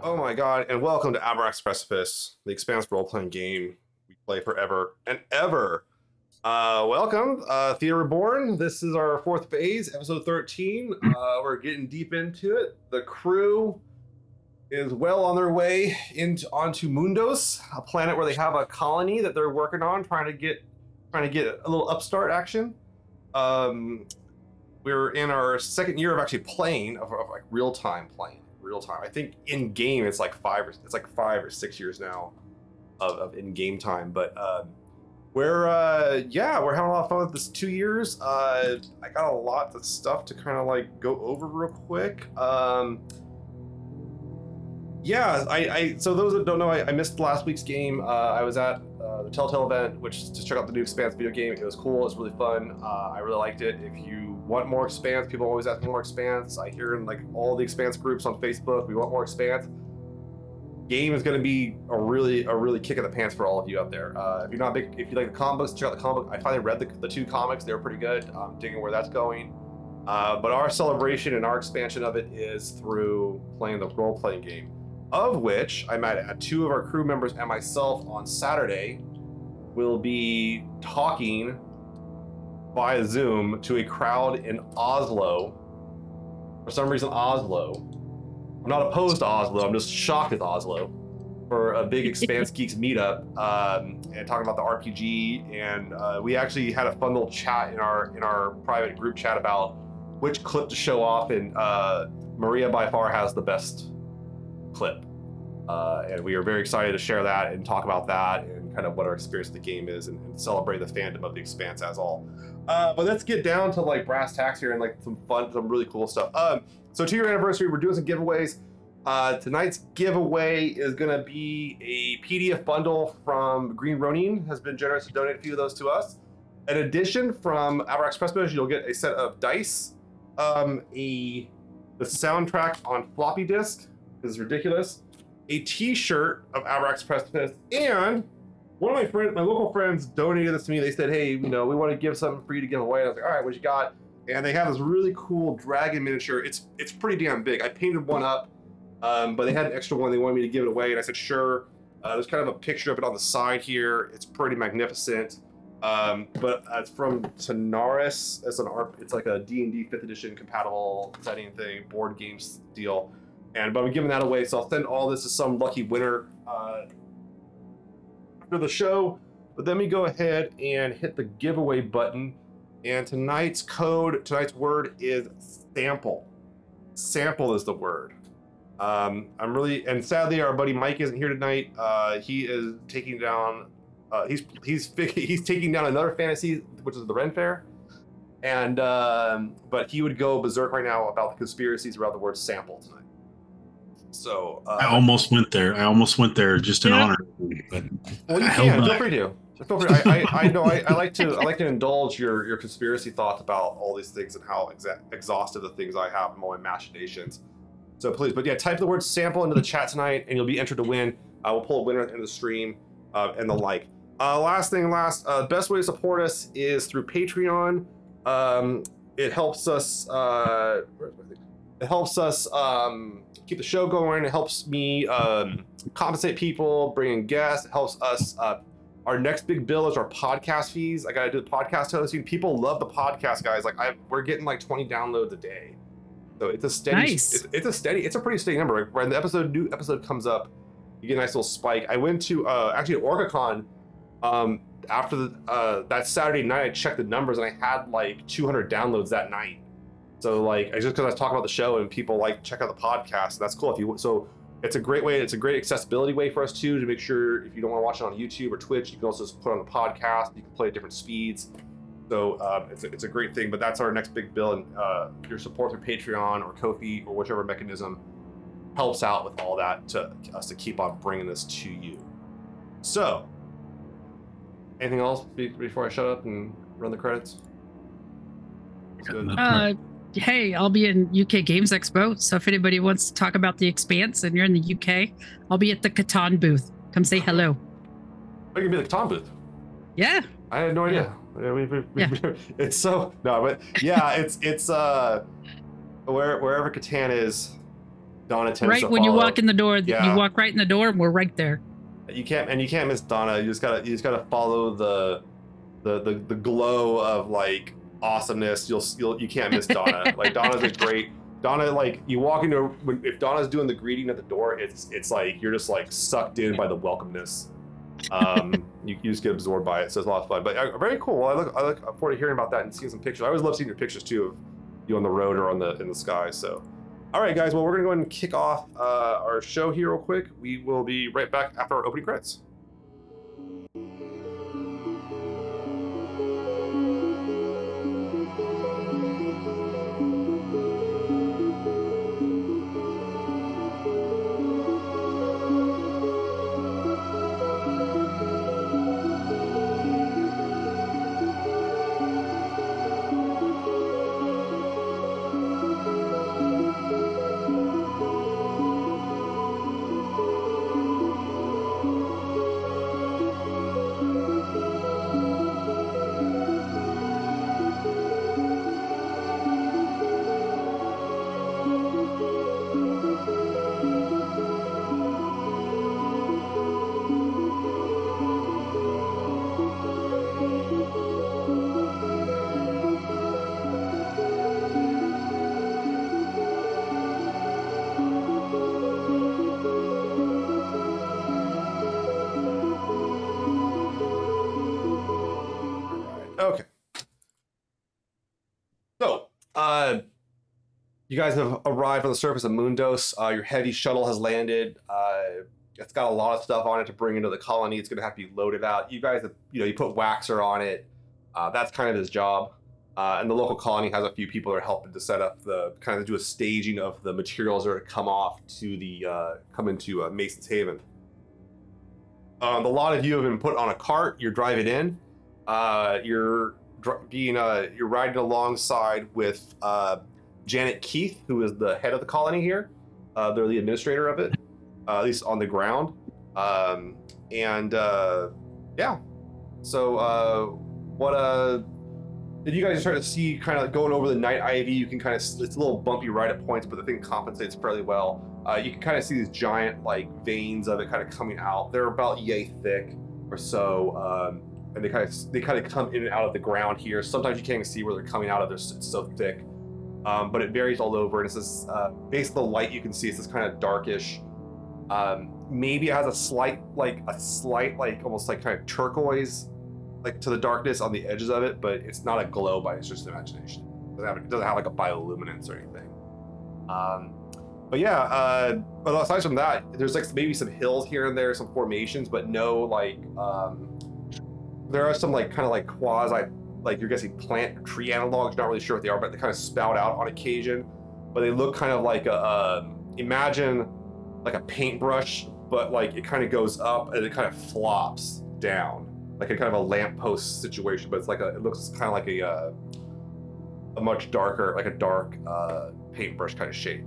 Oh my god, and welcome to Abraxas' Precipice, the Expanse role playing game we play forever and ever. Uh, welcome, uh, Theia Reborn. This is our fourth phase, episode 13. Uh, we're getting deep into it. The crew is well on their way into onto Mundos, a planet where they have a colony that they're working on, trying to get trying to get a little upstart action. Um, we're in our second year of actually playing, of, of like real time playing real time. I think in game it's like five or it's like five or six years now of, of in game time. But um, we're uh, yeah, we're having a lot of fun with this two years. Uh, I got a lot of stuff to kind of like go over real quick. Um, yeah, I, I so those that don't know, I, I missed last week's game. Uh, I was at uh, the Telltale event, which to check out the new Expanse video game. It was cool. It was really fun. Uh, I really liked it. If you want more Expanse, people always ask me more Expanse. I hear in like all the Expanse groups on Facebook, we want more Expanse. Game is going to be a really a really kick in the pants for all of you out there. Uh, if you're not big, if you like the comic books, check out the comic. book. I finally read the, the two comics; they were pretty good. I'm digging where that's going. Uh, but our celebration and our expansion of it is through playing the role playing game of which I met at two of our crew members and myself on Saturday will be talking via Zoom to a crowd in Oslo. For some reason, Oslo. I'm not opposed to Oslo. I'm just shocked at Oslo for a big Expanse Geeks meetup um, and talking about the RPG. And uh, we actually had a fun little chat in our in our private group chat about which clip to show off. And uh, Maria by far has the best clip. Uh, and we are very excited to share that and talk about that and kind of what our experience of the game is and, and celebrate the fandom of the Expanse as all. Uh, but let's get down to like brass tacks here and like some fun, some really cool stuff. Um, so two year anniversary, we're doing some giveaways. Uh, tonight's giveaway is going to be a PDF bundle from Green Ronin, has been generous to donate a few of those to us. In addition, from Abraxas' Precipice, you'll get a set of dice, um, a the soundtrack on floppy disk is ridiculous a T-shirt of Abraxas' Precipice, and one of my friends, my local friends, donated this to me. They said, "Hey, you know, we want to give something for you to give away." I was like, "All right, what you got?" And they have this really cool dragon miniature. It's it's pretty damn big. I painted one up, um, but they had an extra one. They wanted me to give it away, and I said, "Sure." Uh, there's kind of a picture of it on the side here. It's pretty magnificent. Um, but it's from Tanaris. It's an art. It's like a D&D fifth edition compatible setting thing, board games deal. And but I'm giving that away, so I'll send all this to some lucky winner uh, after the show. But then we go ahead and hit the giveaway button. And tonight's code, tonight's word is sample. Sample is the word. Um, I'm really and sadly our buddy Mike isn't here tonight. Uh, he is taking down. Uh, he's he's he's taking down another fantasy, which is the Ren Fair. And um, but he would go berserk right now about the conspiracies around the word sample tonight. So uh, I almost went there. I almost went there just in Yeah. honor. But well, you I can feel free to. Feel free. I, I, I know. I, I like to. I like to indulge your your conspiracy thoughts about all these things and how exa- exhaustive the things I have in my machinations. So please, but yeah, type the word sample into the chat tonight, and you'll be entered to win. I will pull a winner in the the stream uh, and the like. Uh, last thing, last uh, best way to support us is through Patreon. Um, it helps us. Uh, where's my thing? It helps us um, keep the show going. It helps me um, compensate people, bring in guests. It helps us. Uh, our next big bill is our podcast fees. I got to do the podcast hosting. People love the podcast, guys. Like I, we're getting like 20 downloads a day, so it's a steady. Nice. It's, it's a steady. It's a pretty steady number. Like, when the episode new episode comes up, you get a nice little spike. I went to uh, actually at OrcaCon. Um, after the, uh, that Saturday night, I checked the numbers and I had like 200 downloads that night. So like, I just because I talk about the show and people like check out the podcast. That's cool. If you so, it's a great way. It's a great accessibility way for us too to make sure if you don't want to watch it on YouTube or Twitch, you can also just put it on the podcast. You can play at different speeds. So um, it's, a, it's a great thing. But that's our next big bill, and uh, your support through Patreon or Ko-fi or whichever mechanism helps out with all that to us to keep on bringing this to you. So, anything else before I shut up and run the credits? Good. Uh, hey, I'll be in UK Games Expo. So if anybody wants to talk about the Expanse and you're in the UK, I'll be at the Catan booth. Come say hello. I can be the Tom booth. Yeah. I had no idea. Yeah, we- we- we- it's so no, but yeah, it's it's uh where wherever Catan is, Donna tends right to Right when you walk in the door, Yeah. you walk right in the door, and we're right there. You can't and you can't miss Donna. You just gotta you just gotta follow the the the, the glow of like awesomeness. You'll you'll you can't miss Donna. like Donna's a great Donna. Like you walk into when if Donna's doing the greeting at the door, it's it's like you're just like sucked in by the welcomeness. Um, you, you just get absorbed by it, so it's a lot of fun. But uh, very cool. Well, I look I look forward to hearing about that and seeing some pictures. I always love seeing your pictures too of you on the road or on the in the sky. So. All right, guys. Well, we're gonna go ahead and kick off uh, our show here real quick. We will be right back after our opening credits. Guys have arrived on the surface of Mundos. Uh, your heavy shuttle has landed. Uh, it's got a lot of stuff on it to bring into the colony. It's going to have to be loaded out. You guys, have, you know, you put Waxor on it. Uh, that's kind of his job. Uh, and the local colony has a few people that are helping to set up the kind of do a staging of the materials that are to come off to the uh, come into uh, Mason's Haven. Um, a lot of you have been put on a cart. You're driving in. You're dr- being you're riding alongside with Janet Keith, who is the head of the colony here. Uh, they're the administrator of it, uh, at least on the ground. Um, and uh, yeah, so uh, what uh, did you guys start to see? Kind of going over the night ivy, you can kind of it's a little bumpy right at points, but the thing compensates fairly well. Uh, you can kind of see these giant like veins of it kind of coming out. They're about yay thick or so. Um, and they kind of they kind of come in and out of the ground here. Sometimes you can't even see where they're coming out of. They're so thick, um, but it varies all over. And it's this uh, based on the light you can see. It's this kind of darkish. Um, maybe it has a slight like a slight like almost like kind of turquoise, like to the darkness on the edges of it, but it's not a glow by it's just imagination. It doesn't have, it doesn't have like a bioluminescence or anything. Um, but yeah, uh, but aside from that, there's like maybe some hills here and there, some formations, but no like. Um, there are some like kind of like quasi like you're guessing plant tree analogs not really sure what they are but they kind of spout out on occasion but they look kind of like a um, imagine like a paintbrush but like it kind of goes up and it kind of flops down like a kind of a lamppost situation but it's like a it looks kind of like a uh, a much darker like a dark uh, paintbrush kind of shape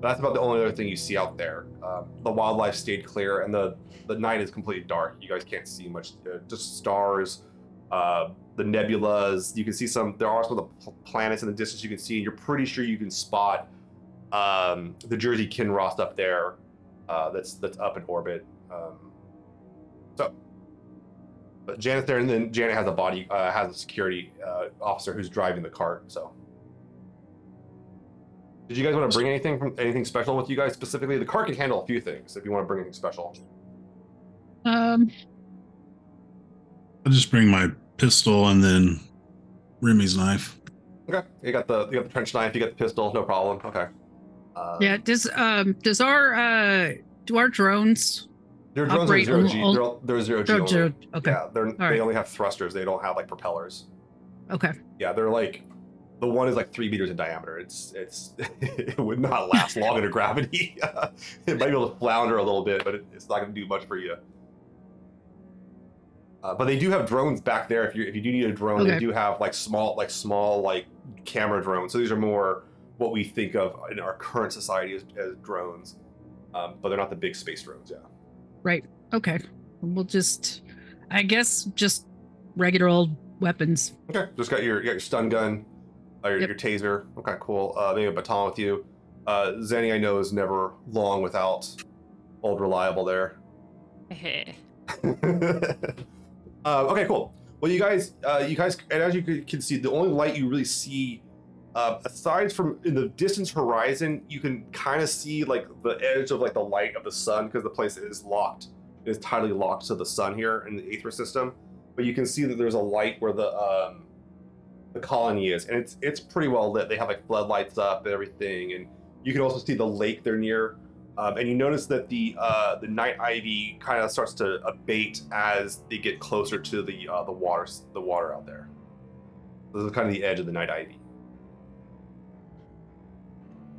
but that's about the only other thing you see out there um, the wildlife stayed clear and the the night is completely dark. You guys can't see much. Uh, just stars, uh, the nebulas. You can see some. There are some of the planets in the distance you can see, and you're pretty sure you can spot um, the Jersey Kinross up there. Uh, that's that's up in orbit. Um, so, but Janet's there, and then Janet has a body, uh, has a security uh, officer who's driving the cart. So. Did you guys want to bring anything from anything special with you guys specifically? The cart can handle a few things if you want to bring anything special. Um, I'll just bring my pistol and then Remy's knife. Okay, you got the you got the trench knife, you got the pistol, no problem. Okay. Uh, yeah. Does um does our uh do our drones? Their drones are zero G. all- They're, all- they're zero G. Oh, only. Joe- okay. Yeah, they're they right. only have thrusters. They don't have like propellers. Okay. Yeah, they're like the one is like three meters in diameter. It's it's it would not last long under gravity. it might be able to flounder a little bit, but it, it's not going to do much for you. Uh, but they do have drones back there. If you if you do need a drone, they do have like small like small like camera drones. So these are more what we think of in our current society as, as drones, um, but they're not the big space drones. Yeah. Right. Okay. We'll just, I guess, just regular old weapons. Okay. Just got your you got your stun gun, or your, Yep. your taser. Okay, cool. Uh, maybe a baton with you. Uh, Zeni, I know, is never long without old reliable there. uh, okay, cool. Well, you guys, uh, you guys, and as you can- see, the only light you really see, uh, aside from in the distance horizon, you can kind of see like the edge of like the light of the sun because the place is locked, it is tightly locked to the sun here in the Aether system. But you can see that there's a light where the um, the colony is, and it's it's pretty well lit. They have like floodlights up and everything, and you can also see the lake they're near. Um, and you notice that the uh, the night ivy kind of starts to abate as they get closer to the uh, the water the water out there. This is kind of the edge of the night ivy.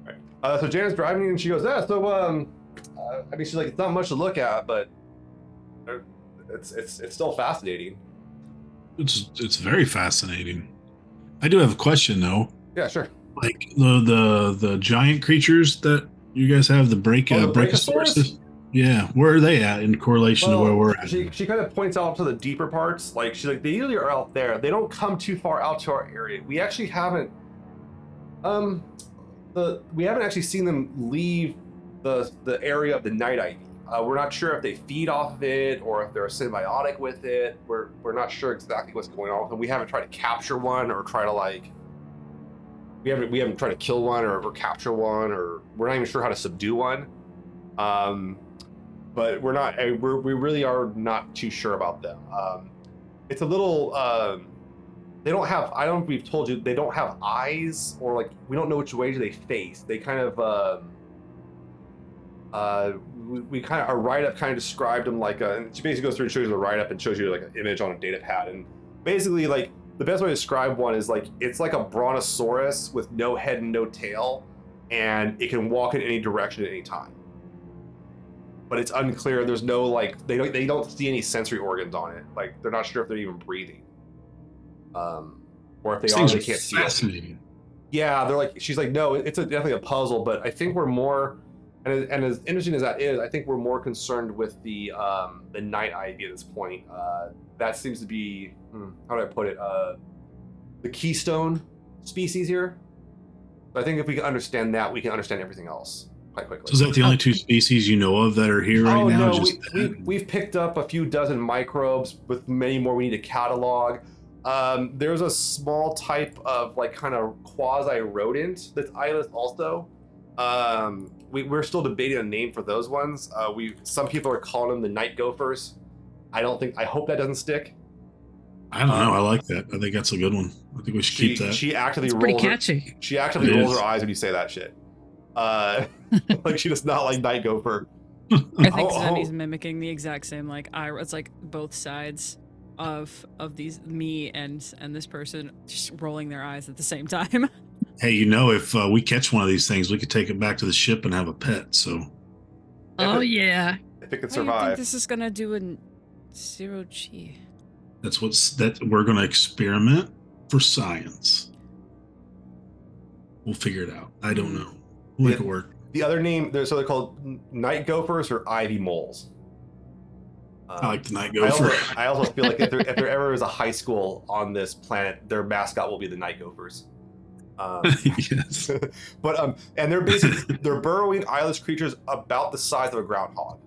Right. Uh, so Janet's driving and she goes, "Yeah." So um, uh, I mean, she's like, "It's not much to look at, but uh, it's it's it's still fascinating." It's it's very fascinating. I do have a question though. Yeah, sure. Like the the the giant creatures that you guys have, the break Oh, uh, the brachiosaurus. Yeah, where are they at in correlation to where we're at? She, she kind of points out to the deeper parts. Like she's like, they usually are out there. They don't come too far out to our area. We actually haven't. Um, the we haven't actually seen them leave the the area of the night ivy. Uh, we're not sure if they feed off of it or if they're symbiotic with it. We're we're not sure exactly what's going on. with them. We haven't tried to capture one or try to like. We haven't we haven't tried to kill one or, or capture one or we're not even sure how to subdue one. Um, but we're not uh, we're, we really are not too sure about them. Um, it's a little um, they don't have i don't know if we've told you they don't have eyes or like we don't know which way they face. They kind of um, uh, we, we kind of our write-up kind of described them like a, she basically goes through and shows you the write-up and shows you like an image on a data pad. And basically like the best way to describe one is like it's like a brontosaurus with no head and no tail and it can walk in any direction at any time but it's unclear. There's no like they don't they don't see any sensory organs on it. Like they're not sure if they're even breathing, um, or if they are, they can't see it. fascinating. Yeah, they're like she's like no, it's a, definitely a puzzle, but I think we're more and, and as interesting as that is, I think we're more concerned with the um, the night ivy at this point. Uh, that seems to be hmm, how do I put it? Uh, the keystone species here. I think if we can understand that, we can understand everything else quite quickly. So is that the only two species you know of that are here right oh now? no, Just we, we, we've picked up a few dozen microbes with many more we need to catalog. Um, there's a small type of like kind of quasi rodent that's eyeless also. Um, we, we're still debating a name for those ones. Uh, we some people are calling them the night gophers. I don't think. I hope that doesn't stick. I don't know. um, I like that. I think that's a good one. I think we should She keep that. she actively It's pretty rolls. Her, catchy. she actively It rolls is. her eyes when you say that shit. Uh, like she does not like night gopher. I think Oh, oh. Mimicking the exact same like eye. It's like both sides of of these me and and this person just rolling their eyes at the same time. hey, you know, if uh, we catch one of these things, we could take it back to the ship and have a pet. So Oh yeah. If it can How do you think survive. this is gonna do in zero G? that's what's that we're going to experiment for science. We'll figure it out. I don't know. We'll make it work. The other name, they're so they're called night gophers or ivy moles. Um, I like the night I also, gopher. I also feel like if there, if there ever is a high school on this planet, their mascot will be the night gophers. Um, yes. but um, and they're basically they're burrowing eyeless creatures about the size of a groundhog.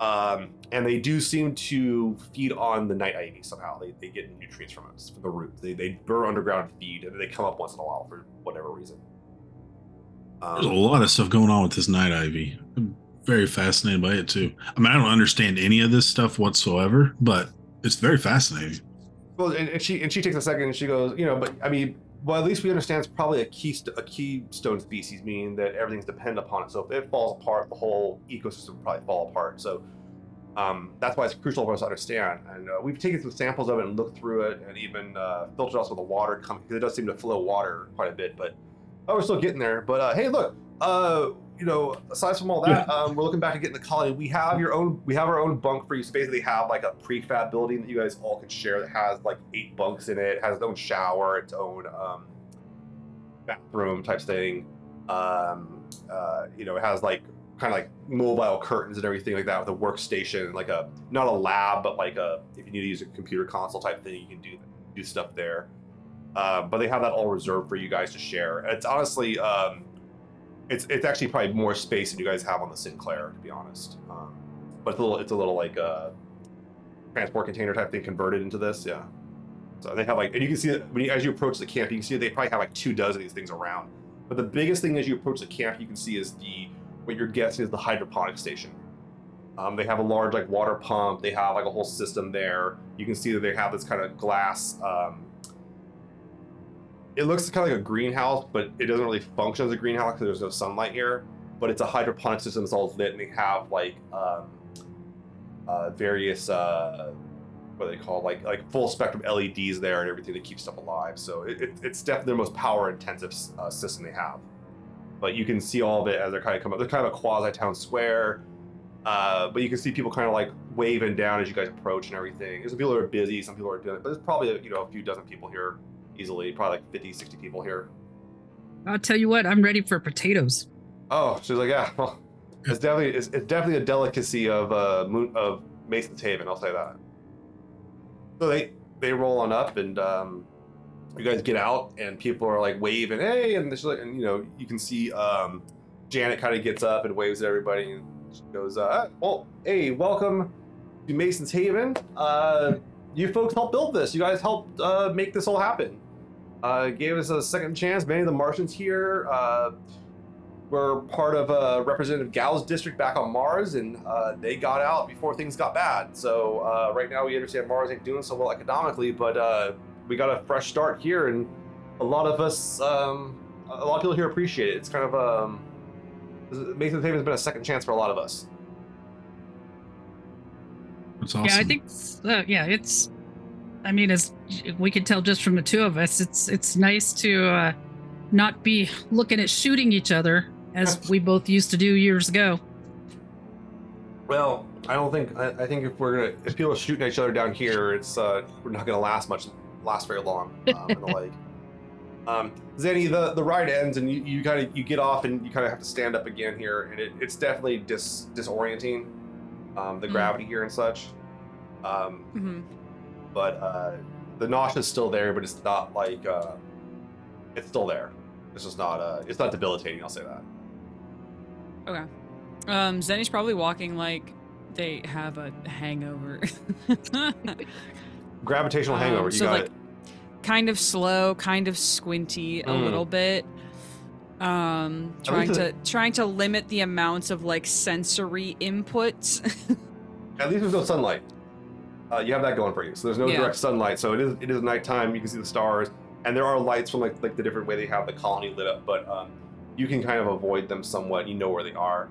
Um, and they do seem to feed on the night ivy somehow. They, they get nutrients from it, from the roots. They, they burrow underground and feed, and they come up once in a while for whatever reason. There's a Um, lot of stuff going on with this night ivy. I'm very fascinated by it too. I mean, I don't understand any of this stuff whatsoever, but it's very fascinating. Well, and, and she and she takes a second and she goes, you know, but I mean, well, at least we understand it's probably a key a keystone species, meaning that everything's dependent upon it. So if it falls apart, the whole ecosystem will probably fall apart. So um, that's why it's crucial for us to understand. And uh, we've taken some samples of it and looked through it, and even uh, filtered also the water coming because it does seem to flow water quite a bit. But oh, we're still getting there. But uh, hey, look, uh, you know, aside from all that, um, we're looking back to getting the colony. We have your own, we have our own bunk for you. So basically, have like a prefab building that you guys all can share that has like eight bunks in it, has its own shower, its own um, bathroom type thing. Um, uh, you know, it has like kind of like mobile curtains and everything like that with a workstation, like a not a lab, but like a if you need to use a computer console type thing, you can do do stuff there. Uh, but they have that all reserved for you guys to share. It's honestly, um, it's it's actually probably more space than you guys have on the Sinclair, to be honest. Um, but it's a little it's a little like a transport container type thing converted into this, yeah. So they have like, and you can see that when you, as you approach the camp, you can see they probably have like two dozen of these things around. But the biggest thing as you approach the camp, you can see is the what you're guessing is the hydroponic station. Um, they have a large like water pump. They have like a whole system there. You can see that they have this kind of glass. Um, it looks kind of like a greenhouse, but it doesn't really function as a greenhouse because there's no sunlight here. But it's a hydroponic system that's all lit, and they have like um, uh, various uh, what they call like like full spectrum LEDs there and everything to keep stuff alive. So it, it, it's definitely the most power intensive uh, system they have. But you can see all of it as they're kind of come up. They're kind of a quasi town square. Uh, but you can see people kind of like waving down as you guys approach and everything. There's some people are busy, some people are doing it, but there's probably you know a few dozen people here easily, probably like 50, 60 people here. I'll tell you what, I'm ready for potatoes. Oh, she's like, yeah, well, it's definitely it's, it's definitely a delicacy of uh moon of Mason's Haven. I'll say that. So they they roll on up and um, you guys get out and people are like waving, hey, and she's like, and you know you can see um, Janet kind of gets up and waves at everybody and she goes, uh, well, hey, welcome to Mason's Haven. Uh, you folks helped build this. You guys helped uh, make this all happen. Uh, gave us a second chance. Many of the Martians here uh, were part of uh, Representative Gal's district back on Mars, and uh, they got out before things got bad. So uh, right now we understand Mars ain't doing so well economically, but uh, we got a fresh start here, and a lot of us, um, a lot of people here appreciate it. It's kind of um, Mason's Haven has been a second chance for a lot of us. That's awesome. Yeah, I think. Uh, yeah, it's. I mean, as we can tell just from the two of us, it's it's nice to uh, not be looking at shooting each other as we both used to do years ago. Well, I don't think. I, I think if we're gonna, if people are shooting each other down here, it's uh, we're not gonna last much, last very long. Um, and the like. Um, Zeni, the the ride ends, and you, you kind of you get off, and you kind of have to stand up again here, and it, it's definitely dis disorienting, um, the Mm. gravity here and such. Um, hmm but uh, the is still there, but it's not like uh, it's still there. It's just not uh, it's not debilitating. I'll say that. Okay. Um, Zeni's probably walking like they have a hangover. Gravitational Um, hangover. You so, got like, it. kind of slow, kind of squinty a Mm. little bit. Um, trying to it- trying to limit the amounts of like sensory inputs. At least there's no sunlight. Uh, you have that going for you. So there's no Yeah. direct sunlight. So it is it is nighttime. You can see the stars, and there are lights from like like the different way they have the colony lit up. But um, you can kind of avoid them somewhat. You know where they are.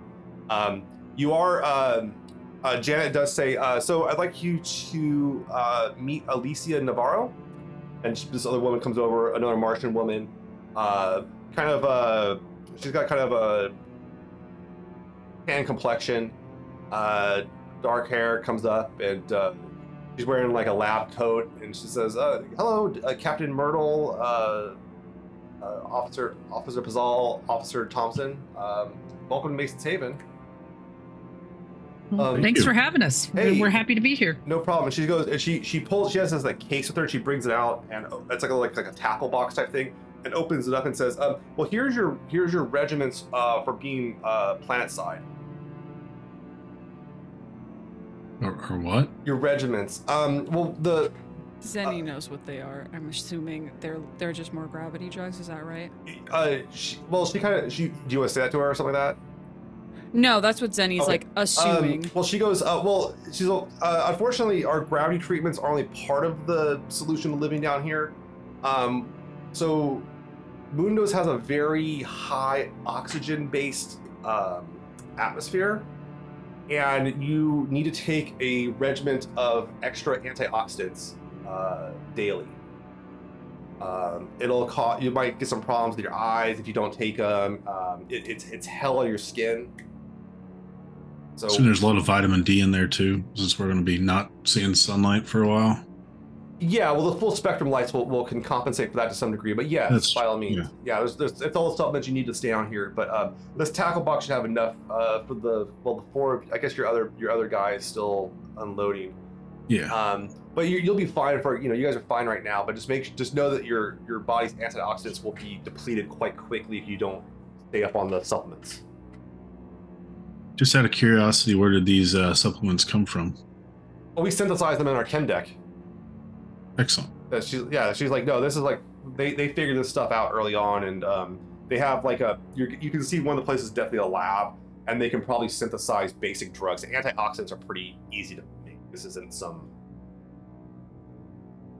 Um, you are. Um, uh, Janet does say. Uh, so I'd like you to uh, meet Alicia Navarro, and this other woman comes over. Another Martian woman. Uh, kind of. a she's got kind of a tan complexion. Uh, dark hair comes up and uh, she's wearing like a lab coat and she says uh, hello uh, captain myrtle uh, uh, officer officer Pezahl officer thompson um, welcome to mason's haven Well, Um, Thanks for having us. Hey. We're happy to be here. no problem and she goes and she she pulls she has this like case with her she brings it out and uh, it's like a like, like a tackle box type thing and opens it up and says um, well here's your here's your regiments uh, for being uh, planet side Or, or what? your regiments um, well the Zeni knows what they are. I'm assuming they're they're just more gravity drugs. Is that right? uh, she, well she kind of she do you want to say that to her or something like that No, that's what Zeni's Okay. like assuming. Um, well, she goes, uh, well, she's, uh, unfortunately, our gravity treatments are only part of the solution to living down here. Um, so, Mundos has a very high oxygen based um, atmosphere, and you need to take a regiment of extra antioxidants uh, daily. Um, it'll cause you might get some problems with your eyes if you don't take them. Um, it, it's it's hell on your skin. So So there's a lot of vitamin D in there too, since we're going to be not seeing sunlight for a while. Yeah, well, the full spectrum lights will, will can compensate for that to some degree. But yeah, That's- by all means, yeah. yeah, there's, there's it's all the supplements you need to stay on here. But um, this tackle box should have enough uh, for the well, the four. I guess your other your other guy is still unloading. Yeah. Um, but you, you'll be fine for you know you guys are fine right now. But just make just know that your your body's antioxidants will be depleted quite quickly if you don't stay up on the supplements. Just out of curiosity, where did these uh, supplements come from? Well, we synthesize them in our chem deck. Excellent. That she's yeah, she's like, no, this is like they they figured this stuff out early on, and um, they have like a you you can see one of the places is definitely a lab, and they can probably synthesize basic drugs. Antioxidants are pretty easy to make. This isn't some.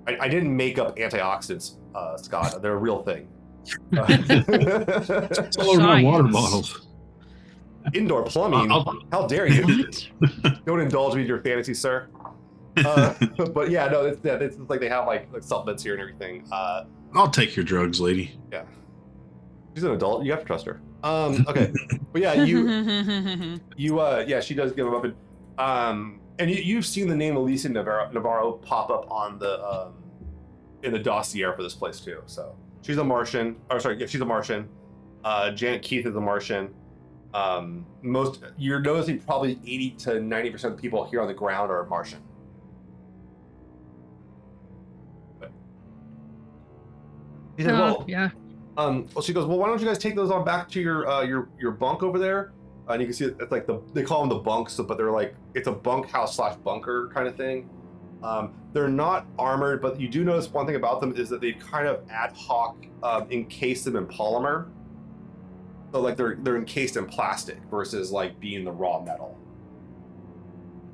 I, I didn't make up antioxidants, uh, Scott. They're a real thing. Uh, It's all over my water bottles. Indoor plumbing. I'll- How dare you? Don't indulge me in your fantasy, sir. Uh, but yeah, no, it's, yeah, it's like they have like, like supplements here and everything. Uh, I'll take your drugs, lady. Yeah, she's an adult. You have to trust her. Um, okay, but yeah, you you uh yeah, she does give them up and um and you, you've seen the name Elisa Navarro, Navarro pop up on the um in the dossier for this place too. So she's a Martian. Or sorry, yeah, she's a Martian. Uh, Janet Keith is a Martian. Um, most you're noticing probably eighty to ninety percent of the people here on the ground are Martian. He said, Uh, "Well, yeah. um, well, she goes, well, why don't you guys take those on back to your uh, your your bunk over there? Uh, and you can see it's like the they call them the bunks, but they're like it's a bunkhouse slash bunker kind of thing. Um, they're not armored, but you do notice one thing about them is that they've kind of ad hoc um, encased them in polymer. So like they're they're encased in plastic versus like being the raw metal.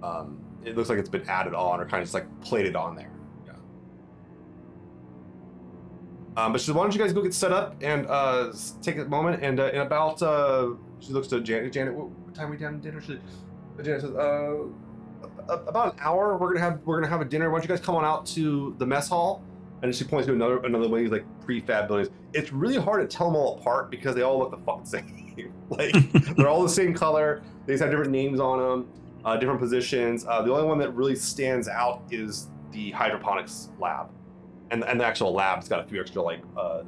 Um, it looks like it's been added on or kind of just like plated on there. Um, but she said, why don't you guys go get set up and uh, take a moment and uh, in about uh, she looks to Janet. Janet, what, what time are we down to dinner? She, Janet says, uh, about an hour. We're gonna have we're gonna have a dinner. Why don't you guys come on out to the mess hall? And she points to another another one of these like prefab buildings. It's really hard to tell them all apart because they all look the fucking same. like they're all the same color. They just have different names on them, uh, different positions. Uh, the only one that really stands out is the hydroponics lab, and and the actual lab's got a few extra like uh,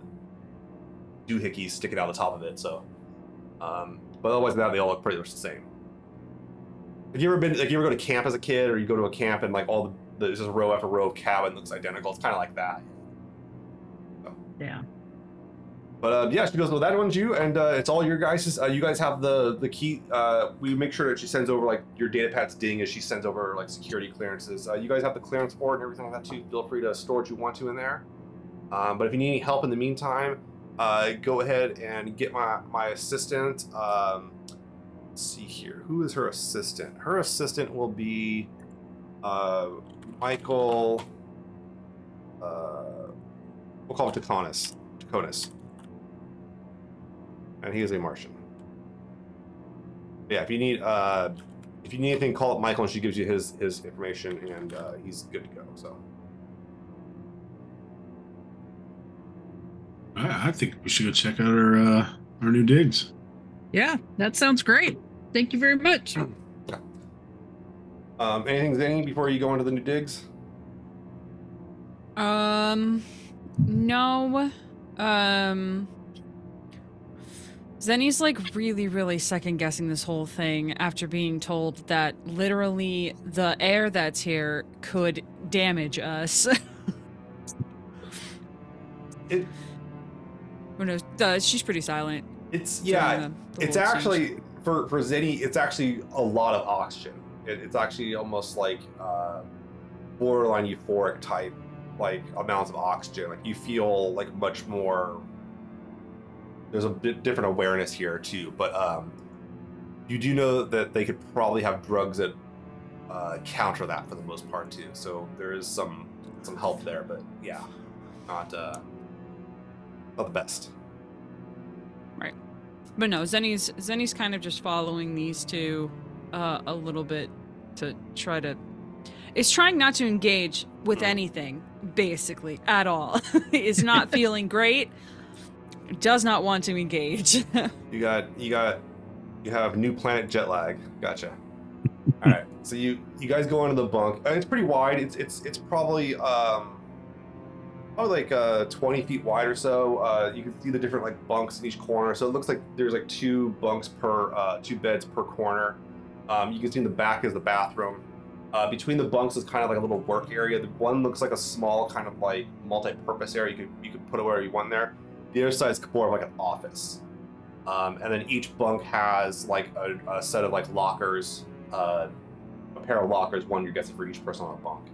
doohickeys sticking out the top of it. So, um, but otherwise than that, they all look pretty much the same. Have you ever been like you ever go to camp as a kid, or you go to a camp and like all the there's just row after row of cabin looks identical? It's kind of like that. Yeah. But uh, yeah, she goes, "Well, that one's you, and uh, it's all your guys'. Uh, you guys have the the key. Uh, we make sure that she sends over like your data pads ding as she sends over like security clearances. Uh, you guys have the clearance board and everything like that too. Feel free to store what you want to in there. Um, but if you need any help in the meantime, uh, go ahead and get my my assistant. Um, see here, who is her assistant? Her assistant will be Michael. We'll call him Taconis. Taconis and he is a Martian. Yeah, if you need uh, if you need anything, call up Michael, and she gives you his his information, and uh, he's good to go. So I, I think we should go check out our uh, our new digs. Yeah. That sounds great. Thank you very much. um, anything, Zeni, before you go into the new digs? Um, no. Um, Zeni's like really, really second guessing this whole thing after being told that literally the air that's here could damage us. It Who knows? Uh, she's pretty silent. it's yeah, the- the it's actually for for Zeni, it's actually a lot of oxygen. It, it's actually almost like uh, borderline euphoric type like amounts of oxygen. Like you feel like much more. There's a bit different awareness here too, but um, you do know that they could probably have drugs that uh, counter that for the most part too. So there is some some help there, but yeah, not uh, not the best. Right, but no, Zeni's Zeni's kind of just following these two uh, a little bit to try to. Is trying not to engage with Mhm. anything, basically, at all. is not feeling great. Does not want to engage. You got you got you have new planet jet lag. Gotcha. All right. So you you guys go into the bunk. Uh, It's pretty wide. It's it's it's probably um probably like uh 20 feet wide or so. Uh, you can see the different like bunks in each corner. So it looks like there's like two bunks per uh, two beds per corner. Um, you can see in the back is the bathroom. Uh, between the bunks is kind of like a little work area. The one looks like a small kind of like multi-purpose area. You could you could put it wherever you want there. The other side is more of like an office. Um, and then each bunk has like a, a set of like lockers, uh, a pair of lockers, one you gets for each person on a bunk.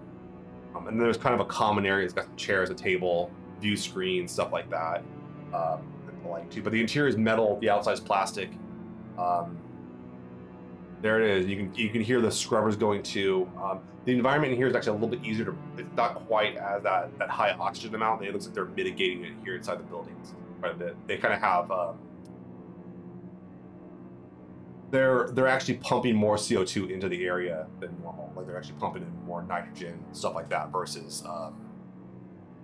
Um, and then there's kind of a common area. It's got some chairs, a table, view screen, stuff like that. Um, and the like too. But the interior is metal, the outside's plastic. Um, there it is. You can you can hear the scrubbers going too. Um, the environment in here is actually a little bit easier to. It's not quite as that that high oxygen amount. It looks like they're mitigating it here inside the buildings quite a bit. They kind of have. Um, they're they're actually pumping more CO2 into the area than normal. Like they're actually pumping in more nitrogen stuff like that versus um,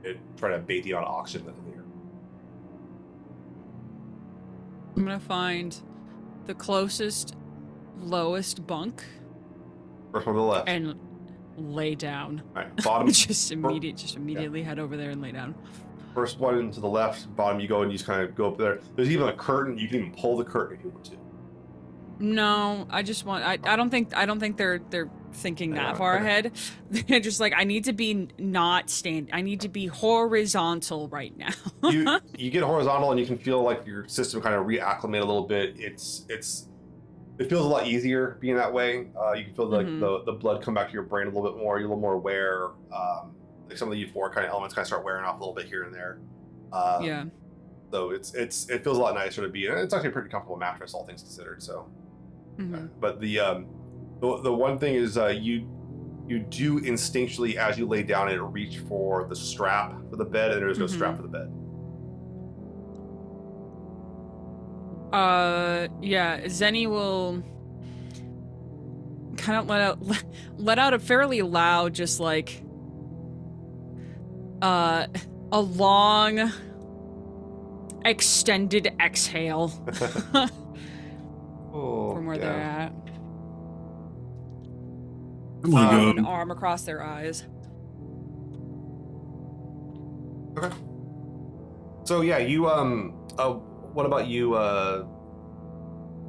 it trying to bait the on oxygen in the air. I'm gonna find the closest, lowest bunk First one to the left. and lay down. All right, bottom. just immediate, just immediately head over there and lay down. First one to the left, bottom. You go and you just kind of go up there. There's even a curtain. You can even pull the curtain if you want to. No, I just want. I, I don't think. I don't think they're they're thinking that far ahead. They're just like, I need to be not stand. I need to be horizontal right now. you you get horizontal and you can feel like your system kind of reacclimate a little bit. It's it's it feels a lot easier being that way. Uh, you can feel like Mhm. the, the blood come back to your brain a little bit more. You're a little more aware. Um, like some of the euphoric kind of elements kind of start wearing off a little bit here and there. Um, yeah. So it's it's it feels a lot nicer to be. And it's actually a pretty comfortable mattress, all things considered. So, Mhm. but the um the, the one thing is uh, you you do instinctually as you lay down and reach for the strap for the bed, and there's no Mhm. strap for the bed. Uh, yeah. Zeni will kind of let out let out a fairly loud, just like uh, a long, extended exhale Oh, from where they're at. I'm gonna Um, An arm across their eyes. Okay. So yeah, you um. Uh, what about you? Uh.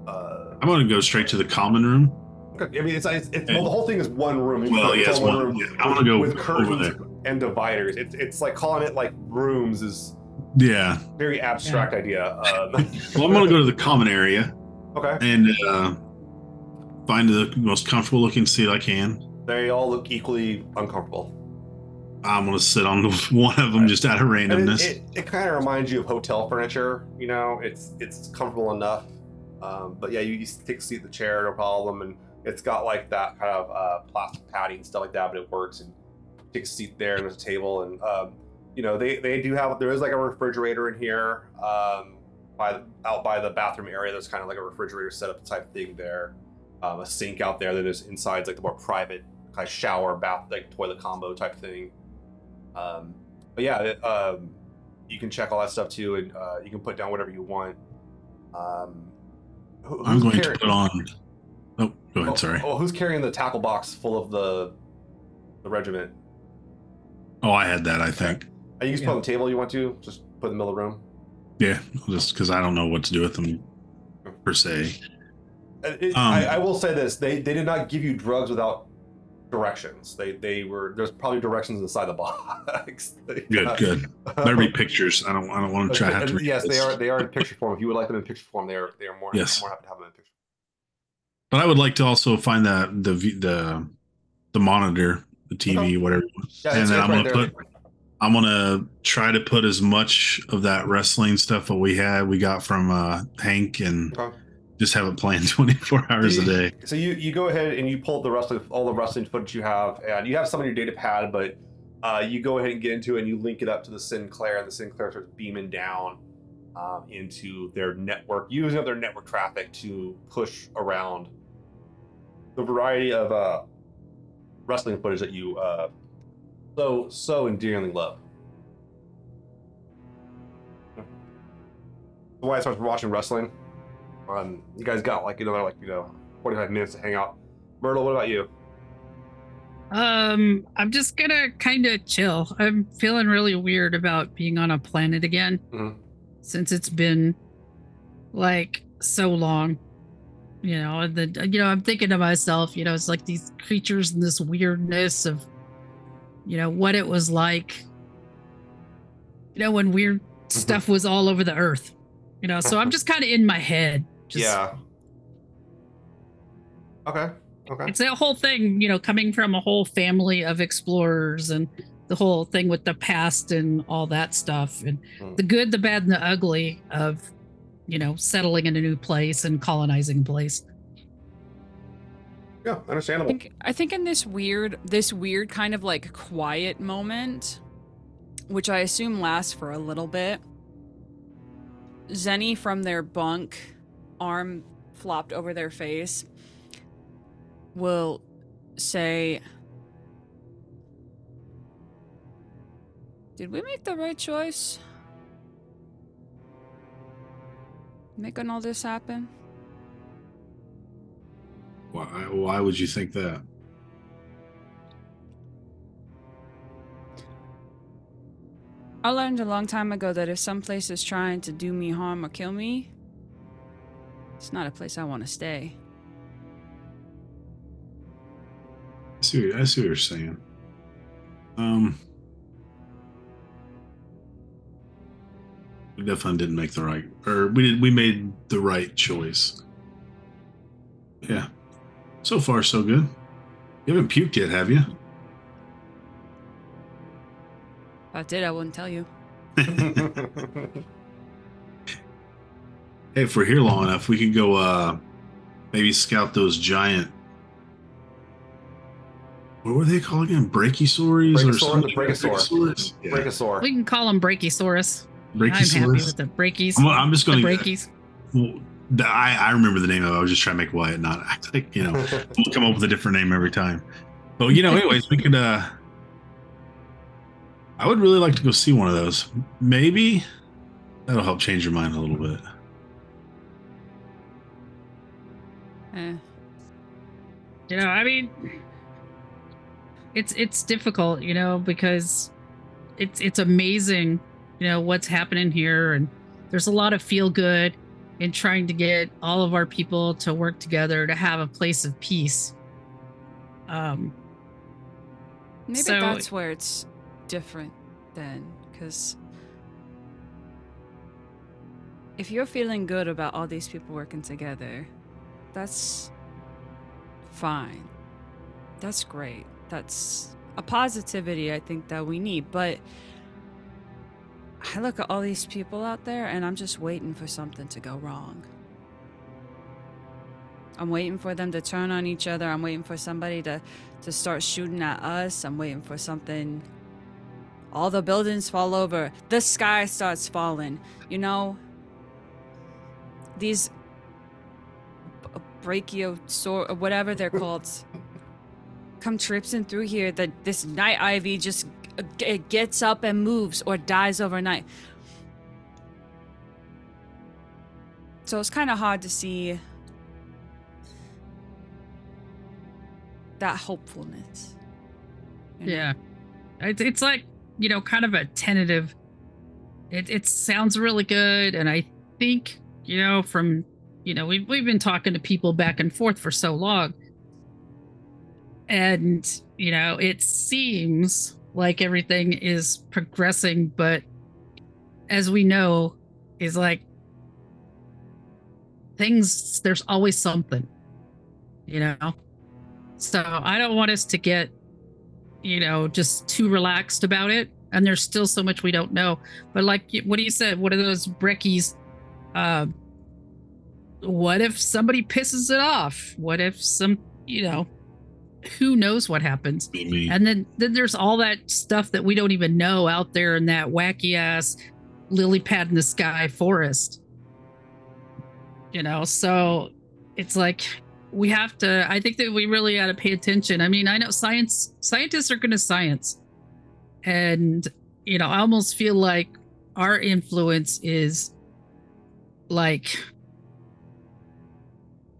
Uh. I'm gonna go straight to the common room. okay, I mean, it's, it's, it's well, the whole thing is one room. It's Well, it's yes, all one- yeah, I'm gonna go with over curtains there. and dividers. It's it's like calling it like rooms is Yeah. very abstract idea. Um, Well, I'm gonna go to the common area okay, and uh, find the most comfortable looking seat I can. they all look equally uncomfortable. I'm gonna sit on one of them just out of And randomness. it, it, it kind of reminds you of hotel furniture. You know, it's it's comfortable enough. Um, but yeah, you, you take a seat in the chair, no problem, and it's got like that kind of uh, plastic padding and stuff like that, but it works. And you take a seat there, and there's a table, and um, you know they they do have there is like a refrigerator in here. Um, by out by the bathroom area, there's kind of like a refrigerator setup type thing there. Um, a sink out there that is inside like the more private kind of shower bath like toilet combo type thing. Um, but yeah, it, um, you can check all that stuff too, and uh, you can put down whatever you want. Um, who- I'm who's going carry- to put on. Oh, go ahead. Oh, Sorry. Oh, who's carrying the tackle box full of the the regiment? Oh, I had that. I think. And you can just put on the table. You want to just put in the middle of the room. Yeah, just because I don't know what to do with them per se. Uh, it- Um, I, I will say this: they they did not give you drugs without directions. They they were there's probably directions inside the box. Good, good. Better be pictures. I don't. I don't want to try to have to. And read yes, they are. They are in picture form. If you would like them in picture form, they are. They are more. Yes. More happy to have them in picture. But I would like to also find that the the the monitor, the TV, Okay. whatever. Yeah, and then I'm right gonna there. put. I'm gonna try to put as much of that wrestling stuff that we had, we got from uh, Hank, and Okay. Just have it playing 24 hours a day. So you you go ahead and you pull the wrestling all the wrestling footage you have, and you have some on your data pad, but uh, you go ahead and get into it and you link it up to the Sinclair, and the Sinclair starts beaming down um, into their network, using up their network traffic to push around the variety of uh, wrestling footage that you uh, so so endearingly love. Why Wyatt starts watching wrestling. Um, you guys got like another like you know 45 minutes to hang out. Myrtle, what about you? Um, I'm just gonna kind of chill. I'm feeling really weird about being on a planet again Mhm. since it's been like so long. You know, and the you know, I'm thinking to myself, you know, it's like these creatures and this weirdness of, you know, what it was like. You know, when weird stuff was all over the earth. You know, so I'm just kind of in my head. Just, yeah. Okay. Okay. It's that whole thing, you know, coming from a whole family of explorers and the whole thing with the past and all that stuff and Hmm. the good, the bad, and the ugly of, you know, settling in a new place and colonizing a place. Yeah, I understandable. think I think in this weird this weird kind of like quiet moment, which I assume lasts for a little bit. Zeni from their bunk, arm flopped over their face, will say Did we make the right choice? Making all this happen? Why, why would you think that? I learned a long time ago that if some place is trying to do me harm or kill me, it's not a place I want to stay. I see, what- I see what you're saying. Um, we definitely didn't make the right, or we did. We made the right choice. Yeah. So far, so good. You haven't puked yet, have you? If I did, I wouldn't tell you. Hey, if we're here long enough, we could go. uh Maybe scout those giant. What were they called again? Brachiosaurs or Brachiosaur- something? the Brachiosaur. Brachiosaurs? Yeah. Brachiosaur. We can call them Brachiosaurus. I'm happy with the Brachies. I'm, I'm just going to. Brachies. Well, the- I, I remember the name of it. I was just trying to make Wyatt not act like, you know, we'll come up with a different name every time. But, you know, anyways, we could, uh, I would really like to go see one of those. Maybe that'll help change your mind a little bit. Eh. You know, I mean, it's it's difficult, you know, because it's it's amazing, you know, what's happening here, and there's a lot of feel good in trying to get all of our people to work together to have a place of peace. Um, Maybe So- that's where it's different then, because if you're feeling good about all these people working together, that's fine. That's great. That's a positivity I think that we need. But I look at all these people out there and I'm just waiting for something to go wrong. I'm waiting for them to turn on each other. I'm waiting for somebody to to start shooting at us. I'm waiting for something. All the buildings fall over. The sky starts falling. You know, these brachiosaur or whatever they're called come tripping through here. That this night ivy just g- gets up and moves or dies overnight. So it's kind of hard to see that hopefulness. you know? yeah, it's it's like you know, kind of a tentative. It it sounds really good, and I think you know from you know we've we've been talking to people back and forth for so long, and you know it seems like everything is progressing, but as we know, is like things. There's always something, you know. So I don't want us to get, you know, just too relaxed about it. And there's still so much we don't know. But like what do you said, what are those breckies? Uh, what if somebody pisses it off? What if some, you know, who knows what happens? And then then there's all that stuff that we don't even know out there in that wacky ass lily pad in the sky forest. You know, so it's like we have to I think that we really got to pay attention. I mean, I know science scientists are going to science. And you know, I almost feel like our influence is like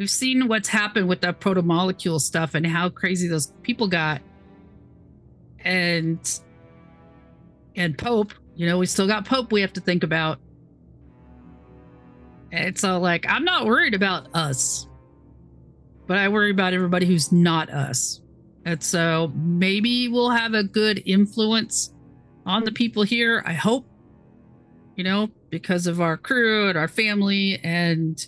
we've seen what's happened with that protomolecule stuff and how crazy those people got. And and pope you know we still got pope we have to think about. And so like i'm not worried about us but i worry about everybody who's not us. And so maybe we'll have a good influence on the people here i hope you know because of our crew and our family and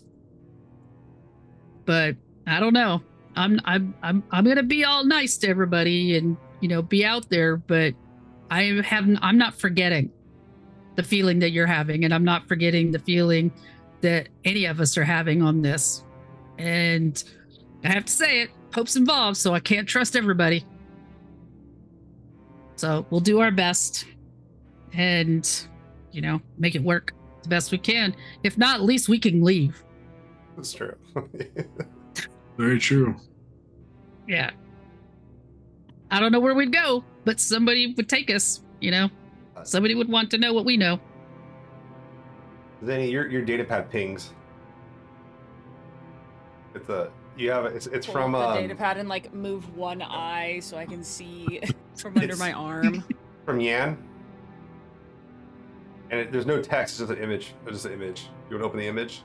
but I don't know. I'm I'm I'm I'm gonna be all nice to everybody and you know be out there, but I have I'm not forgetting the feeling that you're having, and I'm not forgetting the feeling that any of us are having on this. And I have to say it, Pope's involved, so I can't trust everybody. So we'll do our best and you know make it work the best we can. If not, at least we can leave. That's true. Very true. Yeah. I don't know where we'd go, but somebody would take us, you know. Somebody would want to know what we know. Zeni, your your data pad pings. It's a you have it's it's Pull from up the um, data pad and like move one eye so I can see from under my arm. from Yan. And it, there's no text, it's just an image. It's just an image. You want to open the image?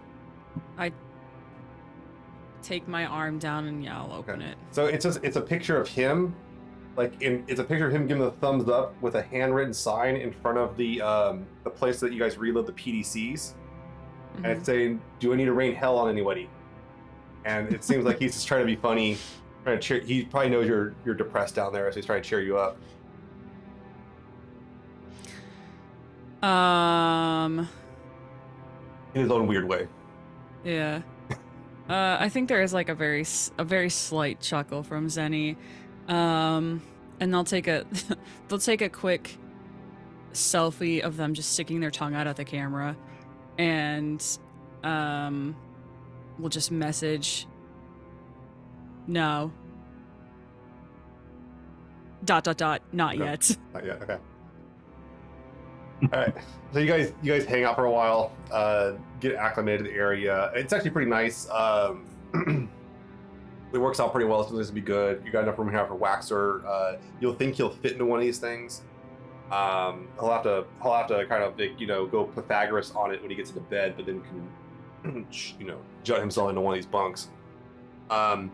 Take my arm down and yeah, I'll open it. So it's just it's a picture of him, like in it's a picture of him giving the thumbs up with a handwritten sign in front of the um the place that you guys reload the PDCs, and it's saying, "Do I need to rain hell on anybody?" And it seems like he's just trying to be funny, trying to cheer. He probably knows you're you're depressed down there, so he's trying to cheer you up. Um. in his own weird way. Yeah. Uh, I think there is like a very a very slight chuckle from Zeni, um, and they'll take a they'll take a quick selfie of them just sticking their tongue out at the camera, and um, we'll just message. No. Dot dot dot. Not No. yet. Not yet. Okay. All right. So you guys, you guys hang out for a while, uh, get acclimated to the area. It's actually pretty nice. Um, it works out pretty well. It's supposed to be good. You got enough room here for Waxor. Uh, you'll think he'll fit into one of these things. Um, he'll have to, he'll have to kind of, like, you know, go Pythagoras on it when he gets into bed, but then can, you know, jut himself into one of these bunks. Um,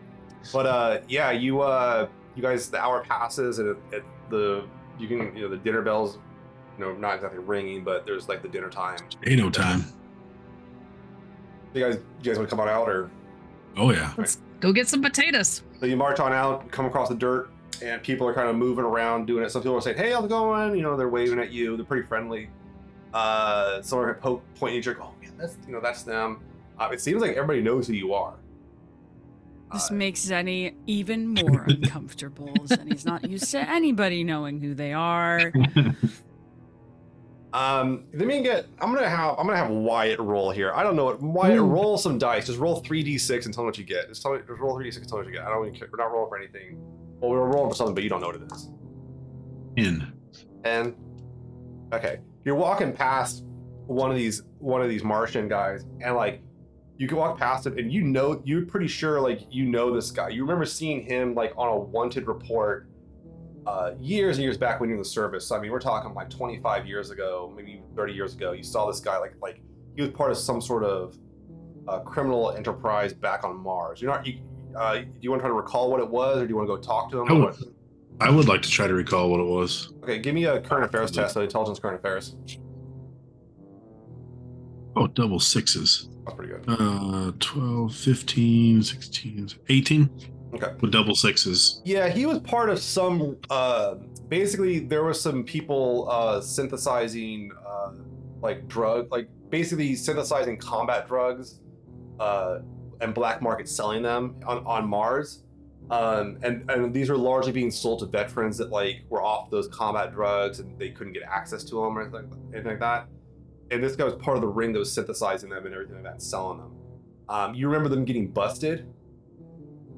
but uh, yeah, you, uh, you guys, the hour passes and it, it, the you can, you know, the dinner bells you know, not exactly ringing, but there's like the dinner time. Ain't no time. You guys, you guys want to come on out, or Oh yeah. Let's go get some potatoes. so you march on out, come across the dirt, and people are kind of moving around doing it. Some people are saying, "Hey, how's it going?" You know, they're waving at you. They're pretty friendly. Uh, some are po- pointing at you, like, "Oh man, that's you know, that's them." Uh, it seems like everybody knows who you are. This Uh, makes Zeni even more uncomfortable. Zeni's not used to anybody knowing who they are. Um, let me get. I'm gonna have. I'm gonna have Wyatt roll here. I don't know what. Wyatt, Ooh. roll some dice. Just roll three d6 and tell me what you get. Just tell me. Just roll three d6 and tell me what you get. I don't even care. We're not rolling for anything. Well, we're rolling for something, but you don't know what it is. In. And okay, you're walking past one of these one of these Martian guys, and like you can walk past it, and you know you're pretty sure like you know this guy. You remember seeing him like on a wanted report uh, years and years back when you were in the service. I mean, we're talking like 25 years ago, maybe 30 years ago. You saw this guy like like he was part of some sort of uh, criminal enterprise back on Mars. You're not. You, uh, do you want to try to recall what it was, or do you want to go talk to him? I would- I would like to try to recall what it was. Okay, give me a current affairs test, so intelligence current affairs. Oh, double sixes. That's pretty good. Uh, 12, 15, 16, 18 Okay. with double sixes. Yeah, he was part of some. Uh, basically, there was some people uh, synthesizing uh, like drug, like basically synthesizing combat drugs, uh, and black market selling them on, on Mars. Um, and and these were largely being sold to veterans that like were off those combat drugs and they couldn't get access to them or anything, anything like that. And this guy was part of the ring that was synthesizing them and everything like that, and selling them. Um, you remember them getting busted?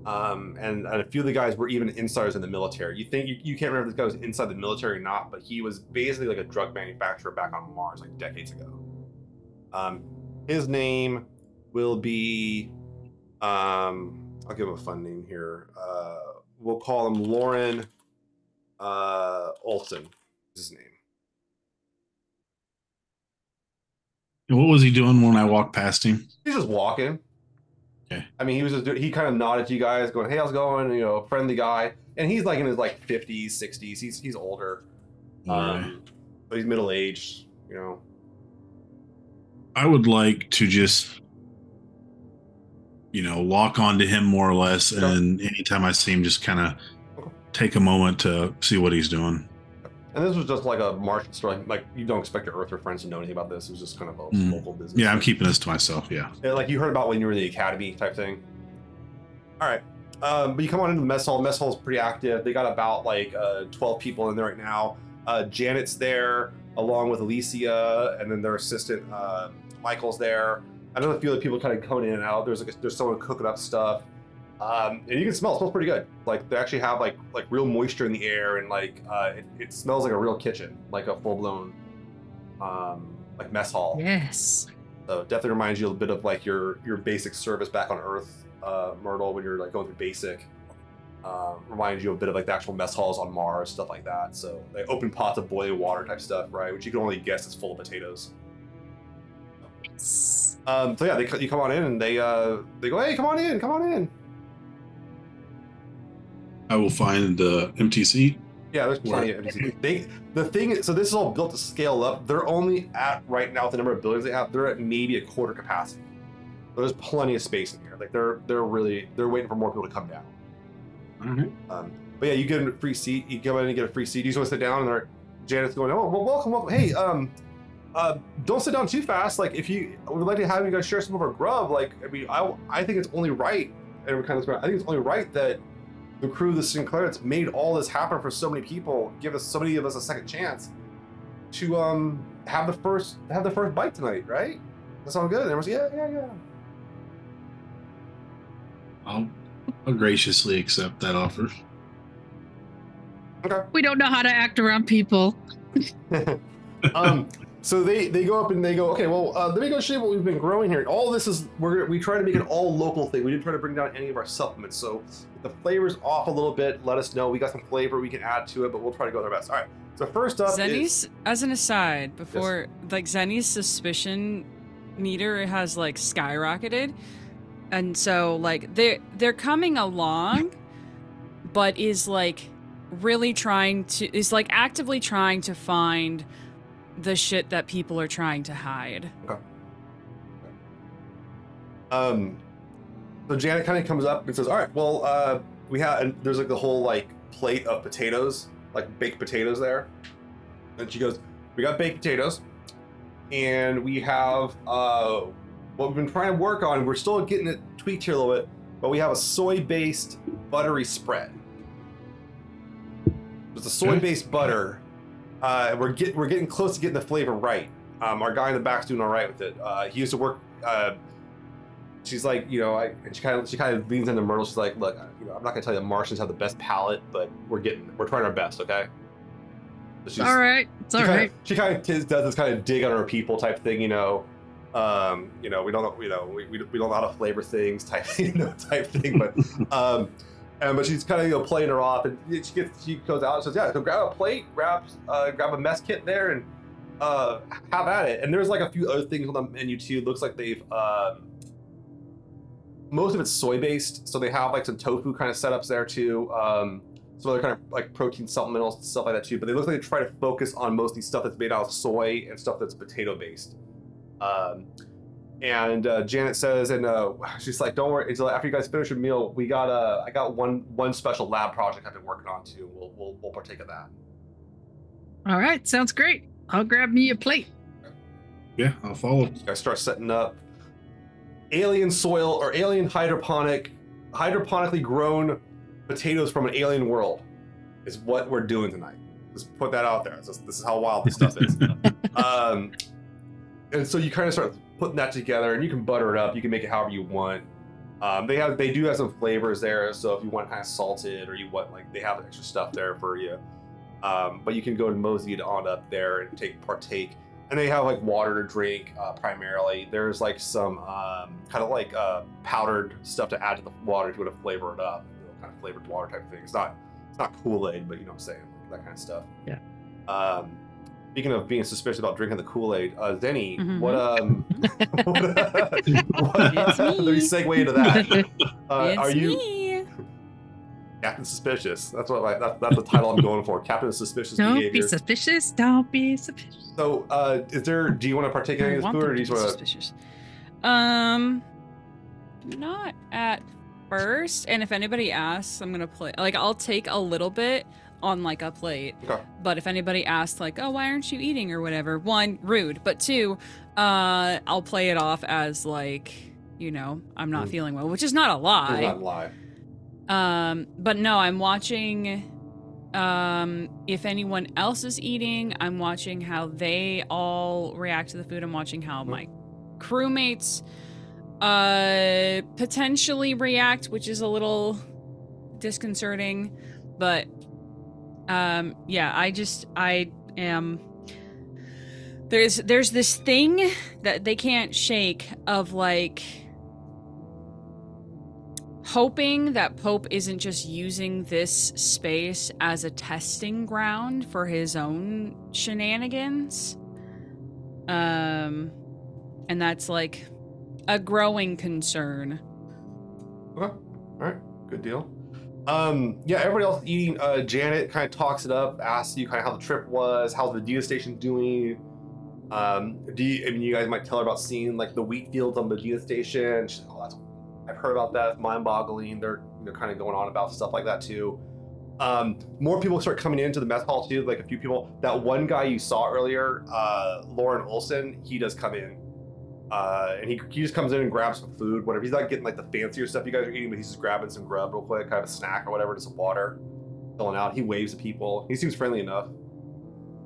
Um, and, and a few of the guys were even insiders in the military. You think you, you can't remember if this guy was inside the military or not, but he was basically like a drug manufacturer back on Mars like decades ago. Um, his name will be, um, I'll give him a fun name here. Uh, we'll call him Lauren uh, Olson. Is his name. What was he doing when I walked past him? He's just walking. Okay. I mean, he was just, he kind of nodded to you guys, going, "Hey, how's it going?" You know, friendly guy, and he's like in his like fifties, sixties. He's he's older. Um, but he's middle aged, you know. I would like to just, you know, lock onto him more or less, Yeah. and anytime I see him, just kind of take a moment to see what he's doing. And this was just like a Martian story. Like you don't expect your Earther friends to know anything about this. It was just kind of a Mm. local business. Yeah, I'm keeping this to myself. Yeah. Yeah, like you heard about when you were in the academy type thing. All right. Um, but you come on into the mess hall. Mess hall is pretty active. They got about like uh, 12 people in there right now. Uh, Janet's there along with Alicia, and then their assistant uh, Michael's there. I know a few other people kind of coming in and out. There's like a, there's someone cooking up stuff, um, and you can smell. It smells pretty good. Like they actually have like like real moisture in the air, and like uh, it, it smells like a real kitchen, like a full blown um, like mess hall. Yes. So it definitely reminds you a bit of like your your basic service back on Earth, uh, Myrtle, when you're like going through basic. Um, reminds you a bit of like the actual mess halls on Mars, stuff like that. So like open pots of boiling water type stuff, right? Which you can only guess is full of potatoes. Yes. Um, so yeah, they you come on in and they uh they go, hey, come on in, come on in. I will find the MTC. Yeah, there's plenty of MTC. They the thing so this is all built to scale up. They're only at right now with the number of buildings they have, they're at maybe a quarter capacity. There's plenty of space in here. Like they're they're really they're waiting for more people to come down. Right. Um, but yeah, you get a free seat. You go in and get a free seat. You just want to sit down, and Janet's going, "Oh, well, welcome, welcome. Hey, um, uh, don't sit down too fast. Like, if you would like to have you guys share some of our grub, like, I mean, I, I think it's only right, and we're kind of, I think it's only right that the crew, of the Sinclair, that's made all this happen for so many people, give us so many of us a second chance to um have the first have the first bite tonight, right? That sound good? And everyone's yeah, yeah, yeah. I'll, I'll graciously accept that offer. We don't know how to act around people. um, so they they go up and they go, okay, well, uh, let me go show you what we've been growing here. All this is we're we try to make an all local thing. We didn't try to bring down any of our supplements. So if the flavor's off a little bit, let us know. We got some flavor we can add to it, but we'll try to go our best. All right. So first up is Zeni's, as an aside, before like Zeni's suspicion meter has like skyrocketed, and so like they're they're coming along, but is like really trying to is like actively trying to find the shit that people are trying to hide. Okay. um. So Janet kind of comes up and says, "All right, well, uh, we have and there's like the whole like plate of potatoes, like baked potatoes there." And she goes, "We got baked potatoes, and we have uh, what we've been trying to work on. We're still getting it tweaked here a little bit, but we have a soy-based buttery spread. It's a soy-based butter. Uh, we're get, we're getting close to getting the flavor right. Um, our guy in the back's doing all right with it. Uh, he used to work." Uh, she's like, you know, I, and she kind of she kind of leans into Myrtle. She's like, look, you know, I'm not gonna tell you that Martians have the best palate, but we're getting, we're trying our best, okay? So she's- all right. It's all she kinda. She kind of does this kind of dig on her people type thing, you know. Um, you know, we don't know, you know, we, we, we don't know how to flavor things type, you know, type thing, but um, and but she's kind of you know playing her off, and she gets she goes out and says, yeah, so grab a plate, grab uh, grab a mess kit there, and uh, have at it. And there's like a few other things on the menu too. Looks like they've um, most of it's soy based, so they have like some tofu kind of setups there too. Um, some other kind of like protein supplementals and stuff like that too. But they look like they try to focus on mostly stuff that's made out of soy and stuff that's potato based. Um, and uh, Janet says, and uh, she's like, "Don't worry. Until after you guys finish your meal, we got uh, I got one one special lab project I've been working on too. We'll we'll, we'll partake of that." All right. Sounds great. I'll grab me a plate. Yeah, I'll follow. I start setting up alien soil or alien hydroponic, hydroponically grown potatoes from an alien world is what we're doing tonight. Just put that out there. This, this is how wild this stuff is. um, and so you kind of start putting that together, and you can butter it up. You can make it however you want. Um, they have they do have some flavors there, so if you want kind of salted or you want like they have extra stuff there for you. Um, but you can go and mosey it on up there and take partake and they have like water to drink uh, primarily. There's like some um, kind of like uh, powdered stuff to add to the water to, to flavor it up, you know, kind of flavored water type of thing. It's not it's not Kool Aid, but you know what I'm saying, that kind of stuff. Yeah. Um, speaking of being suspicious about drinking the Kool Aid, uh, Zeni, Mhm. what um, what, what It's let me me. segue into that. Uh, it's are you? me. Captain Suspicious. That's what I, that's, that's the title I'm going for. Captain Suspicious Don't behavior. be suspicious. Don't be suspicious. so, uh, is there? Do you want to partake in any of this food, or do you want to? suspicious. Um, not at first. And if anybody asks, I'm gonna play. Like, I'll take a little bit on like a plate. Okay. But if anybody asks, like, "Oh, why aren't you eating?" or whatever, one, rude. But two, uh, I'll play it off as like, you know, I'm not Mm. feeling well, which is not a lie. not lie. Um, but no, I'm watching. Um, if anyone else is eating, I'm watching how they all react to the food. I'm watching how my crewmates uh potentially react, which is a little disconcerting. But um, yeah, I just I am. There's there's this thing that they can't shake of like hoping that Pope isn't just using this space as a testing ground for his own shenanigans. Um and that's like a growing concern. Okay. All right. Good deal. Um, yeah, everybody else eating. Uh, Janet kind of talks it up, asks you kind of how the trip was, how's the Medina station doing. Um, do you, I mean, you guys might tell her about seeing like the wheat fields on Medina station. She's like, oh, that's, I've heard about that. It's mind-boggling. They're know kind of going on about stuff like that too. Um, more people start coming into the mess hall too. Like a few people. That one guy you saw earlier, uh, Lauren Olson, he does come in. Uh, and he, he just comes in and grabs some food, whatever. He's not getting like the fancier stuff you guys are eating, but he's just grabbing some grub real quick, kind of a snack or whatever, just some water, filling out. He waves to people. He seems friendly enough.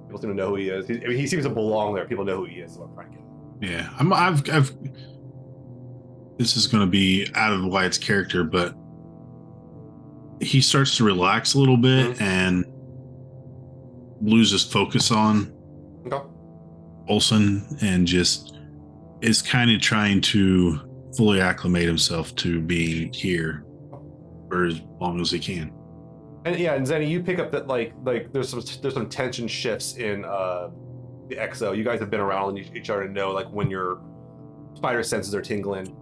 People seem to know who he is. He, I mean, he seems to belong there. People know who he is. So I'm trying to get. Yeah, I'm, I've, I've. This is going to be out of Wyatt's character, but he starts to relax a little bit Mhm. and loses focus on Okay. Olson and just is kind of trying to fully acclimate himself to being here for as long as he can. And yeah, and Zeni, you pick up that like like there's some there's some tension shifts in uh the XO. You guys have been around each other to know like when your spider senses are tingling,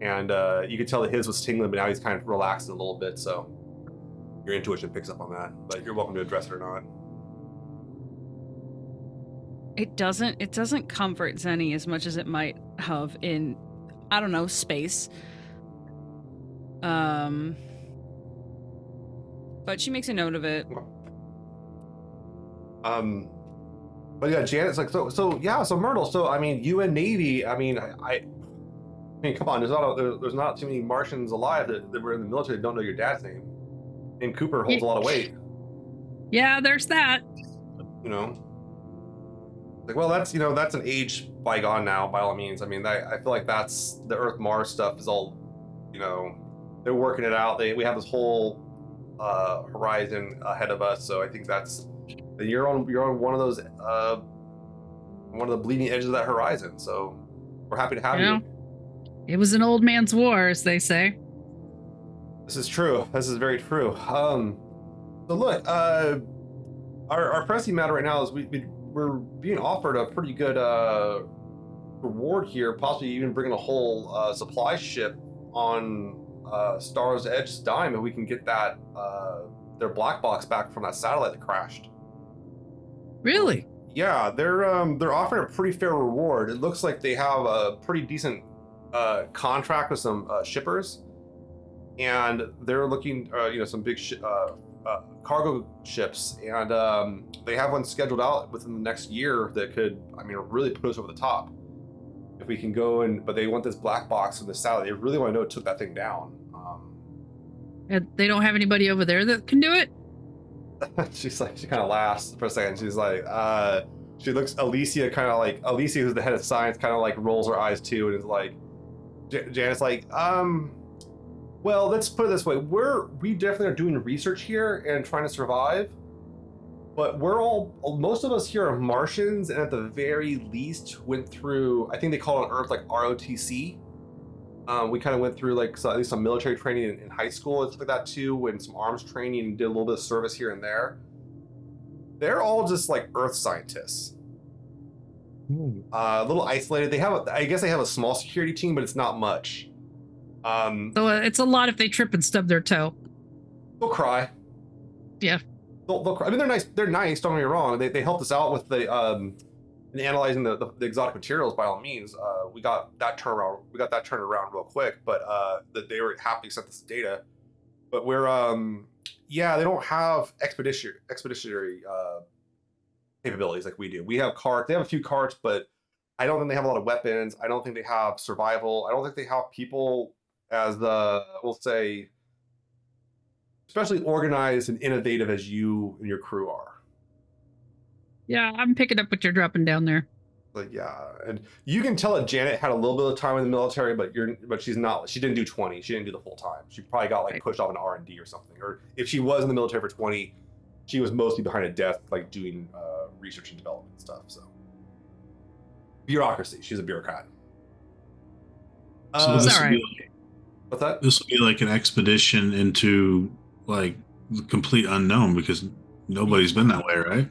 and uh, you could tell that his was tingling, but now he's kind of relaxing a little bit. So your intuition picks up on that. But you're welcome to address it or not. It doesn't it doesn't comfort Zeni as much as it might have in I don't know, space. Um but she makes a note of it. Um, but yeah, Janet's like so so yeah. So Myrtle, so I mean, you and Navy. I mean, I. I I mean, come on. There's not a, there, there's not too many Martians alive that, that were in the military that don't know your dad's name. And Cooper holds a lot of weight. Yeah, there's that. you know like well that's you know that's an age bygone now by all means i mean I, I feel like that's the earth mars stuff is all you know they're working it out they we have this whole uh horizon ahead of us so i think that's you're on you're on one of those uh one of the bleeding edges of that horizon so we're happy to have you It was an old man's war, as they say. This is true. This is very true. Um, so look, uh, our our pressing matter right now is we, we we're being offered a pretty good uh reward here, possibly even bringing a whole uh, supply ship on uh, Star's Edge dime and we can get that uh their black box back from that satellite that crashed. Really? Yeah, they're um they're offering a pretty fair reward. It looks like they have a pretty decent uh, contract with some uh, shippers, and they're looking, uh, you know, some big shi uh, uh, cargo ships, and um, they have one scheduled out within the next year that could, I mean, really put us over the top. If we can go and, but they want this black box from the satellite. They really want to know who took that thing down. Um, And they don't have anybody over there that can do it? she's like she kind of laughs for a second she's like uh she looks alicia kind of like alicia who's the head of science kind of like rolls her eyes too and is like J- janet's like um well let's put it this way we're we definitely are doing research here and trying to survive but we're all most of us here are martians and at the very least went through i think they call it on earth like rotc um, we kind of went through like so, at least some military training in, in high school and stuff like that too, and some arms training and did a little bit of service here and there. They're all just like Earth scientists, uh, a little isolated. They have, a, I guess, they have a small security team, but it's not much. Um, So uh, it's a lot if they trip and stub their toe. they'll cry. Yeah. They'll, they'll cry. I mean, they're nice. They're nice. Don't get me wrong. They, they helped us out with the um, in analyzing the, the, the exotic materials. By all means, uh, we got that turned around. We got that turned around real quick. But uh, that they were happy to send us data. But we're um, yeah, they don't have expedition expeditionary uh, capabilities like we do. We have carts. They have a few carts, but I don't think they have a lot of weapons. I don't think they have survival. I don't think they have people as the we'll say especially organized and innovative as you and your crew are. Yeah, I'm picking up what you're dropping down there. Like yeah, and you can tell that Janet had a little bit of time in the military, but you're but she's not. She didn't do 20. She didn't do the full time. She probably got like Right. pushed off an R and D or something. Or if she was in the military for 20, she was mostly behind a desk, like doing uh, research and development stuff. So bureaucracy. She's a bureaucrat. So Uh, this It's will, alright. be, what's that? this will be like an expedition into like the complete unknown because nobody's been that way, right?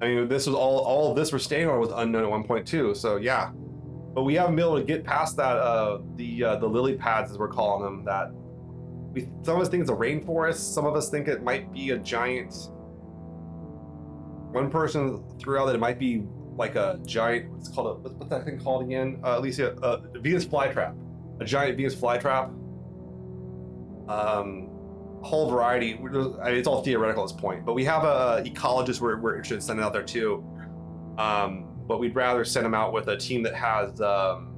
I mean, this was all all of this we're staying on was unknown at one point too. So yeah, but we haven't been able to get past that. Uh, the uh, the lily pads, as we're calling them, that we some of us think it's a rainforest. Some of us think it might be a giant. One person threw out that it might be like a giant. What's called? A, what's, what's that thing called again? Uh, Alicia, uh, Venus flytrap. A giant Venus flytrap. Um, whole variety. I mean, it's all theoretical at this point, but we have a ecologist we're, we're interested in sending out there too. Um, but we'd rather send them out with a team that has, um,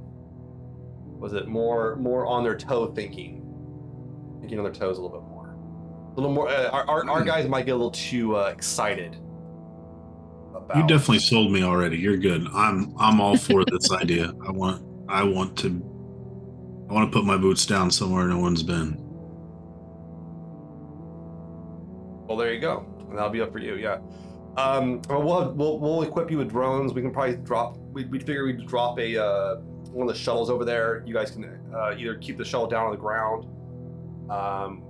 was it more more on their toe thinking, thinking on their toes a little bit more, a little more. Uh, our, our, our guys might get a little too uh, excited. About You definitely sold me already. You're good. I'm I'm all for this idea. I want I want to I want to put my boots down somewhere no one's been. Well, there you go. And that'll be up for you. Yeah. Um, well, have, we'll we'll equip you with drones. We can probably drop. We we figure we'd drop a uh, one of the shuttles over there. You guys can uh, either keep the shuttle down on the ground, um,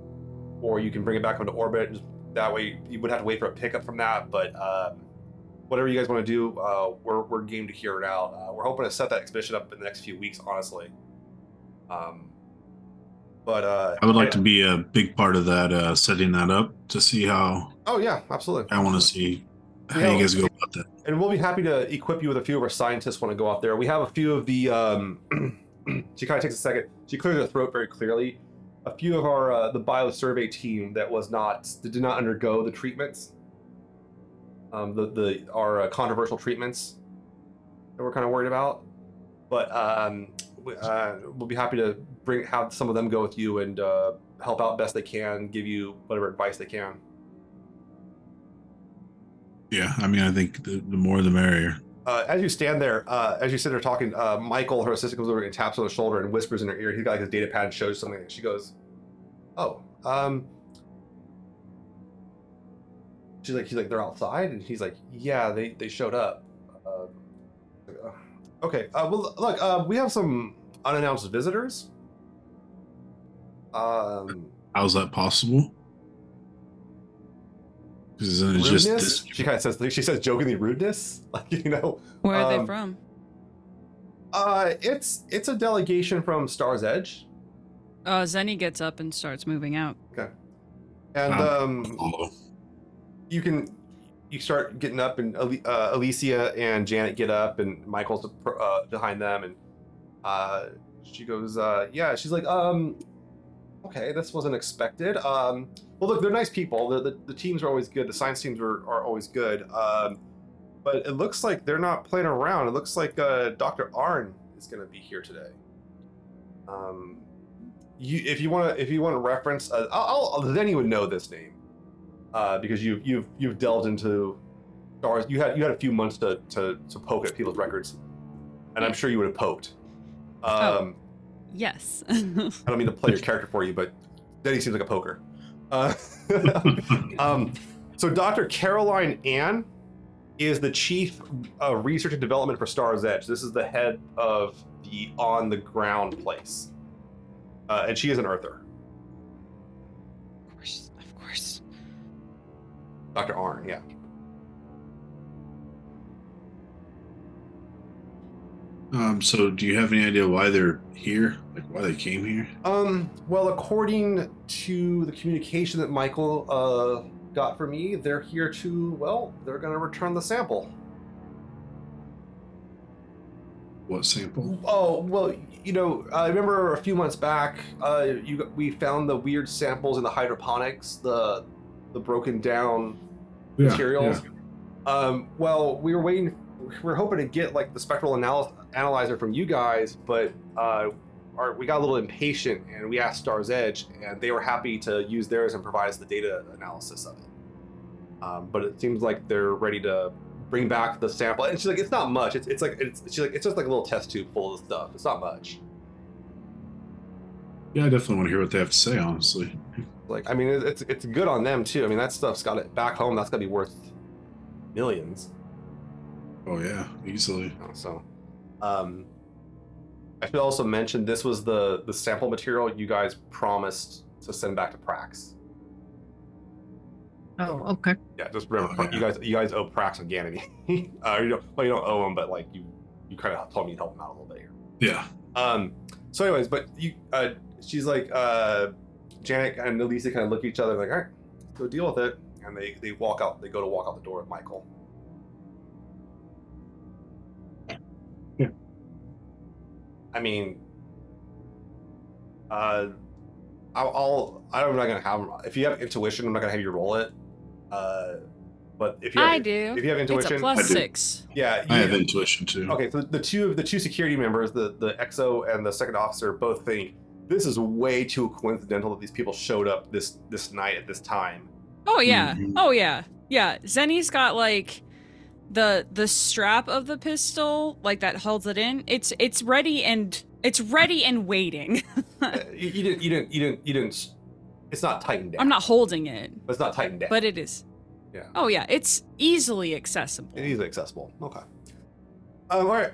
or you can bring it back into orbit. Just that way, you would have to wait for a pickup from that. But um, whatever you guys want to do, uh, we're we're game to hear it out. Uh, we're hoping to set that expedition up in the next few weeks, honestly. Um, but uh, I would like to be a big part of that, uh, setting that up to see how Oh yeah, absolutely. I want to see how Yeah. you guys go about that. and we'll be happy to equip you with a few of our scientists when to go out there. We have a few of the. Um, she kind of takes a second. She clears her throat very clearly. A few of our uh, the biosurvey team that was not that did not undergo the treatments. Um, the the our uh, controversial treatments that we're kind of worried about, but um, uh, we'll be happy to bring have some of them go with you and uh, help out best they can, give you whatever advice they can. Yeah, I mean, I think the, the more the merrier. uh, as you stand there, uh, as you sit there talking, uh, Michael, her assistant, comes over and taps on her shoulder and whispers in her ear. He's got like his data pad and shows something. She goes, "Oh, um." She's like, he's like, they're outside, and he's like, yeah, they they showed up. Okay, uh, well, look, uh, we have some unannounced visitors. Um, How's that possible? Isn't it just rudeness. this, She kind of says, she says jokingly, rudeness, like you know. Where are Um, they from? Uh, it's it's a delegation from Star's Edge. Uh, Zeni gets up and starts moving out. Okay. And Wow. um, you can you start getting up, and uh, Alicia and Janet get up, and Michael's uh, behind them, and uh, she goes, uh, "Yeah." She's like, "Um, okay, this wasn't expected. Um, well, look, they're nice people. The, the, the teams are always good. The science teams are, are always good. Um, but it looks like they're not playing around. It looks like uh, Dr. Arn is going to be here today. Um, you, if you want to, if you want to reference, uh, I'll, I'll, then you would know this name, uh, because you, you've you've delved into stars. You had you had a few months to to, to poke at people's records, and I'm sure you would have poked. Oh. Um, Yes. I don't mean to play your character for you, but Denny seems like a poker. Uh, um, so Dr. Caroline Ann is the chief uh, research and development for Star's Edge. This is the head of the on the ground place, uh, and she is an Earther. of course. Of course. Dr. Arn, yeah. Um, so do you have any idea why they're here? Like why they came here? Um, well, according to the communication that Michael uh, got from me, they're here to, well, they're going to return the sample. What sample? Oh, well, you know, I remember a few months back, uh, you we found the weird samples in the hydroponics, the the broken down Yeah, materials. yeah. Um, well, we were waiting. We were hoping to get like the spectral anal- analyzer from you guys, but uh, our, we got a little impatient and we asked Star's Edge, and they were happy to use theirs and provide us the data analysis of it. Um, but it seems like they're ready to bring back the sample. And she's like, "It's not much. It's, it's like it's she's like it's just like a little test tube full of stuff. It's not much." Yeah, I definitely want to hear what they have to say. Honestly, Like, I mean, it's it's good on them too. I mean, that stuff's got it back home. That's got to be worth millions. oh yeah, easily. you so um i should also mention this was the the sample material you guys promised to send back to prax Oh, okay. yeah just remember Oh, you guys you guys owe prax and ganymede uh, you don't well you don't owe them but like you you kind of told me to help them out a little bit here Yeah. um so anyways but you uh she's like uh janet and elisa kind of look at each other like all right let's go deal with it and they they walk out they go to walk out the door with michael Yeah. i mean uh I'll, I'll i'm not gonna have if you have intuition i'm not gonna have you roll it uh but if you have, I do. if you have It's a intuition plus six. yeah I you- have intuition too. Okay, so the two of the two security members, the the XO and the second officer, both think this is way too coincidental that these people showed up this this night at this time. Oh yeah. Mhm. Oh yeah. Yeah. Zeni's got like the the strap of the pistol, like that holds it in. It's it's ready and it's ready and waiting. Uh, you, you didn't you didn't you didn't you didn't. It's not tightened down. I'm not holding it, But it's not tightened down. but it is. Yeah. Oh yeah, it's easily accessible. It's easily accessible. Okay. Um, all right.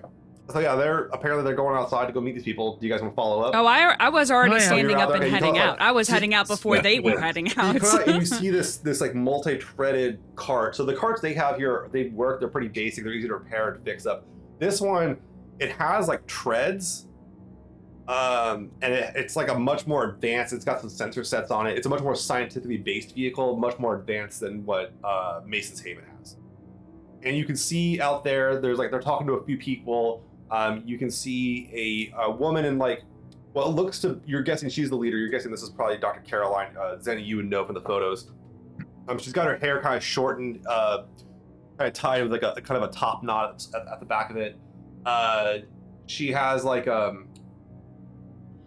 So yeah, they're apparently they're going outside to go meet these people. Do you guys want to follow up? Oh, I I was already Oh, yeah. standing You're up there? and Okay, heading go, like, out. I was heading out before yeah, they were yeah. heading So you out. out and you see this this like multi-threaded cart. So the carts they have here, they work. They're pretty basic. They're easy to repair and fix up. This one, it has like treads, um, and it, it's like a much more advanced. It's got some sensor sets on it. It's a much more scientifically based vehicle, much more advanced than what uh, Mason's Haven has. And you can see out there, there's like they're talking to a few people. Um, you can see a, a woman in like well, it looks to you're guessing she's the leader. You're guessing this is probably Dr. Caroline uh, Zeni. You would know from the photos. Um, she's got her hair kind of shortened, uh, kind of tied with like a kind of a top knot at, at the back of it. Uh, she has like um,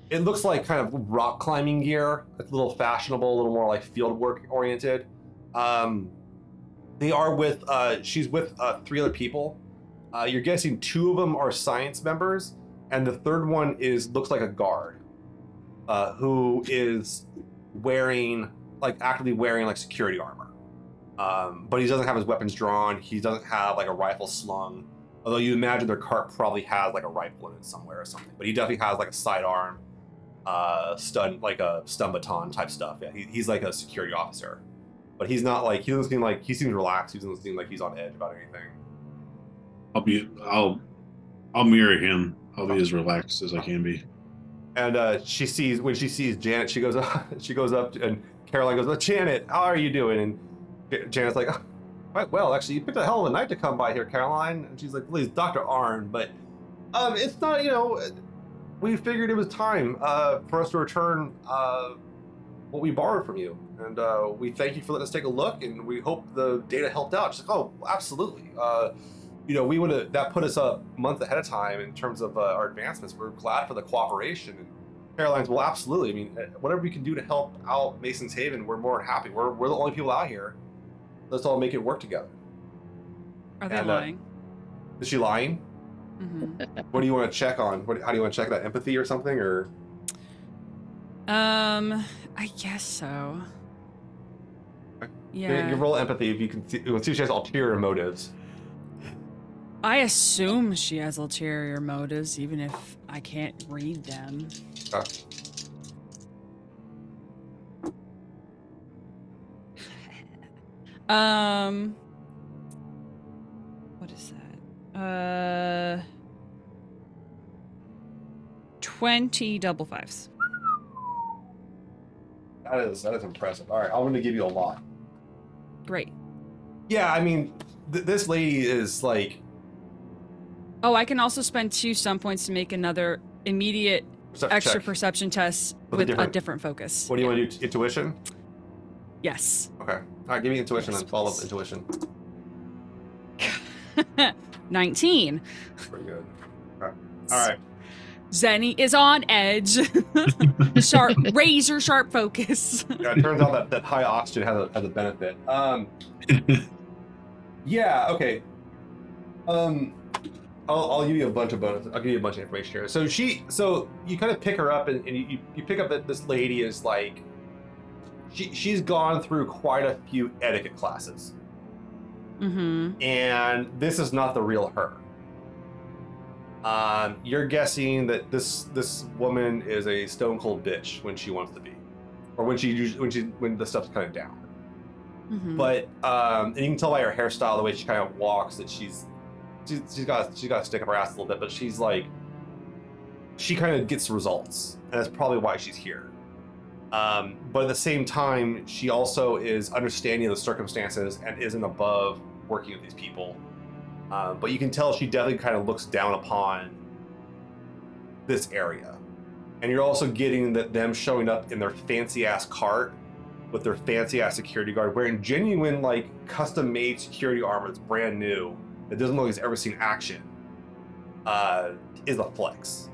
it looks like kind of rock climbing gear. It's a little fashionable, a little more like field work oriented. Um, they are with uh, she's with uh, three other people. Uh, you're guessing two of them are science members and the third one is looks like a guard uh, who is wearing like actively wearing like security armor. Um, but he doesn't have his weapons drawn. He doesn't have like a rifle slung. Although you imagine their cart probably has like a rifle in it somewhere or something. But he definitely has like a sidearm uh stun like a stun baton type stuff. Yeah he, he's like a security officer. But he's not like he doesn't seem like he seems relaxed. He doesn't seem like he's on edge about anything I'll be. I'll. I'll mirror him. I'll be as relaxed as I can be. And uh, she sees when she sees Janet, she goes up. She goes up, and Caroline goes, oh, "Janet, how are you doing?" And Janet's like, "Oh, "Quite well, actually. You picked a hell of a night to come by here, Caroline." And she's like, "Please, Doctor Arn, but um, it's not. You know, we figured it was time uh, for us to return uh, what we borrowed from you, and uh, we thank you for letting us take a look, and we hope the data helped out." She's like, "Oh, absolutely." Uh, you know, we would have that put us up months ahead of time in terms of uh, our advancements. We're glad for the cooperation. And Caroline's, well, absolutely. I mean, uh, whatever we can do to help out Mason's Haven, we're more than happy. We're, we're the only people out here. Let's all make it work together. Are they And, uh, lying? Is she lying? hmm What do you want to check on? What, how do you want to check that empathy or something? Or Um, I guess so. Okay. Yeah. you roll empathy if you can see, see if she has ulterior motives. I assume she has ulterior motives, even if I can't read them. Uh, Um, what is that? Uh, 20 double fives. That is that is impressive. All right, I'm going to give you a lot. Great. Yeah, I mean, th- this lady is like Oh, I can also spend two stun points to make another immediate perception extra check. perception test With a with, a different- different focus. What do you want to do? Intuition. Yes. Okay. All right, give me intuition Yes, then. Follow please. intuition. 19. Pretty good. Okay. All right. Zeni is on edge. sharp, razor sharp focus. Yeah, it turns out that, that high oxygen has a, has a benefit. Um, yeah, okay. Um, I'll, I'll give you a bunch of bonus. I'll give you a bunch of information here. So she, so you kind of pick her up, and, and you, you- pick up that this lady is like, she she's gone through quite a few etiquette classes, mm-hmm. and this is not the real her. Um, you're guessing that this this woman is a stone cold bitch when she wants to be, or when she when she when the stuff's kind of down. Mm-hmm. But um, and you can tell by her hairstyle, the way she kind of walks, that she's she's, she's got she's got to stick up her ass a little bit. But she's like, she kind of gets results, and that's probably why she's here. Um, but at the same time, she also is understanding the circumstances and isn't above working with these people. Um, but you can tell she definitely kind of looks down upon this area. And you're also getting that them showing up in their fancy ass cart with their fancy ass security guard wearing genuine like custom made security armor that's brand new that doesn't look like it's ever seen action uh, is a flex.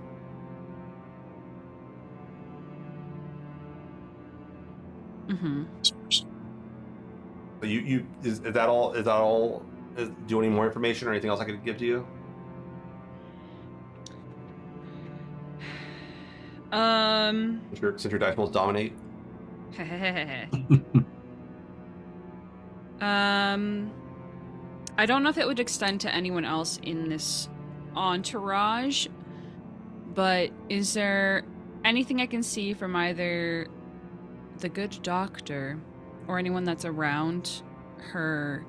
Mm-hmm. But you you is, is that all? Is that all? Is, do you want any more information or anything else I could give to you? Um. Since your, since your dice rolls dominate. um. I don't know if it would extend to anyone else in this entourage, but is there anything I can see from either the good doctor or anyone that's around her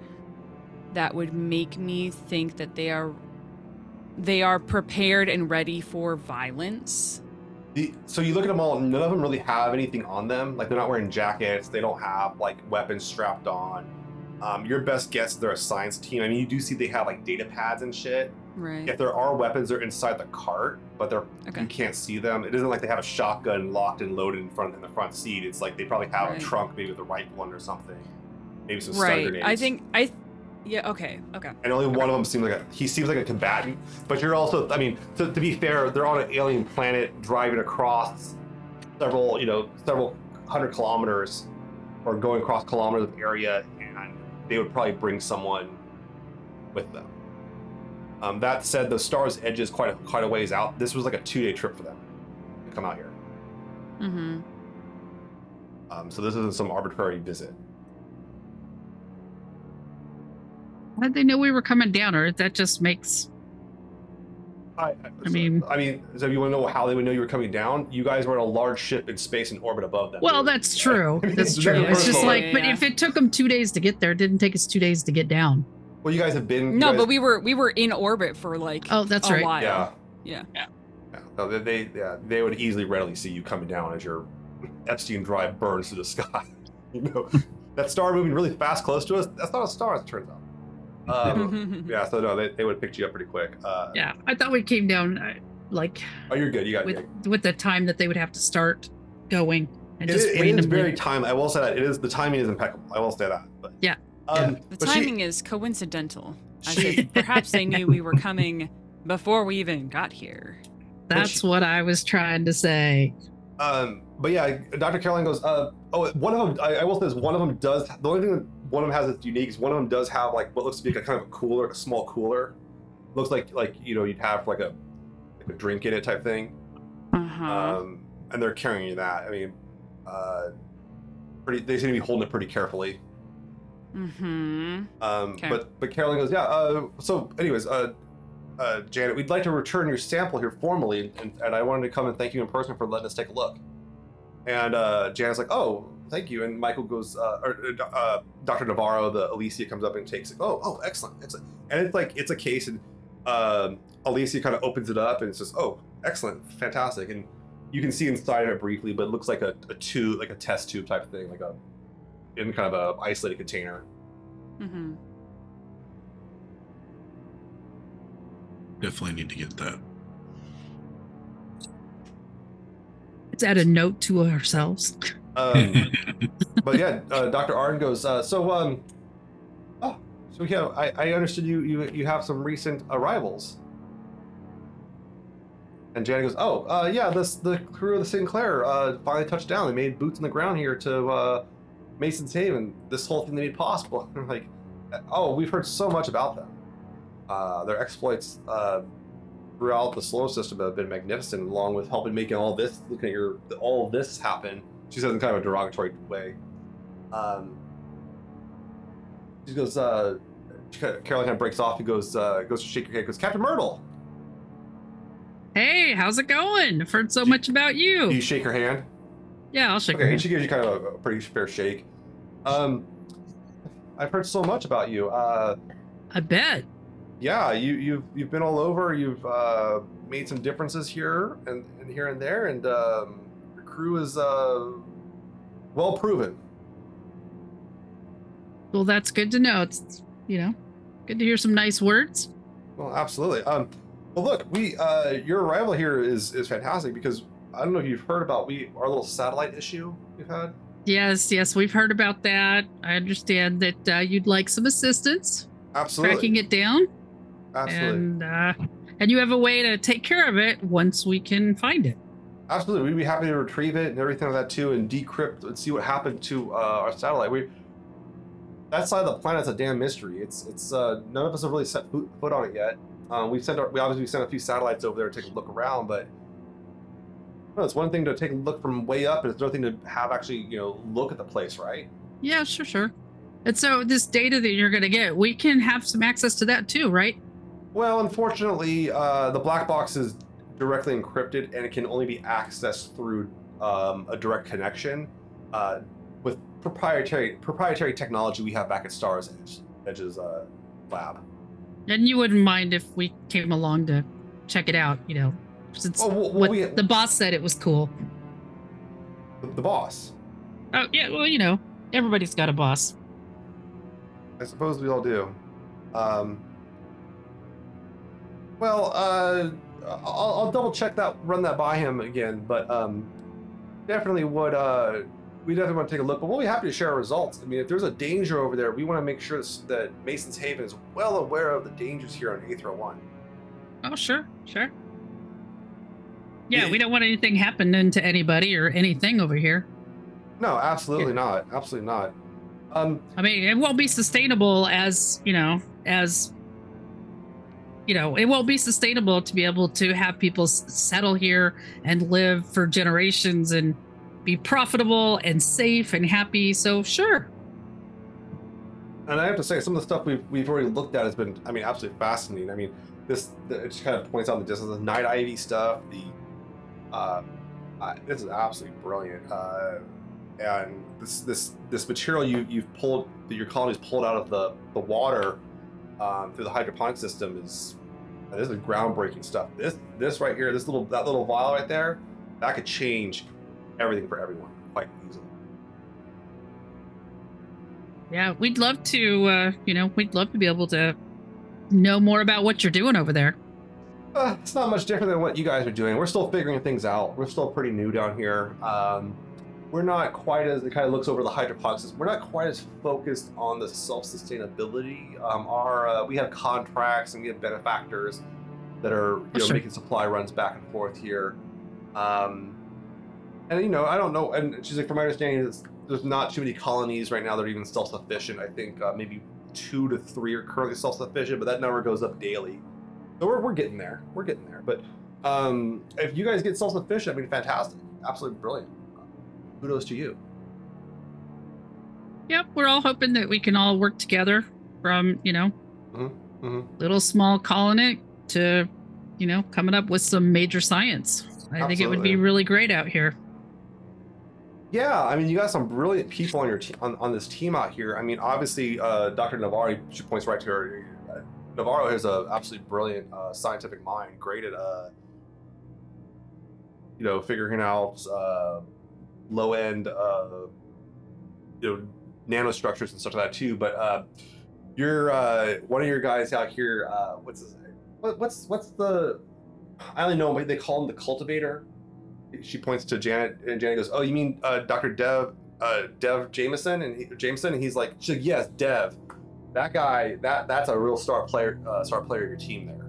that would make me think that they are they are prepared and ready for violence? So you look at them all. None of them really have anything on them. Like they're not wearing jackets. They don't have like weapons strapped on. Um, your best guess is they're a science team. I mean, you do see they have like data pads and shit. Right. If there are weapons, they're inside the cart, but they're Okay. you can't see them. It isn't like they have a shotgun locked and loaded in front in the front seat. It's like they probably have Right. a trunk, maybe with a rifle in or something, maybe some stun Right. grenades. I think I. Yeah. Okay. Okay. and only one of them seems like a he seems like a combatant. But you're also, I mean, to, to be fair, they're on an alien planet driving across several, you know, several hundred kilometers, or going across kilometers of area, they would probably bring someone with them. Um, that said, the Star's Edge is quite a, quite a ways out. This was like a two day trip for them to come out here. Mm-hmm. Um, so this isn't some arbitrary visit. How did they know we were coming down, or that just makes I, I mean- I mean, so you want to know how they would know you were coming down? You guys were in a large ship in space in orbit above them. well, that's true. I mean, That's it's true. It's just personal. like, but Yeah. if it took them two days to get there, it didn't take us two days to get down. Well, you guys have been. No, guys- but we were we were in orbit for like Oh, that's a right. while. Yeah. Yeah. Yeah. No, they, they, yeah, they would easily readily see you coming down as your Epstein drive burns through the sky. you know, that star moving really fast close to us, that's not a star, as it turns out. Um, yeah, so no, they, they would have picked you up pretty quick. Uh, Yeah, I thought we came down uh, like Oh, you're good. You got with it. with the time that they would have to start going and It just is, it is randomly. very time. I will say that it is the timing is impeccable. I will say that. But Yeah. um, The but she- timing is coincidental. I she- perhaps they knew we were coming before we even got here. That's what I was trying to say. Um, but yeah, Dr. Caroline goes, uh, oh, one of them, I, I will say this, one of them does, the only thing that one of them has its unique one of them does have like what looks to be like a kind of a cooler, a small cooler. Looks like, like, you know, you'd have like a, like a drink in it type thing. Uh-huh. Um, and they're carrying that. I mean, uh, pretty, they seem to be holding it pretty carefully. mm-hmm. Um, Okay. but, but Carolyn goes, yeah, uh, so anyways, uh, uh, Janet, we'd like to return your sample here formally, and, and I wanted to come and thank you in person for letting us take a look. And uh, Janet's like, oh, thank you. And Michael goes, uh, or uh, Dr. Navarro, the Alicia comes up and takes it. Oh, oh, excellent, excellent. And it's like it's a case, and um, Alicia kind of opens it up and it's just, oh, excellent, fantastic, and you can see inside of it briefly, but it looks like a, a tube, like a test tube type of thing, like a in kind of a isolated container. Mm-hmm. Definitely need to get that. Let's add a note to ourselves. Um, but yeah, uh, Dr. Arden goes, uh, so um, oh, so yeah, I, I understood you you you have some recent arrivals. And Janet goes, oh, uh, yeah, this the crew of the Sinclair uh, finally touched down. They made boots on the ground here to uh, Mason's Haven. This whole thing they made possible. I'm like, oh, we've heard so much about them. Uh, their exploits uh, throughout the solar system have been magnificent, along with helping making all this, looking at your all this happen. She says in kind of a derogatory way. Um, she goes, uh, she kind of- Caroline kind of breaks off. He goes, uh, goes to shake her head. Goes, Captain Myrtle. Hey, how's it going? I've heard so much about Do you. you shake her hand? Yeah, I'll shake Okay, and hand. she gives you kind of a, a pretty fair shake. Um, I've heard so much about you. Uh, I bet. yeah, you you've you've been all over. You've uh, made some differences here and, and here and there, and um, crew is uh, well proven. Well, that's good to know. It's you know, good to hear some nice words. Well, absolutely. Um, well, look, we uh, your arrival here is is fantastic because I don't know if you've heard about we our little satellite issue we've had. Yes, yes, we've heard about that. I understand that uh, you'd like some assistance Absolutely, tracking it down, absolutely, and uh, and you have a way to take care of it once we can find it. Absolutely. We'd be happy to retrieve it and everything like that too, and decrypt and see what happened to uh, our satellite. We that side of the planet's a damn mystery. It's it's uh, none of us have really set foot, foot on it yet. Um, we sent our, we obviously sent a few satellites over there to take a look around, but well, it's one thing to take a look from way up, and it's another thing to have actually you know look at the place, right? Yeah, sure, sure. And so this data that you're gonna get, we can have some access to that too, right? Well, unfortunately, uh, the black box is directly encrypted and it can only be accessed through um, a direct connection uh, with proprietary proprietary technology we have back at Stars Edge, Edge's uh, lab. And you wouldn't mind if we came along to check it out, you know, since well, well, what we- the boss said it was cool. The, the boss, Oh yeah, well you know, everybody's got a boss. I suppose we all do. Um, well, uh, I'll, I'll double check that, run that by him again, but um, definitely would. Uh, we definitely want to take a look, but we'll be happy to share our results. I mean, if there's a danger over there, we want to make sure that Mason's Haven is well aware of the dangers here on Aethra One. Oh sure, sure. Yeah, Yeah. we don't want anything happening to anybody or anything over here. No, absolutely not. Absolutely not. Um, I mean, it won't be sustainable as you know, as you know, it won't be sustainable to be able to have people settle here and live for generations and be profitable and safe and happy. So sure, and I have to say, some of the stuff we've, we've already looked at has been, I mean, absolutely fascinating. I mean, this it just kind of points out the distance, the night ivy stuff, the uh, this is absolutely brilliant. Uh, and this this this material you you've pulled that your colony's pulled out of the the water um, through the hydroponic system is this is groundbreaking stuff. This this right here, this little that little vial right there, that could change everything for everyone quite easily. yeah, we'd love to. Uh, you know, we'd love to be able to know more about what you're doing over there. Uh, it's not much different than what you guys are doing. We're still figuring things out. We're still pretty new down here. Um, we're not quite as it kind of looks over the hydroponic system. We're not quite as focused on the self-sustainability. Um, our uh, we have contracts and we have benefactors that are you know Sure. making supply runs back and forth here. Um, and you know, I don't know. And she's like, from my understanding, there's, there's not too many colonies right now that are even self-sufficient. I think uh, maybe two to three are currently self-sufficient, but that number goes up daily. So we're, we're getting there. We're getting there. But um, if you guys get self-sufficient, I mean, fantastic, absolutely brilliant. Kudos to you. Yep, we're all hoping that we can all work together from you know hmm little small colony to you know coming up with some major science. I think it would be really great out here. Yeah, I mean, you got some brilliant people on your te- on, on this team out here. I mean, obviously, uh, Dr. Navari, she points right to her. uh, Navarro is a absolutely brilliant uh, scientific mind, great at uh, you know figuring out uh, low end uh, you know nanostructures and stuff like that too. But uh, you're uh, one of your guys out here. Uh, what's his? What, what's what's the? I only know. They call him the cultivator. She points to Janet, and Janet goes, "Oh, you mean uh, Dr. Dev, uh, Dev Jameson?" And he, Jameson, and he's like, she's like, "Yes, Dev. That guy. That that's a real star player. Uh, star player of your team there.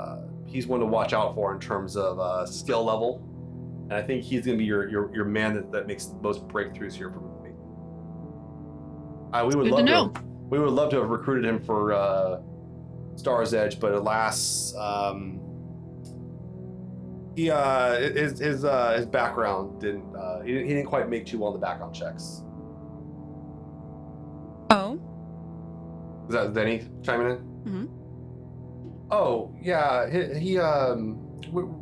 Uh, he's one to watch out for in terms of uh, skill level, and I think he's going to be your, your your man that, that makes the most breakthroughs here for me. Uh, we would Good to love know. have- we would love to have recruited him for uh, Star's Edge, but alas, um, he uh, his his uh, his background didn't uh, he, didn't he didn't quite make too well in the background checks. Oh, Is that Denny chiming in? Mhm. Oh yeah, he, he um, w-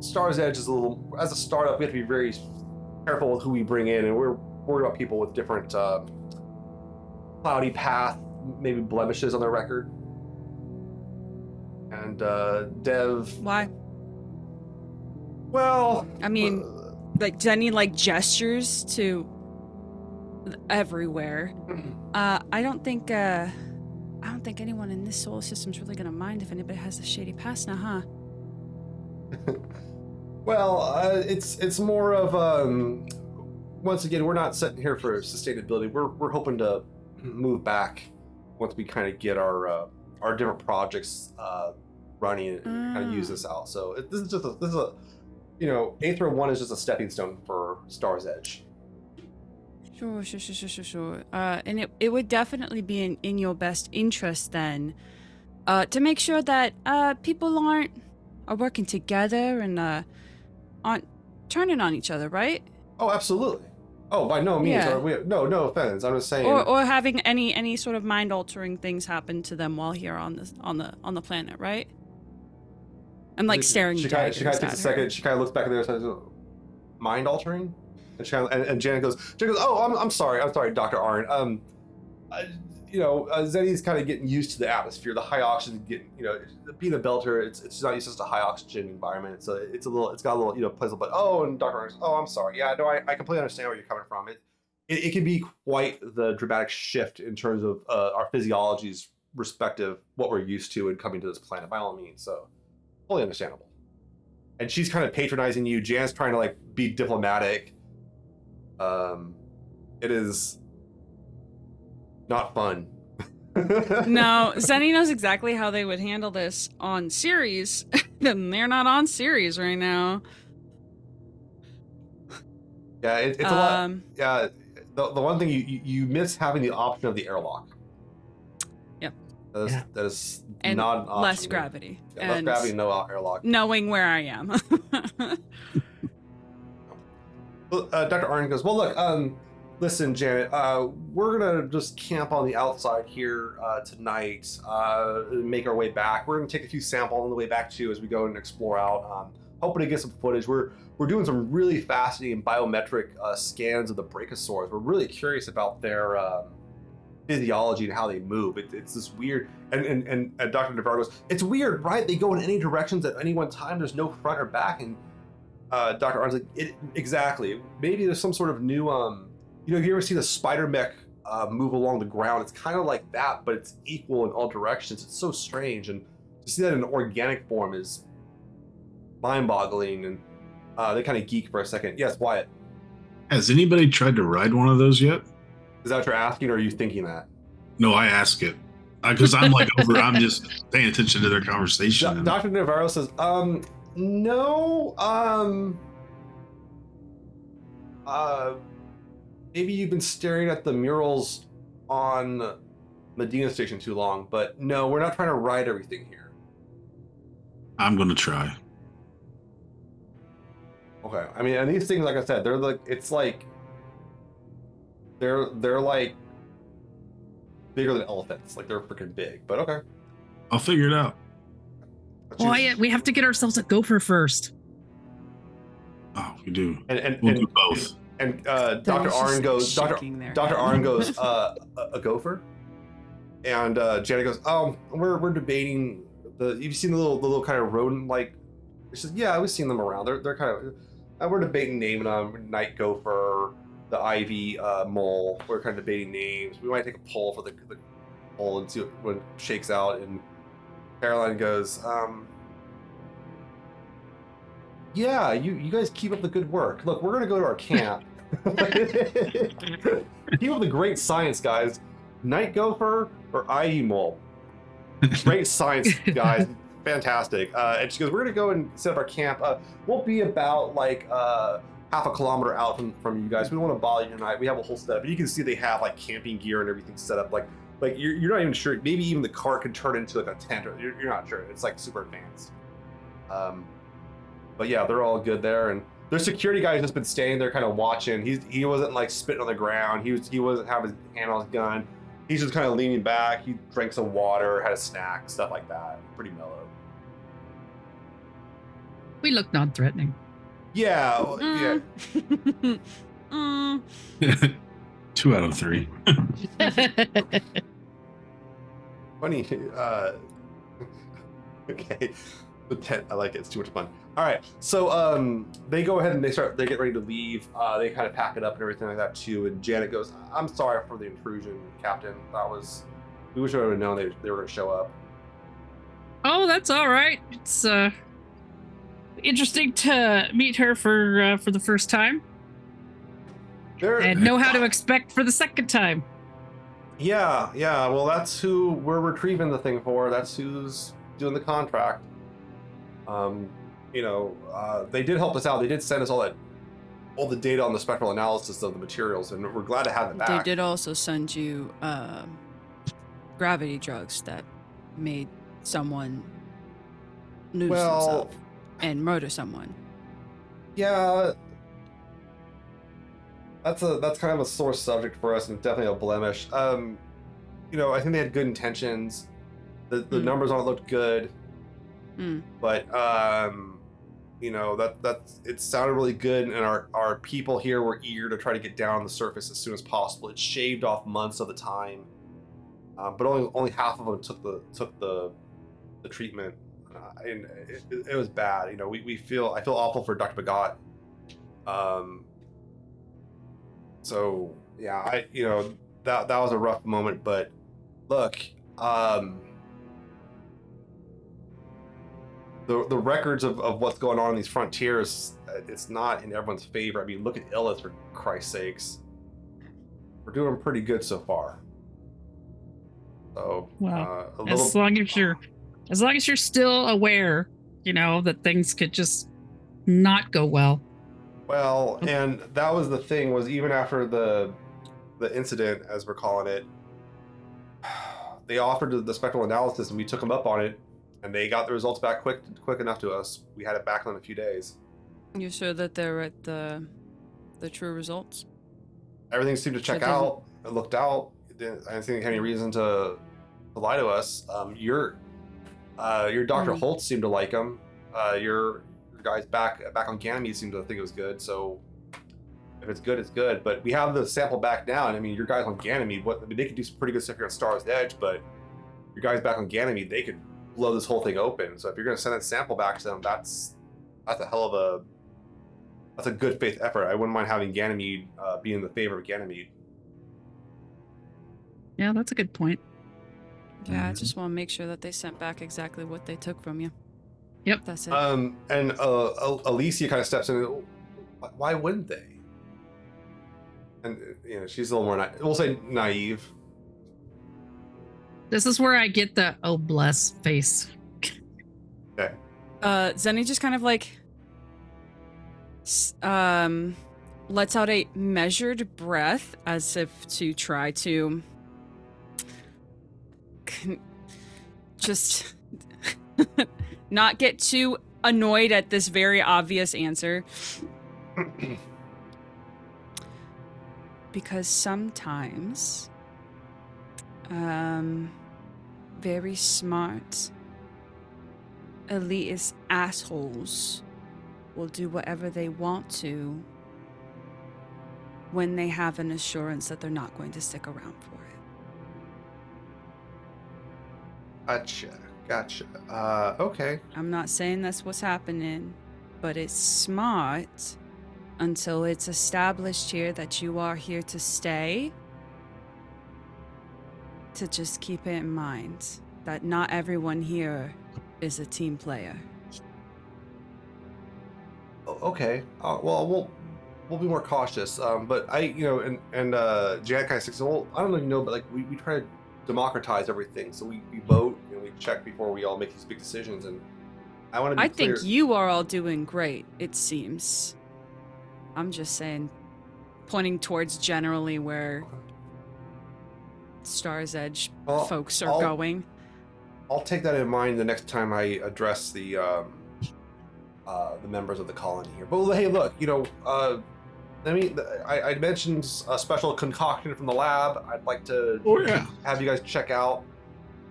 Star's Edge is a little as a startup. We have to be very careful with who we bring in, and we're worried about people with different uh, cloudy path, maybe blemishes on their record. And uh, Dev, why? well, I mean, uh, like Jenny like gestures to everywhere. Uh, I don't think uh, I don't think anyone in this solar system's really gonna mind if anybody has a shady past now, huh? Well, uh, it's it's more of um, once again we're not sitting here for sustainability. We're we're hoping to move back once we kind of get our uh, our different projects uh, running and kind of use Mm. this out. So it, this is just a, this is a you know Aethra One is just a stepping stone for Star's Edge. Sure, sure, sure, sure, sure, sure. Uh, and it, it would definitely be in, in your best interest then, uh, to make sure that uh, people aren't are working together and uh, aren't turning on each other, right? Oh, absolutely. Oh, by no means. Yeah. Are we, no, no offense. I'm just saying. Or, or having any any sort of mind altering things happen to them while here on the on the on the planet, right? I'm like staring She kind of she kind of takes a second. her. She kind of looks back at there and says, "Mind altering." And, she and, and Janet goes, Janet goes, "Oh, I'm, I'm sorry. I'm sorry, Doctor Arn. Um, I, you know, uh, Zeni's kind of getting used to the atmosphere, the high oxygen. Getting, you know, being a belter, it's it's not used to a high oxygen environment. So it's a little, it's got a little, you know, a but oh, and Arn "Oh, I'm sorry. Yeah, no, I, I completely understand where you're coming from. It, it, it can be quite the dramatic shift in terms of uh, our physiologies respective what we're used to in coming to this planet by all means so totally understandable and she's kind of patronizing you jan's trying to like be diplomatic um it is not fun No, Zeni knows exactly how they would handle this on Ceres, and they're not on Ceres right now. yeah it, it's a lot Um, yeah the, the one thing you, you you miss having the option of the airlock Yep. that is, Yeah. that is and not an option less gravity. yeah, less and gravity no airlock Knowing where I am. Well, uh, Dr. Arn goes, Well, look, um, listen, Janet, uh, we're going to just camp on the outside here uh, tonight, uh, make our way back. We're going to take a few samples on the way back, too, as we go and explore out. Um, hoping to get some footage. We're, we're doing some really fascinating biometric uh, scans of the brachiosaurs. We're really curious about their um, physiology and how they move. It, it's this weird. And, and, and, and Dr. Navarro goes, It's weird, right? They go in any directions at any one time. There's no front or back. And uh, Dr. Arn's like, exactly. Maybe there's some sort of new, um, you know, you ever seen a spider mech uh, move along the ground? It's kind of like that, but it's equal in all directions. It's so strange. And to see that in organic form is mind boggling. And uh, they kind of geek for a second. Yes, Wyatt. Has anybody tried to ride one of those yet? Is that what you're asking, or are you thinking that? No, I ask it because I'm like over. I'm just paying attention to their conversation. Do- Dr. Navarro says, um, no, um, uh, maybe you've been staring at the murals on Medina Station too long, but no, we're not trying to ride everything here. I'm gonna try. Okay, I mean, and these things, like I said, they're like, it's like, they're they're like bigger than elephants, like they're freaking big. But okay. I'll figure it out. But you- Wyatt, we have to get ourselves a gopher first. Oh, we do. and and We'll and, do both. And uh, Dr. Arn goes, Dr. Dr. Arn goes, uh, a, a gopher? and uh, Janet goes, "Oh, we're we're debating the. You've seen the little the little kind of rodent like." She says, "Yeah, we've seen them around. They're they're kind of. Uh, we're debating naming them. Night gopher, the ivy uh, mole. We're kind of debating names. We might take a poll for the, the poll and see what, what shakes out." And Caroline goes, um, "Yeah, you you guys keep up the good work. Look, we're gonna go to our camp." keep up the great science, guys. Night Gopher or Ivy Mole. Great science, guys. Fantastic. Uh, and she goes, We're going to go and set up our camp. Uh, we'll be about like uh, half a kilometer out from, from you guys. We don't want to bother you tonight. We have a whole setup. And you can see they have like camping gear and everything set up. Like, like you're, you're not even sure. Maybe even the car could turn into like a tent. Or you're, you're not sure. It's like super advanced. Um, but yeah, they're all good there. And their security guy has just been standing there, kind of watching. He's he wasn't like spitting on the ground. He was he wasn't having his hand on his gun. He's just kind of leaning back. He drank some water, had a snack, stuff like that. Pretty mellow. We look non-threatening. Yeah, well, yeah. Mm. Mm. Two out of three. Funny. Uh, okay. The tent. I like it. It's too much fun. All right. So um, they go ahead and they start. They get ready to leave. Uh, they kind of pack it up and everything like that too. And Janet goes, "I'm sorry for the intrusion, Captain. That was. We wish we would have known they, they were going to show up." oh, that's all right. It's uh interesting to meet her for uh, for the first time They're, and know how to expect for the second time. Yeah, yeah. Well, that's who we're retrieving the thing for. That's who's doing the contract. Um, you know, uh, they did help us out. They did send us all that, all the data on the spectral analysis of the materials, and we're glad to have it back. They did also send you um, gravity drugs that made someone lose Well- himself and murder someone. Yeah, that's a that's kind of a sore subject for us, and definitely a blemish. Um, you know, I think they had good intentions. The the Mm. numbers on it looked good. Mm. but um you know that that it sounded really good and our our people here were eager to try to get down on the surface as soon as possible. It shaved off months of the time um, but only only half of them took the took the the treatment. Uh, and it, it, it was bad. You know we, we feel i feel awful for dr bagot um so yeah i you know that that was a rough moment but look um the the records of, of what's going on in these frontiers, uh, it's not in everyone's favor. I mean, look at Illith for Christ's sakes. We're doing pretty good so far. So, Well, uh, As little. long as you're as long as you're still aware, you know, that things could just not go well. Well, and that was the thing was even after the the incident, as we're calling it, they offered the spectral analysis, and we took them up on it, and they got the results back quick quick enough to us. We had it back in a few days. You sure that they're at the the true results? everything seemed to check out. It looked out. It didn't, I didn't think they had any reason to, to lie to us. Um, your uh, your Doctor Mhm. Holt seemed to like him. Uh, your, your guys back back on Ganymede seemed to think it was good. So if it's good, it's good. But we have the sample back now. And I mean, your guys on Ganymede, what I mean, they could do some pretty good stuff here on Star's Edge. But your guys back on Ganymede, they could blow this whole thing open. So if you're going to send that sample back to them, that's that's a hell of a that's a good faith effort. I wouldn't mind having Ganymede uh, be in the favor of Ganymede. Yeah, that's a good point. Yeah, I Mhm. just want to make sure that they sent back exactly what they took from you. Yep. That's it. Um, and uh, Al- Alicia kind of steps in. "Why- Why wouldn't they? And you know, she's a little more. Na- we'll say naive. This is where I get the oh bless face. uh Zeni just kind of like um lets out a measured breath as if to try to just not get too annoyed at this very obvious answer because sometimes um very smart elitist assholes will do whatever they want to when they have an assurance that they're not going to stick around for it. Gotcha. Gotcha. Uh, okay. I'm not saying that's what's happening, but it's smart until it's established here that you are here to stay to just keep it in mind that not everyone here is a team player. Okay. Uh, well, we'll we'll be more cautious. Um, but I, you know, and and uh, Janet kind of says, well, I don't know if you know, but like we, we try to democratize everything, so we, we vote and we check before we all make these big decisions. And I want to be I clear. think you are all doing great, it seems. I'm just saying, pointing towards generally where Star's Edge Well, folks are I'll- going. I'll take that in mind the next time I address the um, uh, the members of the colony here. But hey, look, you know, uh, I mean, I, I mentioned a special concoction from the lab. I'd like to Oh yeah. have you guys check out.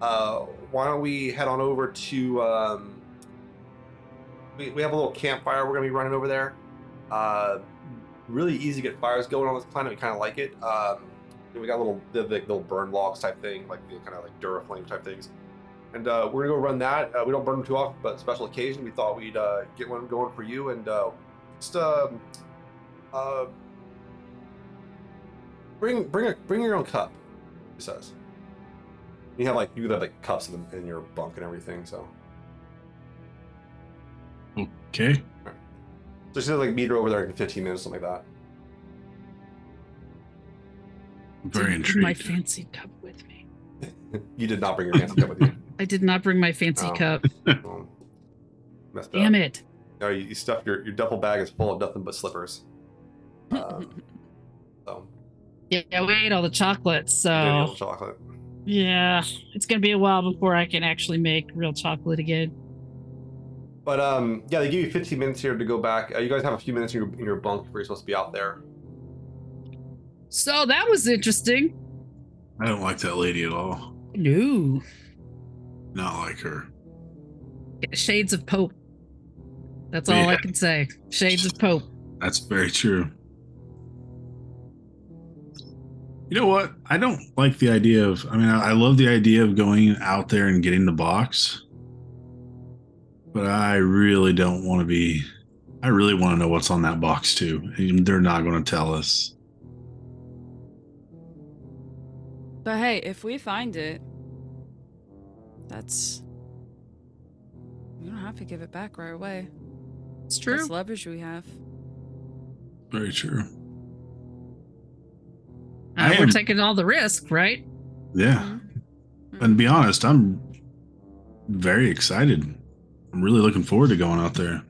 Uh, why don't we head on over to? Um, we, we have a little campfire we're gonna be running over there. Uh, really easy to get fires going on this planet. We kind of like it. Um, we got little the, the little burn logs type thing, like the kind of like Duraflame type things. And uh, we're gonna go run that. Uh, we don't burn them too often, but special occasion, we thought we'd uh, get one going for you and uh, just um, uh, bring bring a bring your own cup. He says. You have like you have like cups in, in your bunk and everything. So Okay. so she said like meet her over there in 15 minutes, something like I'm very Didn't bring My fancy cup with me. you did not bring your fancy cup with you. I did not bring my fancy Oh. cup. Um, messed up. Damn it. No, you, you stuffed your your duffel bag is full of nothing but slippers. Um, so Yeah, we ate all the chocolates, maybe a so little chocolate. yeah, it's gonna be a while before I can actually make real chocolate again. But um, yeah, they give you 15 minutes here to go back. Uh, you guys have a few minutes in your, in your bunk before you're supposed to be out there. So that was interesting. I don't like that lady at all. No, Not like her. shades of Pope. That's all I can say. Shades of Pope. That's very true. You know what? I don't like the idea of. I mean, I, I love the idea of going out there and getting the box, but I really don't want to be. I really want to know what's on that box too. And They're not going to tell us. But hey, if we find it, that's. We don't have to give it back right away. It's true. That's leverage we have. Very true. Uh, we're am- taking all the risk, right? Yeah. Mhm. And to be honest, I'm very excited. I'm really looking forward to going out there.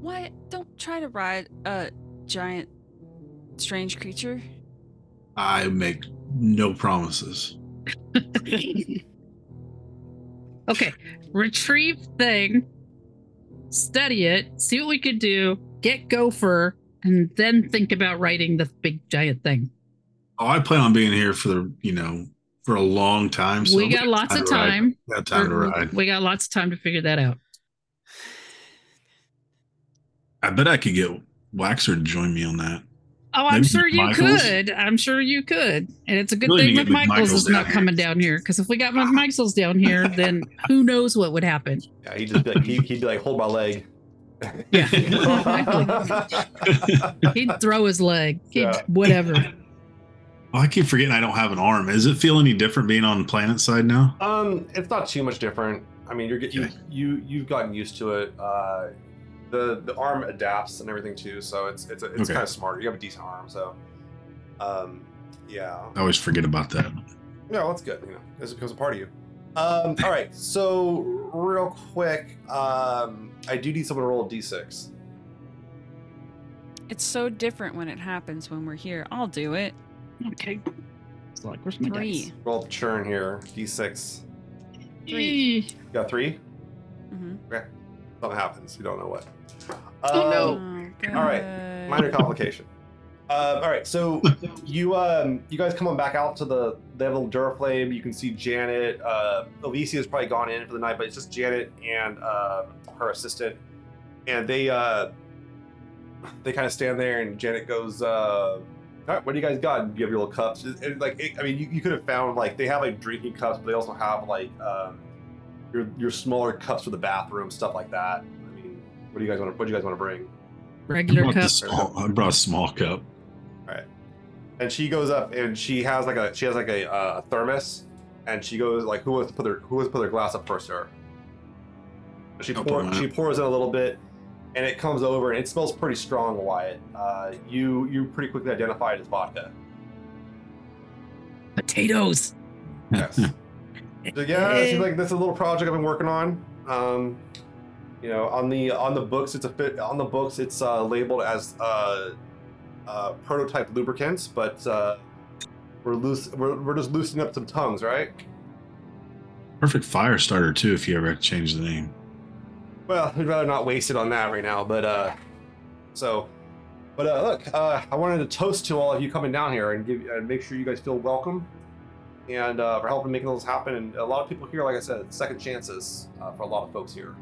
Why don't try to ride a giant strange creature? I make no promises. okay, retrieve thing, study it, see what we could do, get gopher, and then think about writing the big giant thing. Oh, I plan on being here for the, you know, for a long time. So we got lots of time. Got time to ride. We got lots of time to figure that out. I bet I could get Waxor to join me on that. Oh, I'm Maybe sure you McMichaels? could. I'm sure you could. And it's a good Really thing need to get McMichaels McMichaels is not down coming here. down here. Because if we got McMichaels down here, then who knows what would happen. Yeah, he'd just be like, he, he'd be like, hold my leg. Yeah, He'd throw his leg. He'd Yeah. whatever. Oh, I keep forgetting I don't have an arm. Does it feel any different being on the planet side now? Um, it's not too much different. I mean, you're get you Okay. you you've gotten used to it. Uh, the the arm adapts and everything too, so it's it's it's Okay. kind of smart. You have a decent arm, so um, yeah, I always forget about that. yeah, well, that's good. You know, this becomes a part of you. Um, all right, so real quick, um, I do need someone to roll a d6. It's so different when it happens when we're here. I'll do it. Okay. It's like, where's my Three. dice? Roll the churn here, d6. Three. You got three. Something happens. You don't know what. Oh, no. All right, minor complication. Uh, all right, so you um, you guys come on back out to the they have a little Duraflame. You can see Janet. Uh, Alicia has probably gone in for the night, but it's just Janet and uh, her assistant, and they uh, they kind of stand there, and Janet goes, uh, All right, what do you guys got? You have your little cups. It- it- like, it- I mean, you, you could have found like they have like drinking cups, but they also have like um, your your smaller cups for the bathroom, stuff like that. I mean, what do you guys want? to What do you guys want to bring? Regular brought, cup. small, I brought a small cup. And she goes up and she has like a she has like a, uh, a thermos, and she goes like, who wants to put their who wants to put their glass up first, sir? She I'll pour, she pours in a little bit, and it comes over and it smells pretty strong, Wyatt. Uh, you you pretty quickly identify it as vodka. Potatoes. Yes. So yeah, she's like, this is a little project I've been working on. Um, you know, on the on the books, it's a fit on the books. It's uh, labeled as uh, uh, prototype lubricants, but uh, we're loose. We're, we're just loosening up some tongues, right? Perfect fire starter too, if you ever change the name. Well, we'd rather not waste it on that right now. But uh, so, but uh, look, uh, I wanted to toast to all of you coming down here and give and make sure you guys feel welcome, and uh, for helping making this happen. And a lot of people here, like I said, second chances uh, for a lot of folks here.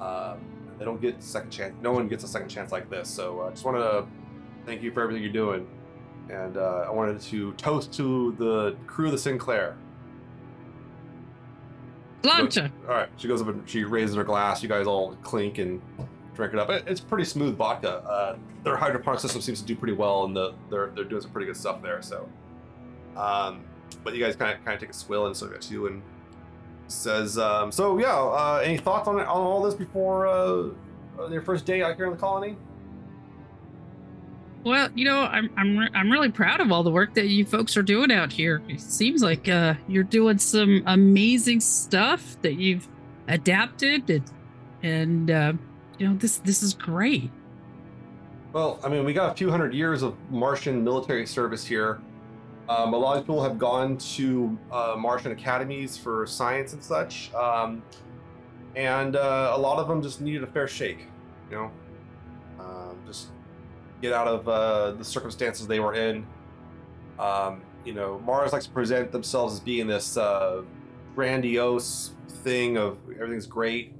Um, they don't get second chance. No one gets a second chance like this. So I just wanted to thank you for everything you're doing, and uh, I wanted to toast to the crew of the Sinclair. Plancha. All right, she goes up and she raises her glass. You guys all clink and drink it up. It- It's pretty smooth vodka. Uh, their hydroponic system seems to do pretty well, and the, they're they're doing some pretty good stuff there. So, um, but you guys kind of kind of take a swill and so at you and says, um, so yeah. Uh, any thoughts on it, on all this before uh, uh, your first day out here in the colony? Well, you know, I'm I'm re- I'm really proud of all the work that you folks are doing out here. It seems like uh, you're doing some amazing stuff that you've adapted, and, and uh, you know this this is great. Well, I mean, we got a few hundred years of Martian military service here. Um, a lot of people have gone to uh, Martian academies for science and such, um, and uh, a lot of them just needed a fair shake. You know, um, just get out of uh, the circumstances they were in. Um, you know, Mars likes to present themselves as being this uh, grandiose thing of everything's great,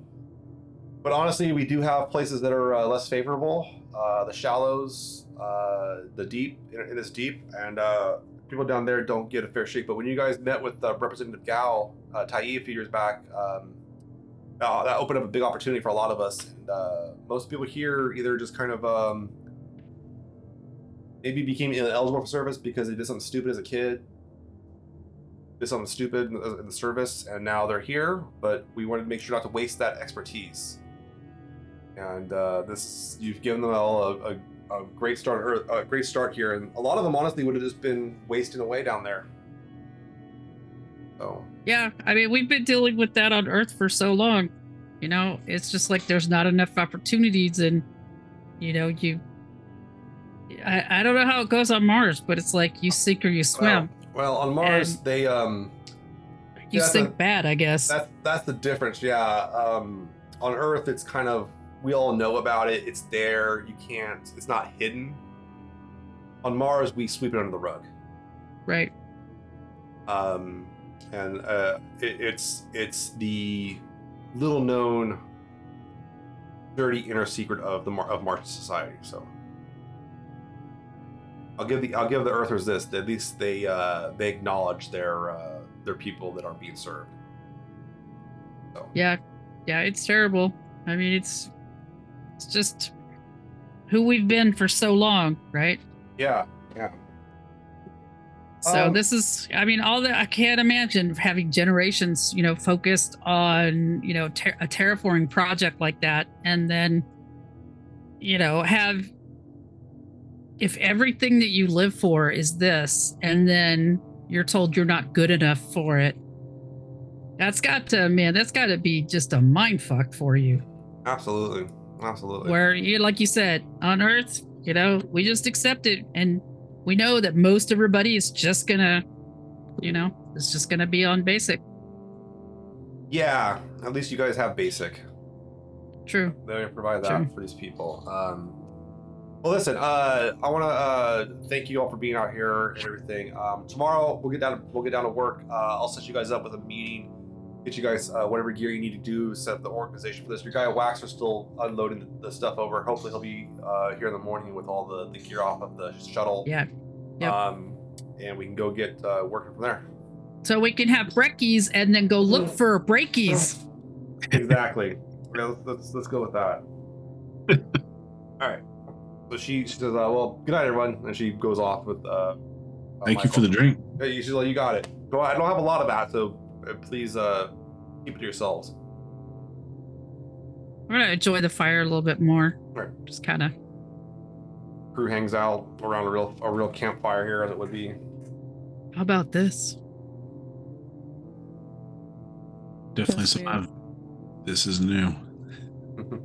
but honestly, we do have places that are uh, less favorable. Uh, the shallows, the deep, it is deep, and uh, people down there don't get a fair shake. But when you guys met with uh, Representative Gal uh, Tai a few years back, um, uh, that opened up a big opportunity for a lot of us. And uh, most people here either just kind of um, maybe became ineligible for service because they did something stupid as a kid, did something stupid in the, in the service, and now they're here. But we wanted to make sure not to waste that expertise and uh, this you've given them all a, a, a great start or a great start here and a lot of them honestly would have just been wasting away down there so Yeah, I mean, we've been dealing with that on Earth for so long. You know, it's just like there's not enough opportunities, and you know, you. I, I don't know how it goes on Mars, but it's like you sink or you swim. well, well on mars And- they um you sink the- bad, I guess. that's that's the difference yeah um on earth it's kind of we all know about it it's there you can't it's not hidden on mars we sweep it under the rug Right. um, and uh, it, it's it's the little known dirty inner secret of the Mar- of Martian society. So I'll give the I'll give the Earthers this: that at least they uh, they acknowledge their uh, their people that are being served. So Yeah. Yeah, it's terrible. I mean, it's it's just who we've been for so long, right? yeah, yeah. So Um, this is, I mean, all that I can't imagine having generations, you know, focused on, you know, ter- a terraforming project like that, and then, you know, have if everything that you live for is this, and then you're told you're not good enough for it. That's got to, man, that's got to be just a mind fuck for you. Absolutely, absolutely. Where you, like you said, on Earth, you know, we just accept it, and we know that most everybody is just gonna, you know, it's just gonna be on basic. yeah, at least you guys have basic. True. They provide that Sure. for these people. Um, well, listen, uh, I want to uh, thank you all for being out here and everything. Um, tomorrow we'll get down. To, We'll get down to work. Uh, I'll set you guys up with a meeting. Get you guys uh, whatever gear you need to do, set up the organization for this. Your guy Waxor still unloading the, the stuff over. Hopefully, he'll be uh, here in the morning with all the, the gear off of the shuttle. Yeah. Yep. Um, and we can go get uh, working from there. So we can have brekkies and then go look for breakies. exactly. Okay, let's, let's let's go with that. all right. So she she says, uh, "Well, good night, everyone," and she goes off with. Uh, uh, Thank you for the drink. Yeah, you- she's like, "You got it." Go. I don't have a lot of that, so uh, please uh, keep it to yourselves. I'm gonna enjoy the fire a little bit more. Right. Just kind of. Crew hangs out around a real a real campfire here, as it would be. How about this? Definitely That's some. I've- This is new.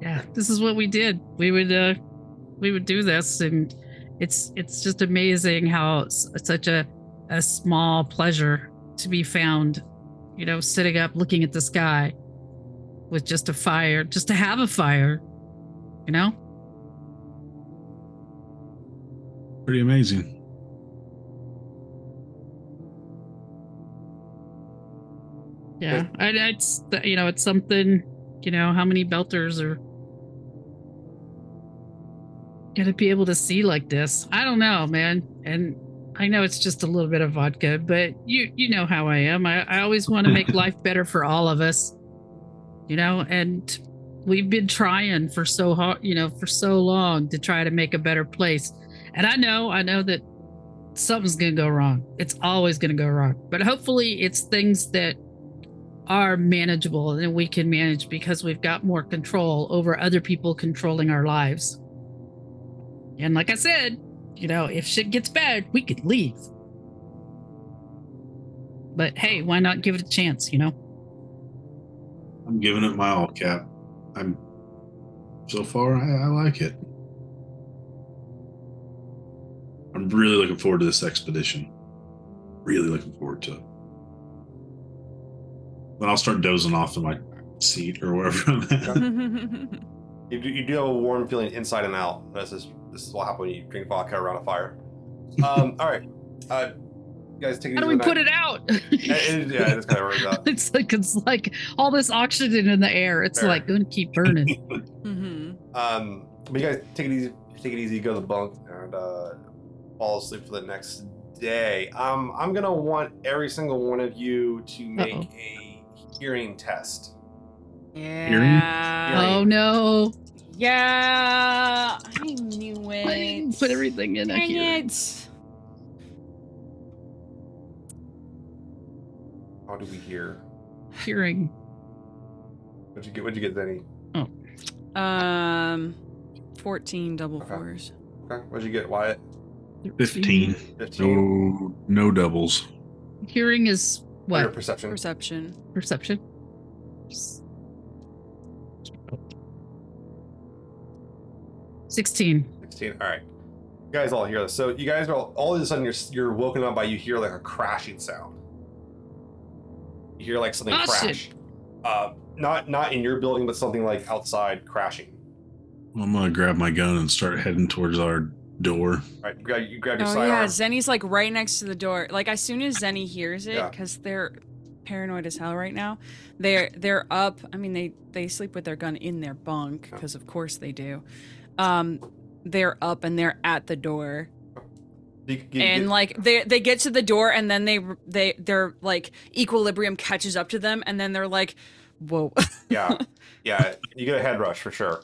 Yeah, this is what we did. We would uh we would do this and it's it's just amazing how such a a small pleasure to be found, you know, sitting up looking at the sky with just a fire, just to have a fire, you know? Pretty amazing. Yeah, I, it's you know it's something. You know how many belters are gonna be able to see like this? I don't know, man. And I know it's just a little bit of vodka, but you you know how I am. I, I always want to make life better for all of us. You know, and we've been trying for so hard, you know, for so long to try to make a better place. And I know, I know that something's gonna go wrong. It's always gonna go wrong. But hopefully it's things that are manageable and we can manage because we've got more control over other people controlling our lives. And like I said, you know, if shit gets bad, we could leave. But hey, why not give it a chance, you know? I'm giving it my all, Cap. I'm so far. I, I like it. I'm really looking forward to this expedition. Really looking forward to it. Then I'll start dozing off in my seat or wherever I'm at. You do, you do have a warm feeling inside and out. This is this is what happens when you drink vodka around a fire. Um, all right, uh, guys take it easy. How do we with put it out? It- it- yeah, it's kind of works out. it's like it's like all this oxygen in the air. It's Fair. like going to keep burning. hmm Um, but you guys take it easy. Take it easy. Go to the bunk and uh, fall asleep for the next day. Um, I'm gonna want every single one of you to make Uh-oh. a hearing test. Yeah. oh no! Yeah. I knew it. I didn't put everything in a Dang hearing. it. How do we hear? hearing. What'd you get? What'd you get, Zeni? Um, 14 double Okay. fours. Okay. What'd you get, Wyatt? 15. Fifteen. No, no doubles. Hearing is What? Your perception. Perception. Perception. Sixteen. 16. 16. All right. You guys all hear this. So you guys are all, all of a sudden you're you're woken up by you hear like a crashing sound. You hear like something Oh, shit. crash. Uh, not not in your building, but something like outside crashing. I'm gonna grab my gun and start heading towards our door. All right, you grab, you grab your Oh yeah, sidearm. Zeni's like right next to the door. Like as soon as Zeni hears it, Yeah. because they're paranoid as hell right now. They're they're up. I mean, they they sleep with their gun in their bunk because of course they do. Um, they're up and they're at the door, You- you and get- like they they get to the door and then they they their like equilibrium catches up to them, and then they're like, whoa. yeah, yeah, you get a head rush for sure.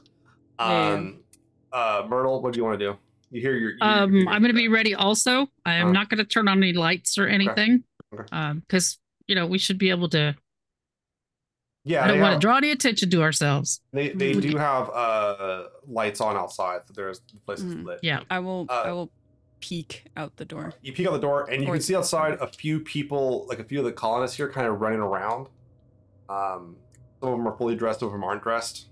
Yeah. Um, uh, Myrtle, what do you want to do? You hear your. you- Um, you- I'm going to be ready. Also, I am Uh-huh. not going to turn on any lights or anything. Okay. Um, because you know we should be able to. Yeah, I don't they want to draw any attention to ourselves. They they do have uh lights on outside. So there's places Mhm. lit. Yeah. I will Uh, I will peek out the door. You peek out the door and you Or- can see outside a few people, like a few of the colonists here, kind of running around. Um, some of them are fully dressed, some of them aren't dressed.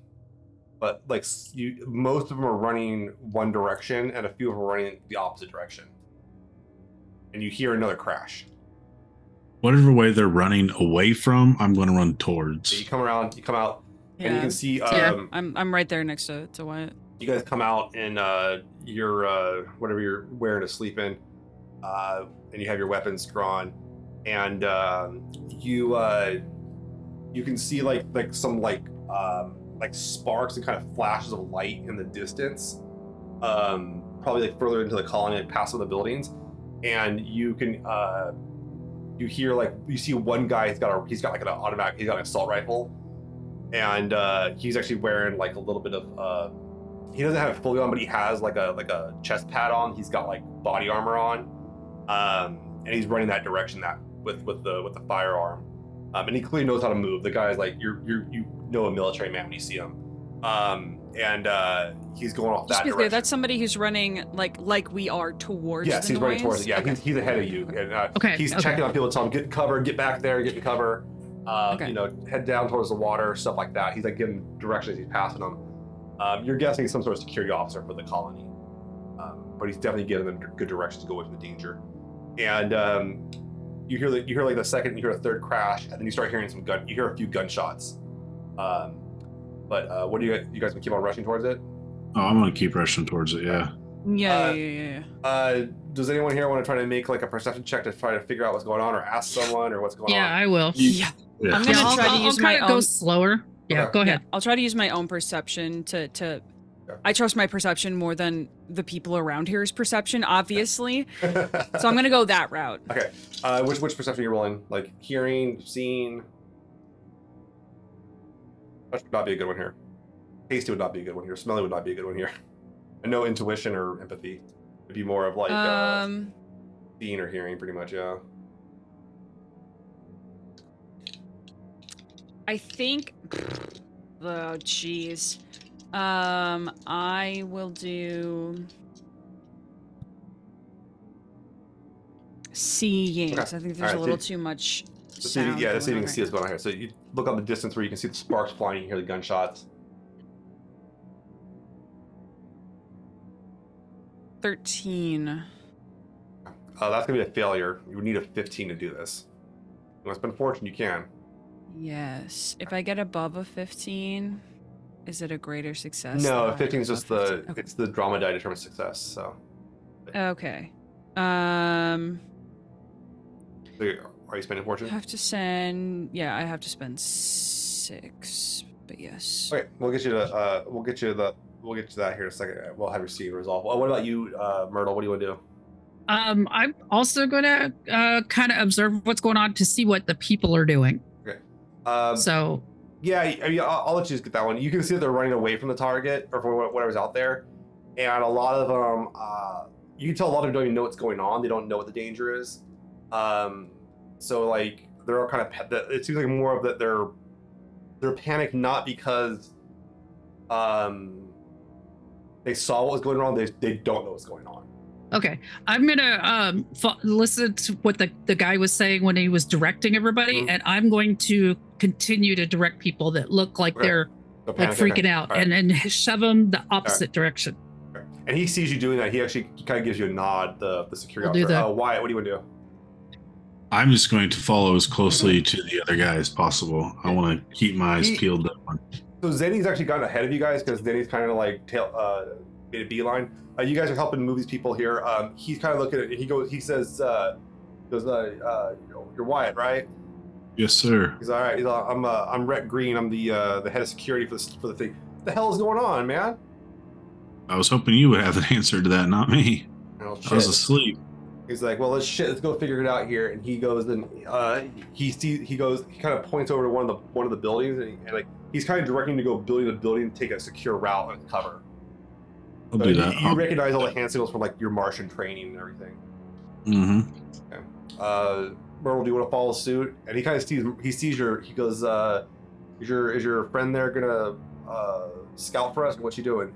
But like you, most of them are running one direction, and a few of them are running the opposite direction. And you hear another crash. Whatever way they're running away from, I'm going to run So you come around, you come out, and you can see um, Yeah. I'm I'm right there next to to Wyatt. you guys come out in uh, your uh, whatever you're wearing to sleep in. uh, and you have your weapons drawn, and um, you uh, you can see like like some like um, like sparks and kind of flashes of light in the distance, um, probably like further into the colony, like past some of the buildings, and you can uh, you hear like you see one guy. He's got a he's got like an automatic. He's got an assault rifle, and uh, he's actually wearing like a little bit of. Uh, he doesn't have it fully on, but he has like a like a chest pad on. He's got like body armor on, um, and he's running that direction that with with the with the firearm. Um, and he clearly knows how to move. The guy's like you're you you know a military man when you see him, um, and uh, he's going off Just that be direction. that's somebody who's running like like we are towards. yes, the he's running noise? towards it. Yeah, Okay. he's, he's ahead of you, and uh, Okay, he's okay. checking on people, telling them get cover, get back there, get to cover. Uh, Okay. You know, head down towards the water, stuff like that. He's like giving directions. He's passing them. Um, you're guessing he's some sort of security officer for the colony, um, but he's definitely giving them good directions to go away from the danger. And um, you hear the, you hear like the second, you hear a third crash, and then you start hearing some gun. You hear a few gunshots. Um, but uh, what do you you guys gonna keep on rushing towards it? Oh, I'm gonna keep rushing towards it. Yeah. Yeah, Uh, yeah, yeah, yeah. Uh, does anyone here want to try to make like a perception check to try to figure out what's going on, or ask someone, or what's going on? Yeah. I will. Yeah. Yeah. I'm gonna I'll, try to I'll, use I'll my kind of go slower. Yeah, Okay. go ahead. Yeah, I'll try to use my own perception to to. Okay. I trust my perception more than the people around here's perception, obviously. so so I'm gonna go that route. Okay. Uh, which which perception you're you rolling? Like hearing, seeing. That would not be a good one here. Tasty would not be a good one here. Smelly would not be a good one here. And no intuition or empathy. It'd be more of like uh, Um, seeing or hearing, pretty much. Yeah. I think. Oh, jeez. Um, I will do. Seeing. Okay. I think there's Alright, a little see- too much. So yeah, that's so you can see what's going on here. So you look up the distance where you can see the sparks flying. You can hear the gunshots. Thirteen. Uh, that's gonna be a failure. You would need a 15 to do this. You want to spend fortune? You can. Yes. If I get above a fifteen, is it a greater success? no, than 15 is just the 15? Okay. it's the drama die determines success. So, Okay. Um, so are you spending fortune? I have to send. Yeah, I have to spend six. But yes. Okay, we'll get you to uh, we'll get you the we'll get to that here in a second. We'll have your scene resolved. Well, what about you, uh, Myrtle? What do you want to do? Um, I'm also gonna uh, kind of observe what's going on to see what the people are doing. Okay. Um, So yeah, I mean, I'll, I'll let you just get that one. You can see that they're running away from the target or from whatever's out there, and a lot of them, uh, you can tell a lot of them don't even know what's going on. They don't know what the danger is. Um, so like they're all kind of pa- it seems like more of that they're they're panicked not because um they saw what was going on. They they don't know what's going on. okay, I'm gonna um fo- listen to what the the guy was saying when he was directing everybody, Mhm. and I'm going to continue to direct people that look like Okay. they're The like panic, okay. freaking out, right. and and shove them the opposite direction. And he sees you doing that. He actually kind of gives you a nod. The the security officer. that. Uh, Wyatt, what do you want to do? I'm just going to follow as closely to the other guy as possible. I want to keep my eyes He- peeled. That one. So Zeni's actually gotten ahead of you guys because Zeni's kind of like tail, uh, made a beeline. Uh, you guys are helping move these people here. Um, he's kind of looking at. He goes. He says, uh, "Goes, uh, uh, you're Wyatt, right?" Yes, sir. He's all right. He's all, I'm. Uh, I'm Rhett Green. I'm the uh, the head of security for this for the thing. What the hell is going on, man? I was hoping you would have an answer to that, not me. Oh, I was asleep. He's like, well, let's shit. Let's go figure it out here. And he goes and uh, he sees. He goes. He kind of points over to one of the one of the buildings and, he, and like he's kind of directing to go building to building, and take a secure route and cover. I'll So do that. you recognize all the hand signals from like your Martian training and everything. Mm hmm Uh, Myrtle, do you want to follow suit? And he kind of sees. He sees your. He goes. Uh, is your is your friend there gonna uh, scout for us? What you doing?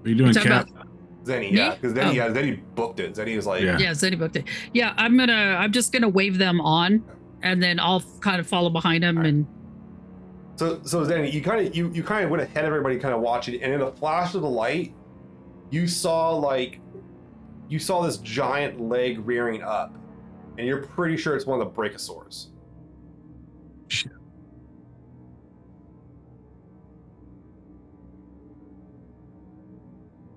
What are you doing, Talking Cat? about- Zeni, yeah, because Zeni, Oh. yeah, Zeni booked it. Zeni was like, Yeah. Yeah, Zeni booked it. Yeah, I'm gonna. I'm just gonna wave them on, and then I'll kind of follow behind them. All right. And So, so Zeni, you kind of you you kind of went ahead of everybody, kind of watching, and in a flash of the light, you saw like you saw this giant leg rearing up, and you're pretty sure it's one of the brachiosaurs. Shit.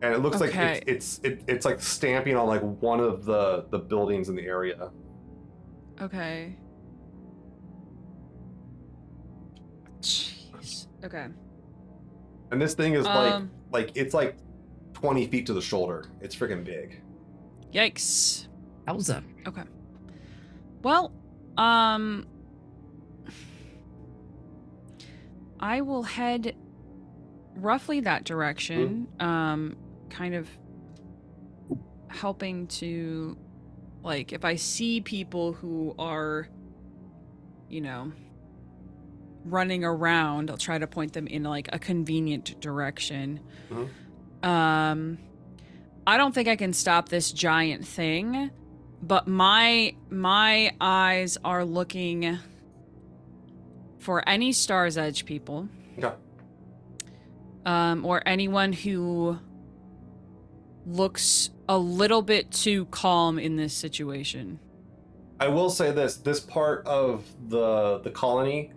And it looks Okay. like it's it's it, it's like stamping on like one of the the buildings in the area. Okay. Jeez. Okay. And this thing is like Um. like it's like twenty feet to the shoulder. It's freaking big. Yikes. Wowza. Okay. Well, um I will head roughly that direction, um kind of helping to like if I see people who are you know running around, I'll try to point them in like a convenient direction. Um I don't think I can stop this giant thing, but my my eyes are looking for any Stars Edge people. Okay. Um, or anyone who looks a little bit too calm in this situation. I will say this: this part of the the colony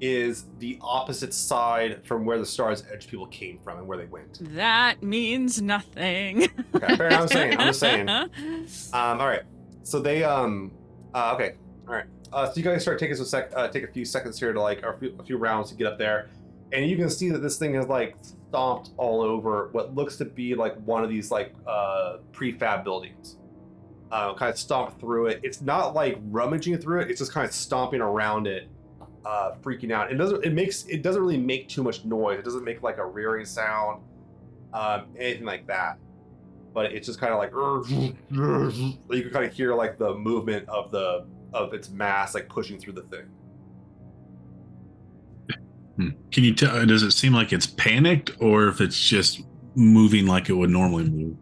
is the opposite side from where the Stars Edge people came from and where they went. That means nothing. Okay, fair enough. I'm saying. I'm just saying. Um, all right. So they um. Uh, okay. All right. Uh, so you guys start taking some sec. Uh, take a few seconds here to like or a few, a few rounds to get up there, and you can see that this thing is like stomped all over what looks to be like one of these like uh prefab buildings. Uh, kind of stomped through it. It's not like rummaging through it. It's just kind of stomping around it, uh, freaking out. It doesn't. It makes. It doesn't really make too much noise. It doesn't make like a rearing sound, um, anything like that but it's just kind of like you can kind of hear like the movement of the of its mass like pushing through the thing. Hmm. Can you tell? Does it seem like it's panicked, or if it's just moving like it would normally move?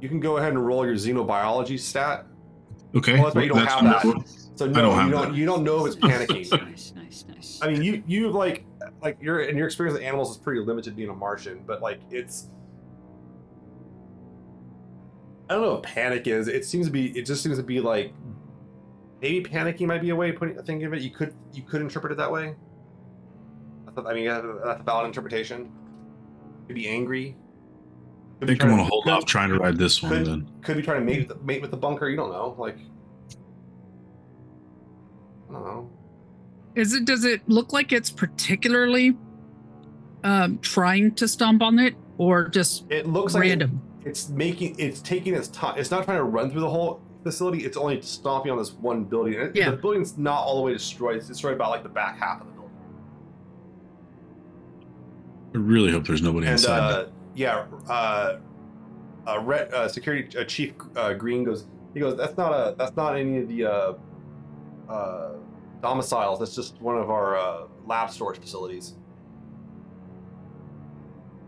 You can go ahead and roll your xenobiology stat. Okay, Well, that's right, you don't have that. what- So no, don't have you don't that. you don't know if it's panicking. nice, nice, nice. I mean, you you like like your and your experience with animals is pretty limited being a Martian, but like it's. I don't know what panic is. It seems to be. It just seems to be like maybe panicking might be a way of putting thinking of it. You could you could interpret it that way. I, mean that's a valid interpretation. Could be angry. I Could be think I'm trying gonna hold could- off trying to ride this one could- then. Could be trying to mate with the, mate with the bunker. You don't know. Like I don't know. Is it? Does it look like it's particularly um, trying to stomp on it, or just It looks like it- random? it's making it's taking its time it's not trying to run through the whole facility it's only stomping on this one building and it- Yeah. the building's not all the way destroyed it's destroyed about like the back half of the building I really hope there's nobody and inside. uh yeah uh uh, Rhett, uh security uh, chief uh, green goes he goes that's not a that's not any of the uh uh domiciles that's just one of our uh lab storage facilities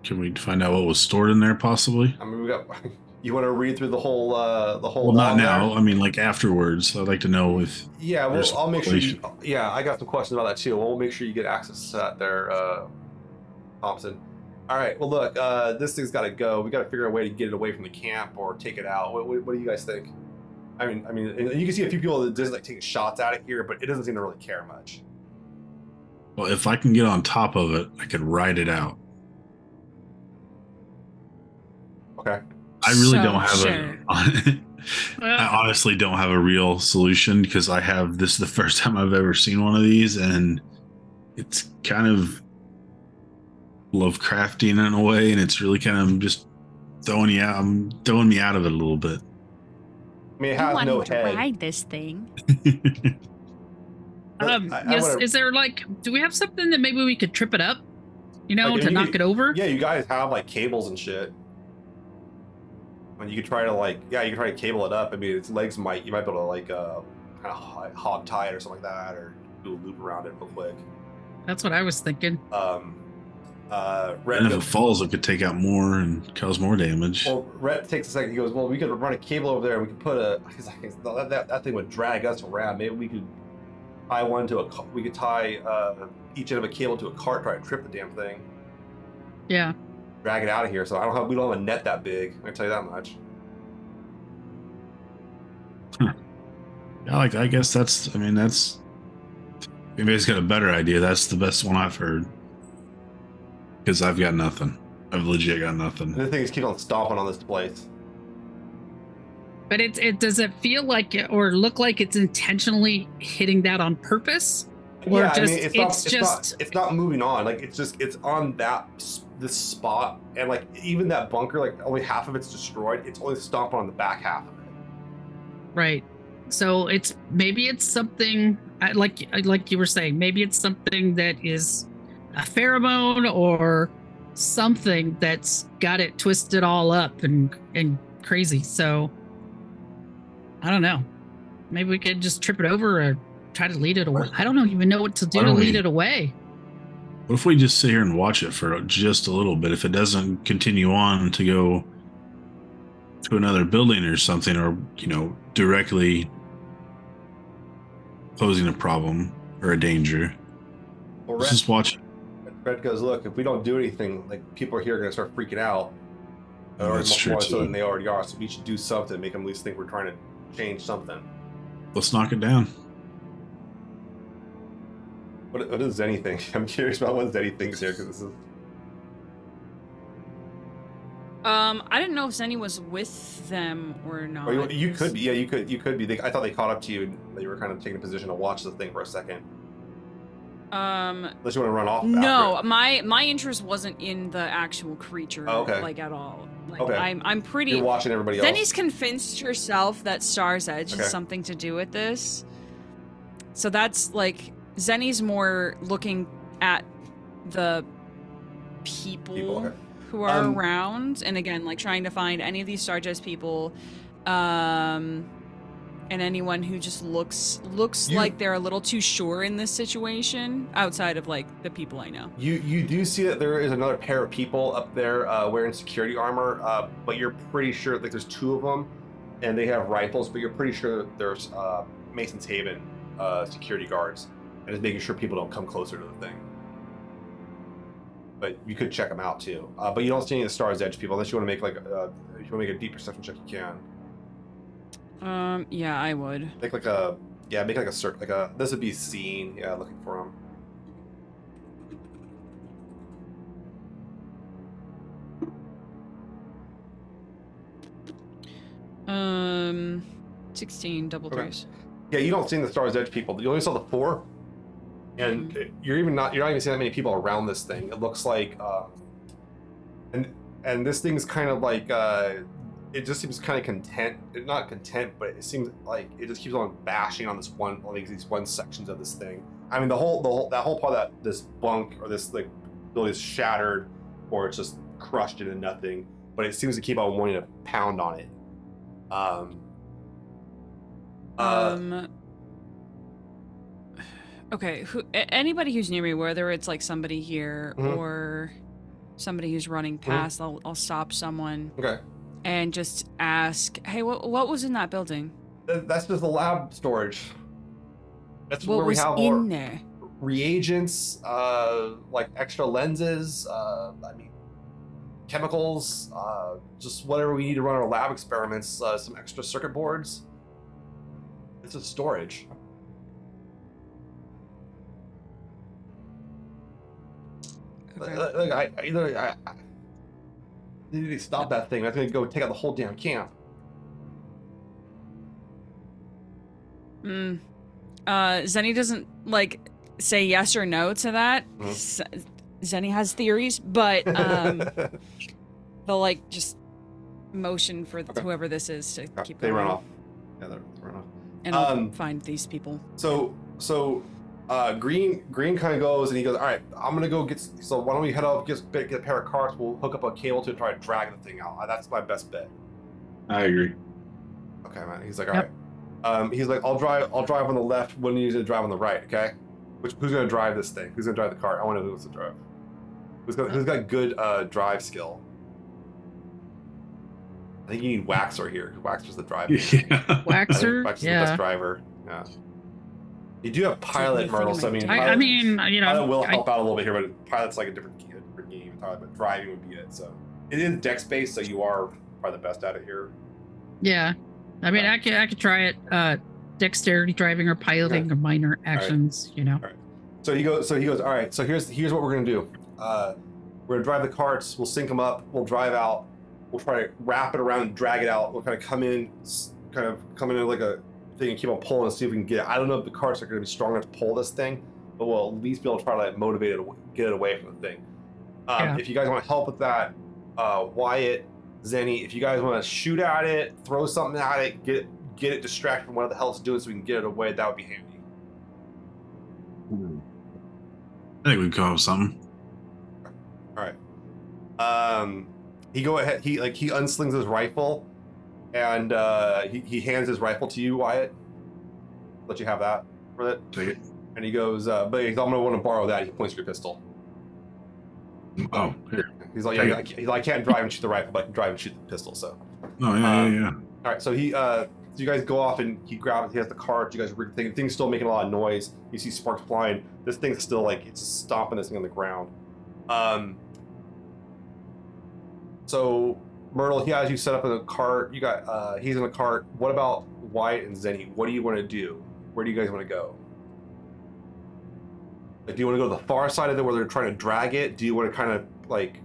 Can we find out what was stored in there, possibly? i mean we got you want to read through the whole uh the whole Well, not log there? now. I mean, like afterwards. I'd like to know if Yeah, well, I'll make sure. You, yeah, I got some questions about that too. We'll make sure you get access to that there, uh, Thompson. All right. Well, look, uh, this thing's got to go. We got to figure out a way to get it away from the camp or take it out. What, what, what do you guys think? I mean, I mean, you can see a few people that just like taking shots at it here, but it doesn't seem to really care much. well, if I can get on top of it, I could ride it out. Okay. I really So, don't have sure. a. I honestly don't have a real solution because I have this is the first time I've ever seen one of these, and it's kind of Lovecraftian in a way, and it's really kind of just throwing you out. I'm throwing me out of it a little bit. I mean, it has no head. this thing. Um, I- I yes. wanna- Is there like? Do we have something that maybe we could trip it up? You know, Like, to you knock could- it over. Yeah, you guys have like cables and shit. And you could try to like, yeah, you could try to cable it up. I mean, its legs might, you might be able to like, uh, kind of hog tie it or something like that, or do a loop around it real quick. That's what I was thinking. Um, uh, Rhett, and if it falls, it could take out more and cause more damage. well, Rhett takes a second. He goes, well, we could run a cable over there. and We could put a. He's that, that, that thing would drag us around. Maybe we could tie one to a. We could tie uh, each end of a cable to a cart, try to trip the damn thing, Yeah. drag it out of here. So I don't have. We don't have a net that big. I can tell you that much. Yeah, like I guess that's. I mean, that's. If anybody's got a better idea, that's the best one I've heard. Because I've got nothing. I've legit got nothing. The thing is keep on stomping on this place. But it it does it feel like it or look like it's intentionally hitting that on purpose? Or yeah, just- I mean, it's, not, it's it's just- not it's not moving on. Like it's just it's on that this spot, and like even that bunker, like only half of it's destroyed. It's only stomping on the back half of it. Right. So it's maybe it's something like like you were saying. Maybe it's something that is a pheromone or something that's got it twisted all up and and crazy. So I don't know. Maybe we could just trip it over or try to lead it away. I don't know, even know what to do to don't lead we- it away. What if we just sit here and watch it for just a little bit? If it doesn't continue on to go to another building or something, or you know, directly posing a problem or a danger, Well, let's just watch it. Rhett goes, look, if we don't do anything, like people are here are gonna start freaking out. Oh, Or that's more true, more so too. than they already are. So we should do something, make them at least think we're trying to change something. Let's knock it down. What, what is anything? I'm curious about what Zeni thinks here because this is. Um, I didn't know if Zeni was with them or not. Or you, you could be, yeah, you could, you could be. They, I thought they caught up to you and that you were kind of taking a position to watch the thing for a second. Um, Unless you want to run off. no, after my my interest wasn't in the actual creature, Oh, okay. like at all. Like Okay. I'm I'm pretty. You're watching everybody else. Zeni's convinced herself that Star's Edge Okay. has something to do with this. So that's like Zeni's more looking at the people, People, okay. who are Um, around, and again, like trying to find any of these Star's people, um, and anyone who just looks looks You- like they're a little too sure in this situation, outside of like the people I know. You you do see that there is another pair of people up there uh, wearing security armor, uh, but you're pretty sure like there's two of them, and they have rifles, but you're pretty sure that there's uh, Mason's Haven uh, security guards, and just making sure people don't come closer to the thing. But you could check them out too. Uh, but you don't see any of the Stars Edge people unless you want to make like uh, if you want to make a deep perception check, you can. Um, yeah, I would. Make like a yeah, make like a cert like a this would be seen. Yeah, looking for them. Um, sixteen double Okay. threes. Yeah, you don't see the Stars Edge people. You only saw the four, and you're even not you're not even seeing that many people around this thing. It looks like, um, and and this thing's kind of like uh, it just seems kind of content. Not content, but it seems like it just keeps on bashing on this one on these, one sections of this thing. I mean, the whole the whole that whole part of that this bunk or this like building is shattered, or it's just crushed into nothing. But it seems to keep on wanting to pound on it. Um. Uh, um. Okay, who? Anybody who's near me, whether it's like somebody here Mhm. or somebody who's running past, I'll I'll stop someone okay. And just ask, "Hey, what what was in that building? That's just the lab storage. That's What where we have in our there?" reagents, uh, like extra lenses. Uh, I mean, chemicals. Uh, just whatever we need to run our lab experiments. Uh, some extra circuit boards. It's a storage. Okay. Like, like, I, I either I, I they need to stop that thing. That's gonna go take out the whole damn camp. Mm. Uh, Zeni doesn't like say yes or no to that. S- Zenny has theories, but um, they'll like just motion for Okay. whoever this is to keep they going. run off. Yeah, they run off. and I'll Um, find these people. So so uh, Green Green kind of goes and he goes, all right, I'm gonna go get. So why don't we head up, get, get a pair of carts? We'll hook up a cable to it, try to drag the thing out. That's my best bet. I agree. Okay, man. He's like, all Yep. right. Um, he's like, I'll drive. I'll drive on the left. When you need to drive on the right. Okay. Which who's gonna drive this thing? Who's gonna drive the cart? I want to know who's gonna drive. Who's got who's got good uh, drive skill? I think you need Waxor here. Waxor's the driver. Yeah. I Waxor, Waxor's the best driver. Yeah. You do have pilot, Myrtle. So I mean, I, I pilot- mean, you Pilot know, will I- help out a little bit here, but pilot's like a different, a different game entirely. But driving would be it. So it is dex based, so you are probably the best at it here. yeah. I mean, Okay. I could I could try it. Uh, dexterity driving or piloting Okay. or minor actions. You know. So he goes. So he goes. All right. So here's here's what we're gonna do. Uh, We're gonna drive the carts. We'll sync them up. We'll drive out. We'll try to wrap it around and drag it out. We'll kind of come in, kind of come in like a thing and keep on pulling and see if we can get it. I don't know if the carts are gonna be strong enough to pull this thing, but we'll at least be able to try to like, motivate it, get it away from the thing. Um, Yeah. If you guys want to help with that, uh, Wyatt, Zeni, if you guys want to shoot at it, throw something at it, get it, get it distracted from what the hell it's doing, so we can get it away, that would be handy. I think we can come up with something. All right. Um, he go ahead. He like he unslings his rifle, and uh, he he hands his rifle to you, Wyatt. Let you have that for it. Take it. And he goes, uh, "But he's, I'm gonna want to borrow that." He points to your pistol. Oh, here. He's like, yeah, I, can't- he's like, "I can't drive and shoot the rifle, but I can drive and shoot the pistol." So, Oh, yeah, Um, yeah, yeah. all right. So he, uh, so you guys go off and he grabs. He has the cart. You guys rig the thing. The thing's still making a lot of noise. You see sparks flying. This thing's still like it's just stomping this thing on the ground. Um. So Myrtle, he has you set up in a cart. You got uh, he's in a cart. What about Wyatt and Zeni? What do you want to do? Where do you guys want to go? Like, do you want to go to the far side of it where they're trying to drag it? Do you want to kind of like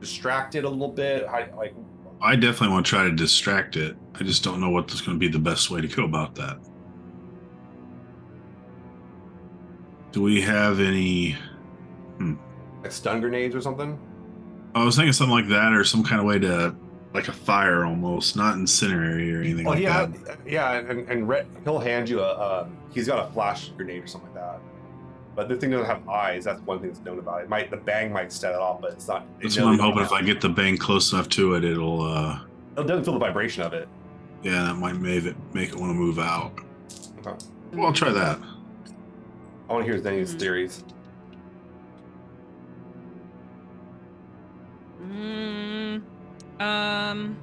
distract it a little bit? How, like, I definitely want to try to distract it. I just don't know what's going to be the best way to go about that. Do we have any? like stun grenades or something? I was thinking something like that, or some kind of way to, like a fire almost, not incinerary or anything Oh like yeah, that. yeah, and and Rhett, he'll hand you a. Um, he's got a flash grenade or something like that. But the thing doesn't have eyes. That's one thing that's known about it. it might the bang might set it off, but it's not. it That's what I'm hoping. If I get the bang close enough to it, it'll. uh it doesn't feel the vibration of it. Yeah, that might make it make it want to move out. Okay. Well, I'll try that. I want to hear Zeni's Mhm. theories. Mm, um.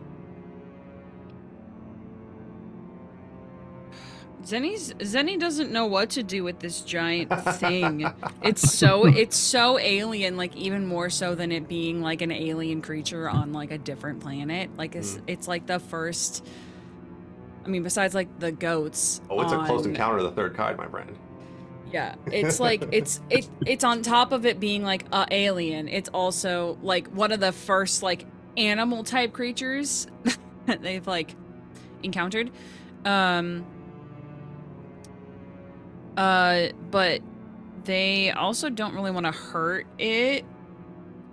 Zeni's Zeni doesn't know what to do with this giant thing. it's so it's so alien, like even more so than it being like an alien creature on like a different planet. Like it's Mm. it's like the first. I mean, besides like the goats. Oh, it's a close encounter of the third kind, my friend. yeah, it's like it's it it's on top of it being like a alien. It's also like one of the first like animal type creatures that they've like encountered. Um uh but they also don't really want to hurt it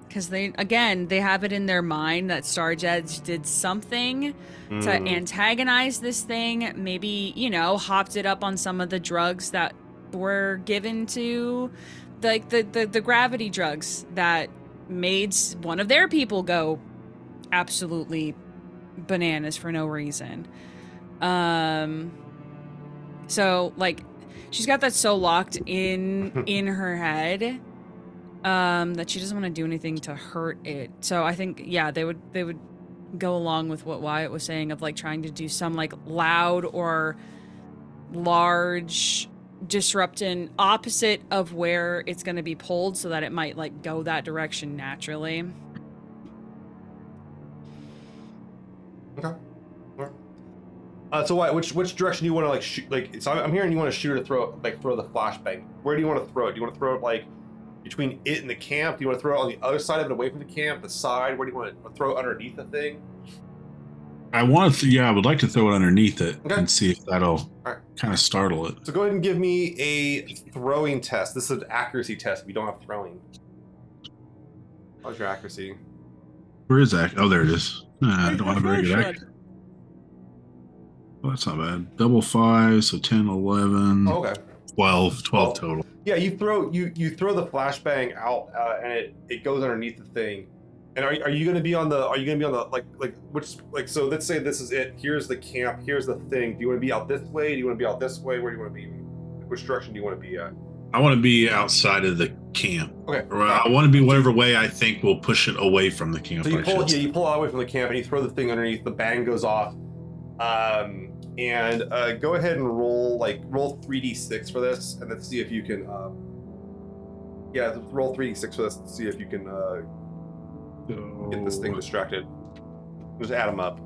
cuz they again, they have it in their mind that Stars Edge did something to Mm. antagonize this thing, maybe, you know, hopped it up on some of the drugs that were given to like the, the, the gravity drugs that made one of their people go absolutely bananas for no reason. Um so like she's got that so locked in in her head um that she doesn't want to do anything to hurt it. So I think yeah, they would they would go along with what Wyatt was saying of like trying to do some like loud or large disrupting opposite of where it's going to be pulled so that it might like go that direction naturally. Okay. Uh, so why? Which which direction do you want to like shoot? Like, so I'm, I'm hearing you want to shoot or throw like throw the flashbang. Where do you want to throw it? Do you want to throw it like between it and the camp? Do you want to throw it on the other side of it, away from the camp, the side? Where do you want to throw it underneath the thing? I want to. Th- yeah, I would like to throw it underneath it Okay. and see if that'll Alright. kind of startle it. So go ahead and give me a throwing test. This is an accuracy test. If you don't have throwing, how's your accuracy? Where is that? Oh, there it is. Nah, I don't have a very good accuracy. Well, that's not bad. Double five, so 10, 11, Oh, okay. 12, 12 Oh. total. Yeah, you throw you you throw the flashbang out, uh, and it it goes underneath the thing. And are, are you going to be on the? Are you going to be on the like like which like so? Let's say this is it. Here's the camp. Here's the thing. Do you want to be out this way? Do you want to be out this way? Where do you want to be? Which direction do you want to be at? I want to be outside of the camp. Okay. Or I want to be whatever way I think will push it away from the camp. So you I pull, should yeah, you pull out away from the camp and you throw the thing underneath. The bang goes off. Um, and uh, go ahead and roll like roll three d six for this, and let's see if you can. Um, yeah, roll three d six for this. and see if you can uh, get this thing distracted. Just add them up.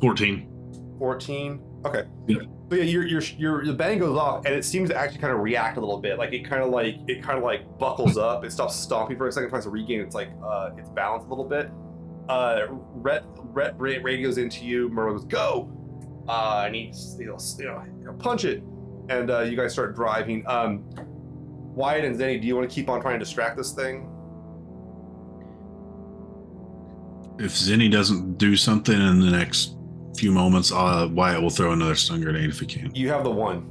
14. 14. Okay. Yeah. So yeah, your your your the bang goes off, and it seems to actually kind of react a little bit. Like it kind of like it kind of like buckles up. It stops stomping for a second, tries to regain its like uh its balance a little bit. Uh, Rhett Rhett ra- radios into you. Myrtle goes go. Uh, and he's you know, you know punch it, and uh, you guys start driving. Um, Wyatt and Zeni, do you want to keep on trying to distract this thing? If Zeni doesn't do something in the next few moments, uh, Wyatt will throw another stun grenade if he can. You have the one.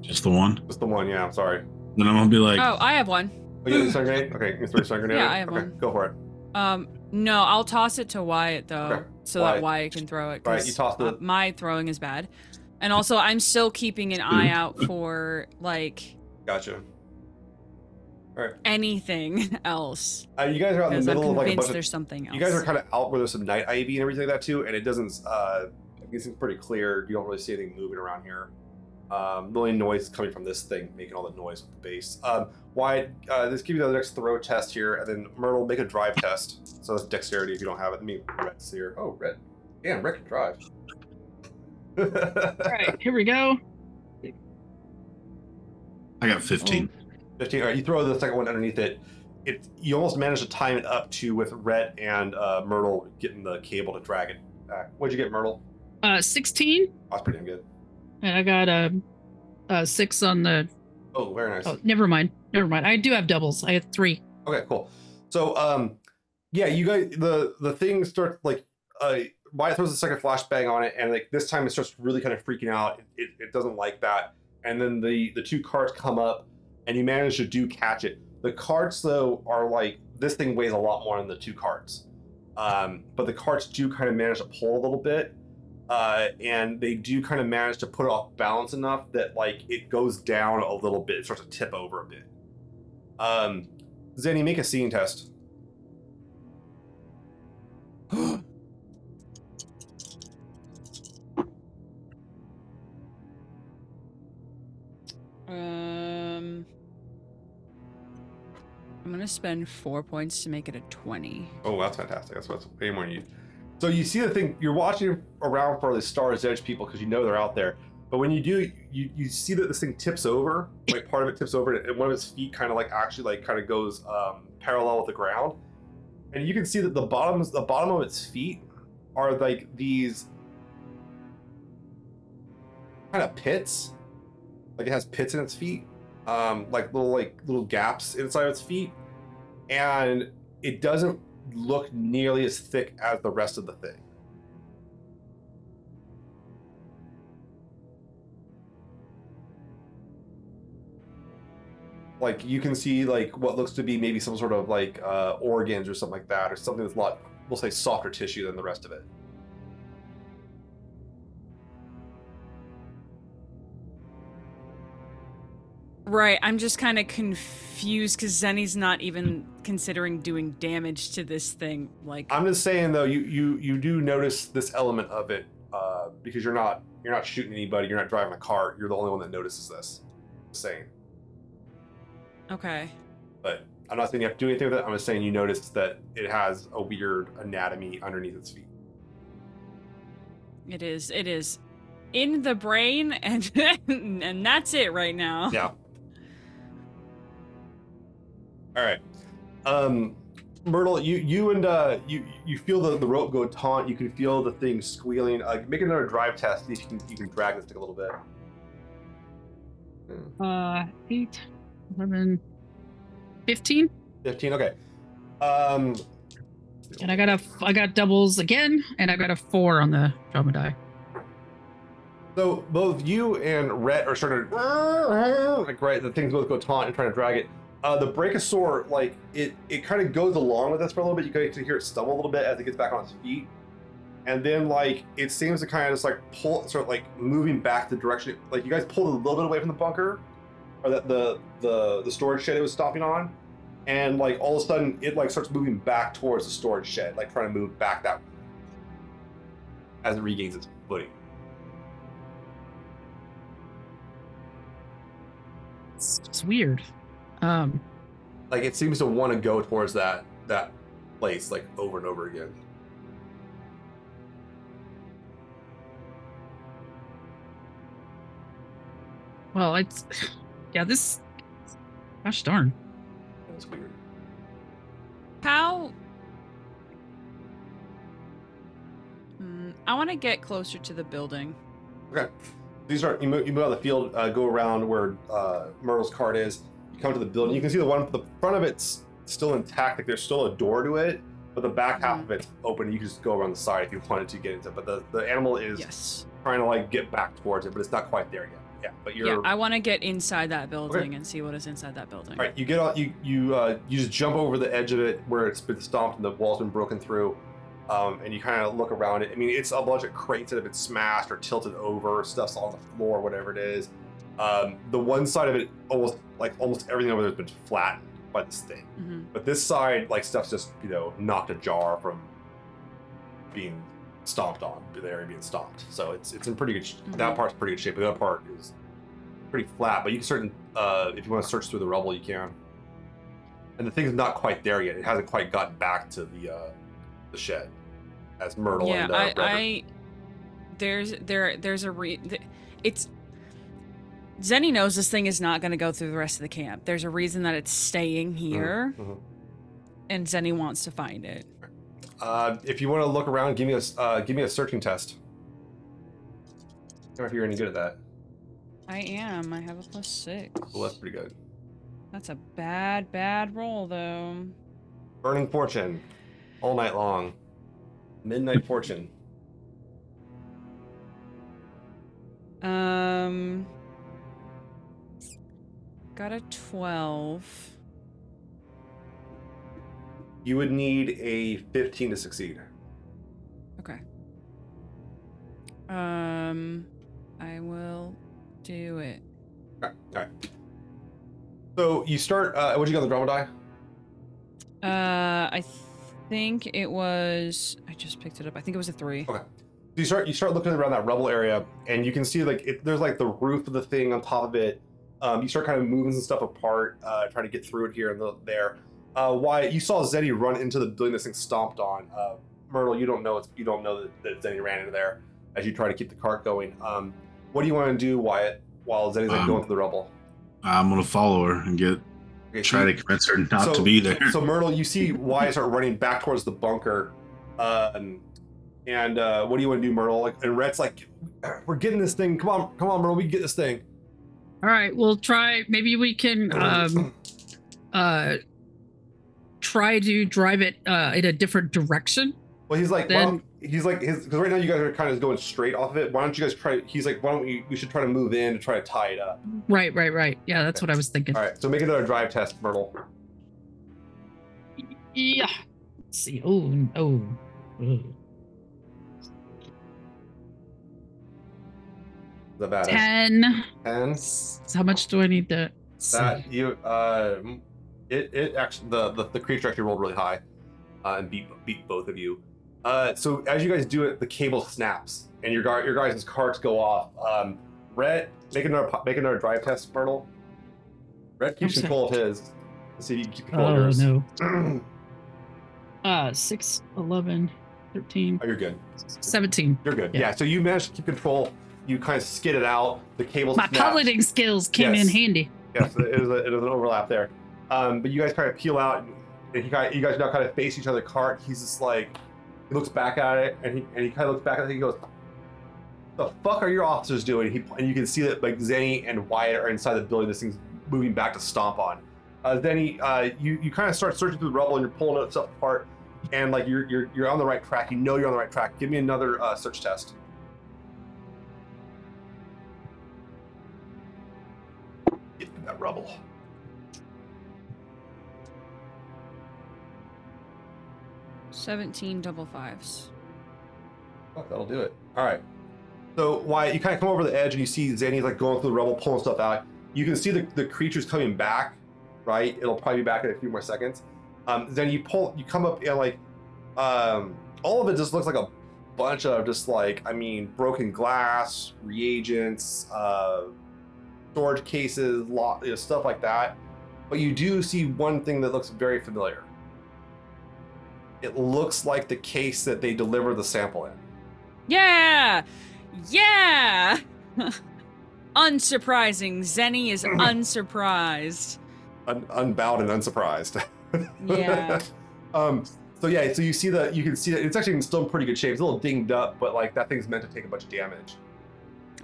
Just the one. Just the one. Yeah, I'm sorry. Then I'm gonna be like, oh, I have one. Oh, you have the stun grenade? Okay, you throw a stun grenade. Yeah, I have okay, one. Go for it. Um, no, I'll toss it to Wyatt though, Okay. so Wyatt. that Wyatt can throw it. Right, 'cause, you toss the- uh, my throwing is bad, and also I'm still keeping an eye out for like Gotcha. Anything else Uh, you guys are out in because the I'm middle of like a convinced bunch of there's something else. You guys are kind of out where there's some night ivy and everything like that too, and it doesn't. Uh, it seems pretty clear. You don't really see anything moving around here. Um, the only noise is coming from this thing making all the noise with the base. Um, Wyatt, uh, this give you the next throw test here, and then Myrtle make a drive test. So that's dexterity if you don't have it. Let me Rhett's here. Oh, Rhett. Damn, Rhett can drive. All right, here we go. I got 15. 15. All right, you throw the second one underneath it. It you almost manage to time it up to with Rhett and uh, Myrtle getting the cable to drag it back. What'd you get, Myrtle? Uh, 16, That's pretty damn good. and I got a, a six on the. Oh, very nice. Oh, never mind. Never mind. I do have doubles. I had three. Okay, cool. So, um, yeah, you guys, the the thing starts like, uh, Wyatt throws a second flashbang on it, and like this time it starts really kind of freaking out. It, it doesn't like that, and then the the two carts come up, and you manage to do catch it. The carts though are like this thing weighs a lot more than the two carts, um, but the carts do kind of manage to pull a little bit. Uh, and they do kind of manage to put off balance enough that like it goes down a little bit. It starts to tip over a bit. Um, Zeni, make a scene test. Um, I'm gonna spend four points to make it a twenty. Oh, that's fantastic. That's what's way more you. So you see the thing. You're watching around for the Stars Edge people because you know they're out there. But when you do, you you see that this thing tips over. Like part of it tips over, and one of its feet kind of like actually like kind of goes um, parallel with the ground. And you can see that the bottoms, the bottom of its feet, are like these kind of pits. Like it has pits in its feet, um, like little like little gaps inside of its feet, and it doesn't look nearly as thick as the rest of the thing. Like you can see like what looks to be maybe some sort of like uh, organs or something like that, or something that's a lot, we'll say, softer tissue than the rest of it. Right. I'm just kind of confused because Zeni's not even considering doing damage to this thing. Like, I'm just saying though, you you you do notice this element of it uh, because you're not you're not shooting anybody, you're not driving a car, you're the only one that notices this. Just saying. okay. But I'm not saying you have to do anything with it. I'm just saying you noticed that it has a weird anatomy underneath its feet. It is. It is in the brain, and and that's it right now. Yeah. All right. Um, Myrtle, you you and uh, you you feel the, the rope go taut. You can feel the thing squealing. Uh, make another drive test. See if you can you can drag this thing a little bit. Hmm. Uh, 8, 11, 15. Fifteen. Okay. Um, And I got a, I got doubles again, and I got a four on the drama die. So both you and Rhett are starting to like right. The things both go taunt and trying to drag it. Uh, the Brachiosaur, like it, it kind of goes along with this for a little bit. You can actually hear it stumble a little bit as it gets back on its feet, and then like it seems to kind of just like pull, sort of like moving back the direction. Like you guys pulled a little bit away from the bunker, or that the the the storage shed it was stopping on, and like all of a sudden it like starts moving back towards the storage shed, like trying to move back that way as it regains its footing. It's weird. Um, like it seems to want to go towards that that place like over and over again Well, it's yeah. This, gosh darn. That's weird. How? Hmm, I want to get closer to the building. Okay. These are you move, you move out of the field, uh, go around where uh, Myrtle's cart is. Come to the building. You can see the one, the front of it's still intact. Like there's still a door to it, but the back half of it's open. You can just go around the side if you wanted to get into. it. But the the animal is Yes. trying to like get back towards it, but it's not quite there yet. Yeah, but you're Yeah, I want to get inside that building and see what is inside that building. All right, you get on, you you uh, you just jump over the edge of it where it's been stomped and the wall's been broken through, um, and you kind of look around it. I mean, it's a bunch of crates that have been smashed or tilted over, stuff's on the floor, whatever it is. Um, the one side of it, almost like almost everything over there has been flattened by this thing, hmm but this side, like stuff's just you know knocked ajar from being stomped on, the area being stomped. So it's it's in pretty good. Sh- That Mhm. part's pretty good shape. The other part is pretty flat, but you can certain uh, if you want to search through the rubble, you can. And the thing's not quite there yet. It hasn't quite gotten back to the uh, the shed as Myrtle Yeah, and uh, I, I, there's there there's a re, th- it's. Zeni knows this thing is not going to go through the rest of the camp. There's a reason that it's staying here, Mhm. and Zeni wants to find it. Uh, if you want to look around, give me a uh, give me a searching test. I don't know if you're any good at that. I am. I have a plus six. Well, that's pretty good. That's a bad, bad roll, though. Burning fortune, all night long. Midnight fortune. Um, got a twelve. You would need a 15 to succeed. Okay. Um, I will do it. Okay, all right. So you start. Uh, what'd you get on the drama die? Uh, I think it was. I just picked it up. I think it was a three. Okay. So you start you start looking around that rubble area, and you can see like it, there's like the roof of the thing on top of it. Um, you start kind of moving some stuff apart, uh, trying to get through it here and the, there. Uh, why you saw Zeni run into the building this thing stomped on. Uh, Myrtle, you don't know it's, you don't know that, that Zeni ran into there as you try to keep the cart going. Um, what do you want to do, Wyatt, while Zeni's like Um, going through the rubble? I'm gonna follow her and get Okay, try to convince her not so, to be there. So Myrtle, you see Wyatt start running back towards the bunker, um, and uh, what do you want to do, Myrtle? Like, and Rhett's like, "We're getting this thing. Come on, come on, Myrtle, we can get this thing." All right, we'll try. Maybe we can um, uh, try to drive it uh, in a different direction. well, he's like, then- don't- he's like, his because right now you guys are kind of going straight off of it. Why don't you guys try? He's like, why don't we? We should try to move in to try to tie it up. Right, right, right. Yeah, that's what I was thinking. All right, so make another drive test, Myrtle. Yeah. Let's see. Oh, oh. oh. The bad Ten. ten. S- How much do I need to? see? That you uh, it it actually the the, the creature actually rolled really high, uh, and beat beat both of you. Uh, so as you guys do it, the cable snaps and your guy your guys' carts go off. Um, Rhett, make another po- make another drive test, Myrtle. Rhett keeps Okay. control of his. Let's see if you can keep control of yours. Oh no. Uh, 6, 11, 13, oh, you're good. 17. You're good. Yeah. Yeah. So you managed to keep control. You kind of skid it out. The cable. My piloting skills came in handy. Yes, it is, a, it is an overlap there. Um, but you guys kind of peel out, and you guys, you guys now kind of face each other. Cart. He's just like, he looks back at it, and he and he kind of looks back at it. And he goes, "The fuck are your officers doing?" He and you can see that like Zeni and Wyatt are inside the building. This thing's moving back to stomp on. Uh, Zeni, uh, you you kind of start searching through the rubble, and you're pulling stuff apart, and like you're you're you're on the right track. You know you're on the right track. Give me another uh, search test. Rubble. Seventeen double fives. Fuck, that'll do it. All right. So Wyatt, you kind of come over the edge and you see Zeni's like going through the rubble, pulling stuff out. You can see the, the creatures coming back, right? It'll probably be back in a few more seconds. Um, then you pull, you come up and like, um, all of it just looks like a bunch of just like, I mean, broken glass, reagents, uh, storage cases, lot, you know, stuff like that. But you do see one thing that looks very familiar. It looks like the case that they deliver the sample in. Yeah, yeah. unsurprising. Zeni is unsurprised. Un- unbowed and unsurprised. Yeah. um. So yeah. So you see that you can see that it's actually still in pretty good shape. It's a little dinged up, but like that thing's meant to take a bunch of damage.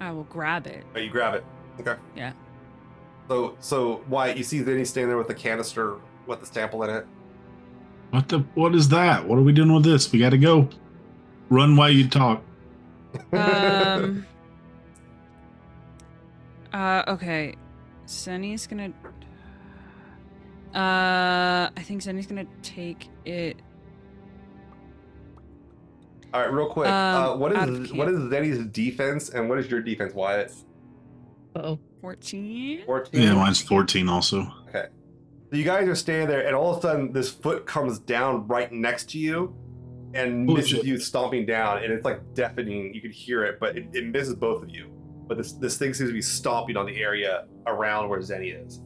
I will grab it. But you grab it. Okay. Yeah. So so Wyatt, you see Zeni standing there with the canister with the sample in it. What the? What is that? What are we doing with this? We got to go. Run while you talk. Um. uh. Okay. Zeni's gonna. Uh. I think Zeni's gonna take it. All right, real quick. uh, Um, what out of is what camp. is Zeni's defense and what is your defense, Wyatt? Oh, 14. 14. Yeah, mine's 14 also. Okay. So you guys are standing there, and all of a sudden, this foot comes down right next to you and misses shit. you stomping down, and it's like deafening. You can hear it, but it, it misses both of you. But this this thing seems to be stomping on the area around where Zeni is.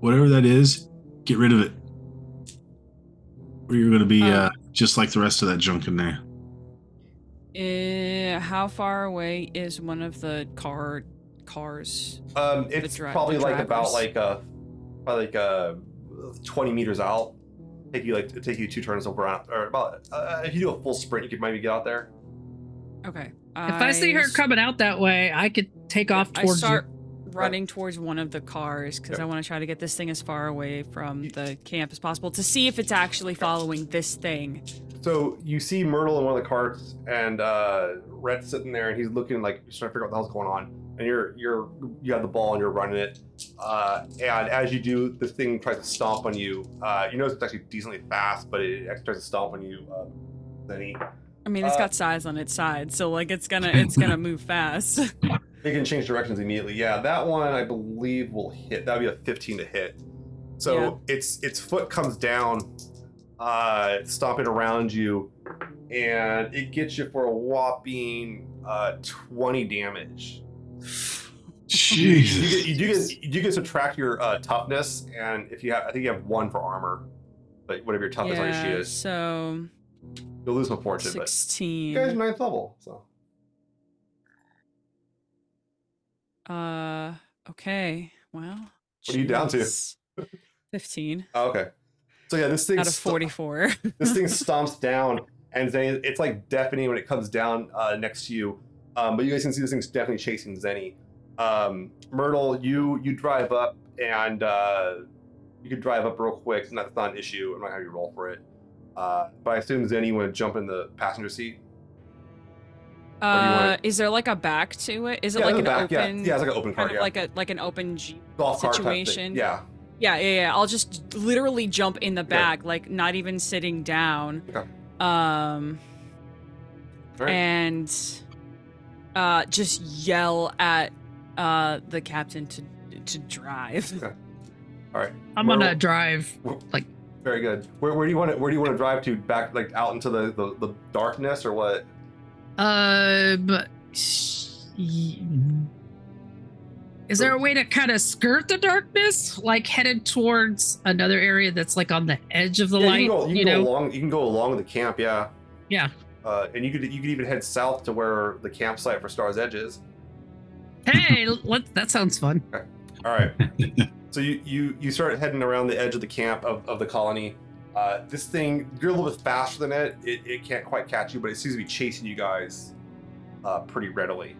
Whatever that is, get rid of it. Or you're going to be Um, uh, just like the rest of that junk in there. Uh, how far away is one of the car cars? Um, it's dri- probably the like about like uh probably like uh 20 meters out. Take you like take you two turns over around, or about uh, if you do a full sprint, you could maybe get out there. Okay. if I see her coming out that way, I could take off I towards start running towards one of the cars because Okay. I want to try to get this thing as far away from the camp as possible to see if it's actually following this thing. So you see Myrtle in one of the carts, and uh, Rhett's sitting there, and he's looking like he's trying to figure out what the hell's going on. And you're you're you have the ball, and you're running it. Uh, and as you do, this thing tries to stomp on you. Uh, you notice it's actually decently fast, but it tries to stomp on you. Um, Zeni. I mean, it's Uh, got size on its side, so like it's gonna it's gonna move fast. It can change directions immediately. Yeah, that one I believe will hit. That'd be a 15 to hit. So its its foot comes down, uh, stomping around you, and it gets you for a whopping uh, 20 damage. You, you, Jesus. you do get you do get subtract your uh, toughness, and if you have, I think you have one for armor, but whatever your toughness on your sheet is, So you'll lose some fortune. But sixteen. you guys are ninth level, so Uh. Okay. Well. What are you down to? jeez. Fifteen oh, okay. So yeah, this thing out of sto- forty-four. this thing stomps down and Zeni, it's like deafening when it comes down uh, next to you. Um, but you guys can see this thing's definitely chasing Zeni. Um, Myrtle, you you drive up and uh, you could drive up real quick. It's not, it's not an issue. I'm not gonna have you roll for it. Uh, but I assume Zeni would jump in the passenger seat. Do you Uh, is there like a back to it? Is it yeah, like an back, open, yeah, yeah, it's like an open car, kind of yeah, like a like an open jeep? golf cart type thing. situation? Yeah, Yeah, yeah, yeah. I'll just literally jump in the back, like not even sitting down. Okay. Um, All right. and uh, just yell at uh the captain to to drive. Okay. All right. I'm Myrtle- gonna drive. Like very good. Where, where do you want to Where do you want to drive to? Back like out into the, the, the darkness or what? Uh, but is there a way to kind of skirt the darkness, like headed towards another area that's like on the edge of the yeah, light? you can go, you you can go know? along. You can go along the camp. Yeah. Yeah. Uh, and you could you could even head south to where the campsite for Stars Edge is. Hey, let, that sounds fun. All right. so you you you start heading around the edge of the camp of, of the colony. Uh, this thing, you're a little bit faster than it. it. It can't quite catch you, but it seems to be chasing you guys uh, pretty readily.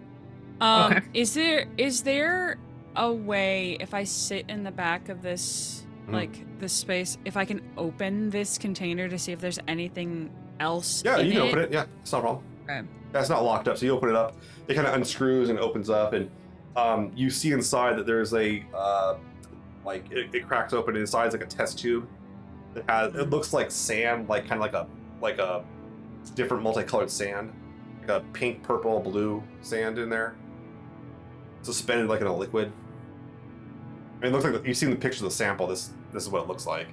Um, Okay. is there is there a way if I sit in the back of this Mhm. like this space, if I can open this container to see if there's anything else? Yeah, in you can it? open it. Yeah, it's not a problem. Okay. That's not locked up, so you open it up. It kind of unscrews and opens up, and um, you see inside that there's a uh, like it, it cracks open. And inside is like a test tube that has. It looks like sand, like kind of like a like a different multicolored sand, like a pink, purple, blue sand in there, suspended like in a liquid. I mean, it looks like you've seen the picture of the sample. This this is what it looks like.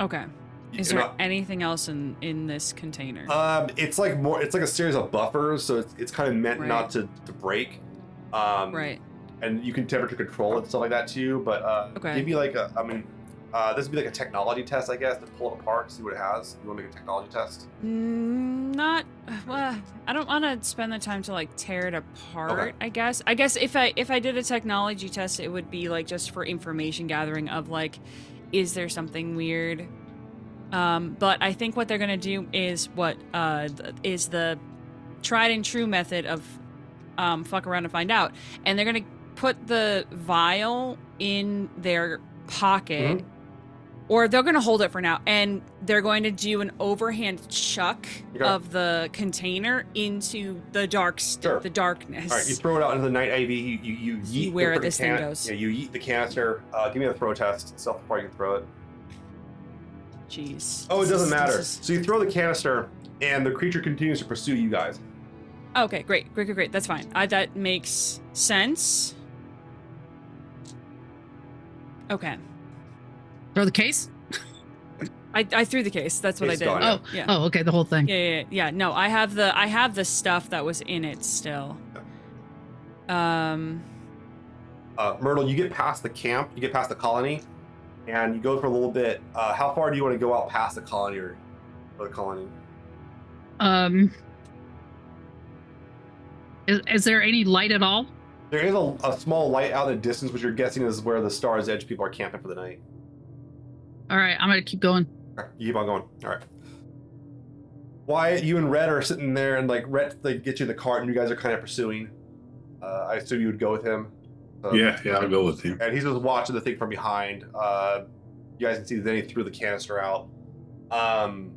Okay. Is You're there not- anything else in in this container? Um, it's like more. It's like a series of buffers, so it's, it's kind of meant Right. not to, to break. Um, right. And you can temperature control it and stuff like that too. But uh, Okay. give you like a. I mean, uh, this would be like a technology test, I guess, to pull it apart, see what it has. You want to make a technology test? Mm, not. Well, I don't want to spend the time to like tear it apart. I guess. I guess if I if I did a technology test, it would be like just for information gathering of like, is there something weird? Um, but I think what they're gonna do is what uh is the tried and true method of um fuck around and find out, and they're gonna put the vial in their pocket. Or they're going to hold it for now, and they're going to do an overhand chuck Okay. of the container into the dark, st- Sure. the darkness. All right, you throw it out into the night ivy. You you, you yeet where the freaking this thing goes. Yeah, you yeet the canister. Uh, give me a throw test. Self before you can throw it. Jeez. Oh, it doesn't is- matter. is- So you throw the canister, and the creature continues to pursue you guys. Okay, great, great, great, great. That's fine. I, that makes sense. Okay. Throw the case. I, I threw the case. That's what It's I did. gone, Oh, yeah. oh, okay, the whole thing. Yeah, yeah, yeah, yeah. No, I have the I have the stuff that was in it still. Um. Uh, Myrtle, you get past the camp. You get past the colony, and you go for a little bit. Uh, how far do you want to go out past the colony or, or the colony? Um, is, is there any light at all? There is a, a small light out in the distance, which you're guessing is where the Star's Edge people are camping for the night. All right, I'm gonna keep going. Okay, you keep on going. All right. Wyatt, you and Rhett are sitting there, and like Rhett, like get you in the cart, and you guys are kind of pursuing. Uh, I assume you would go with him. Uh, Yeah, yeah, I'll go with him. And he's just watching the thing from behind. Uh, you guys can see that he threw the canister out. Um,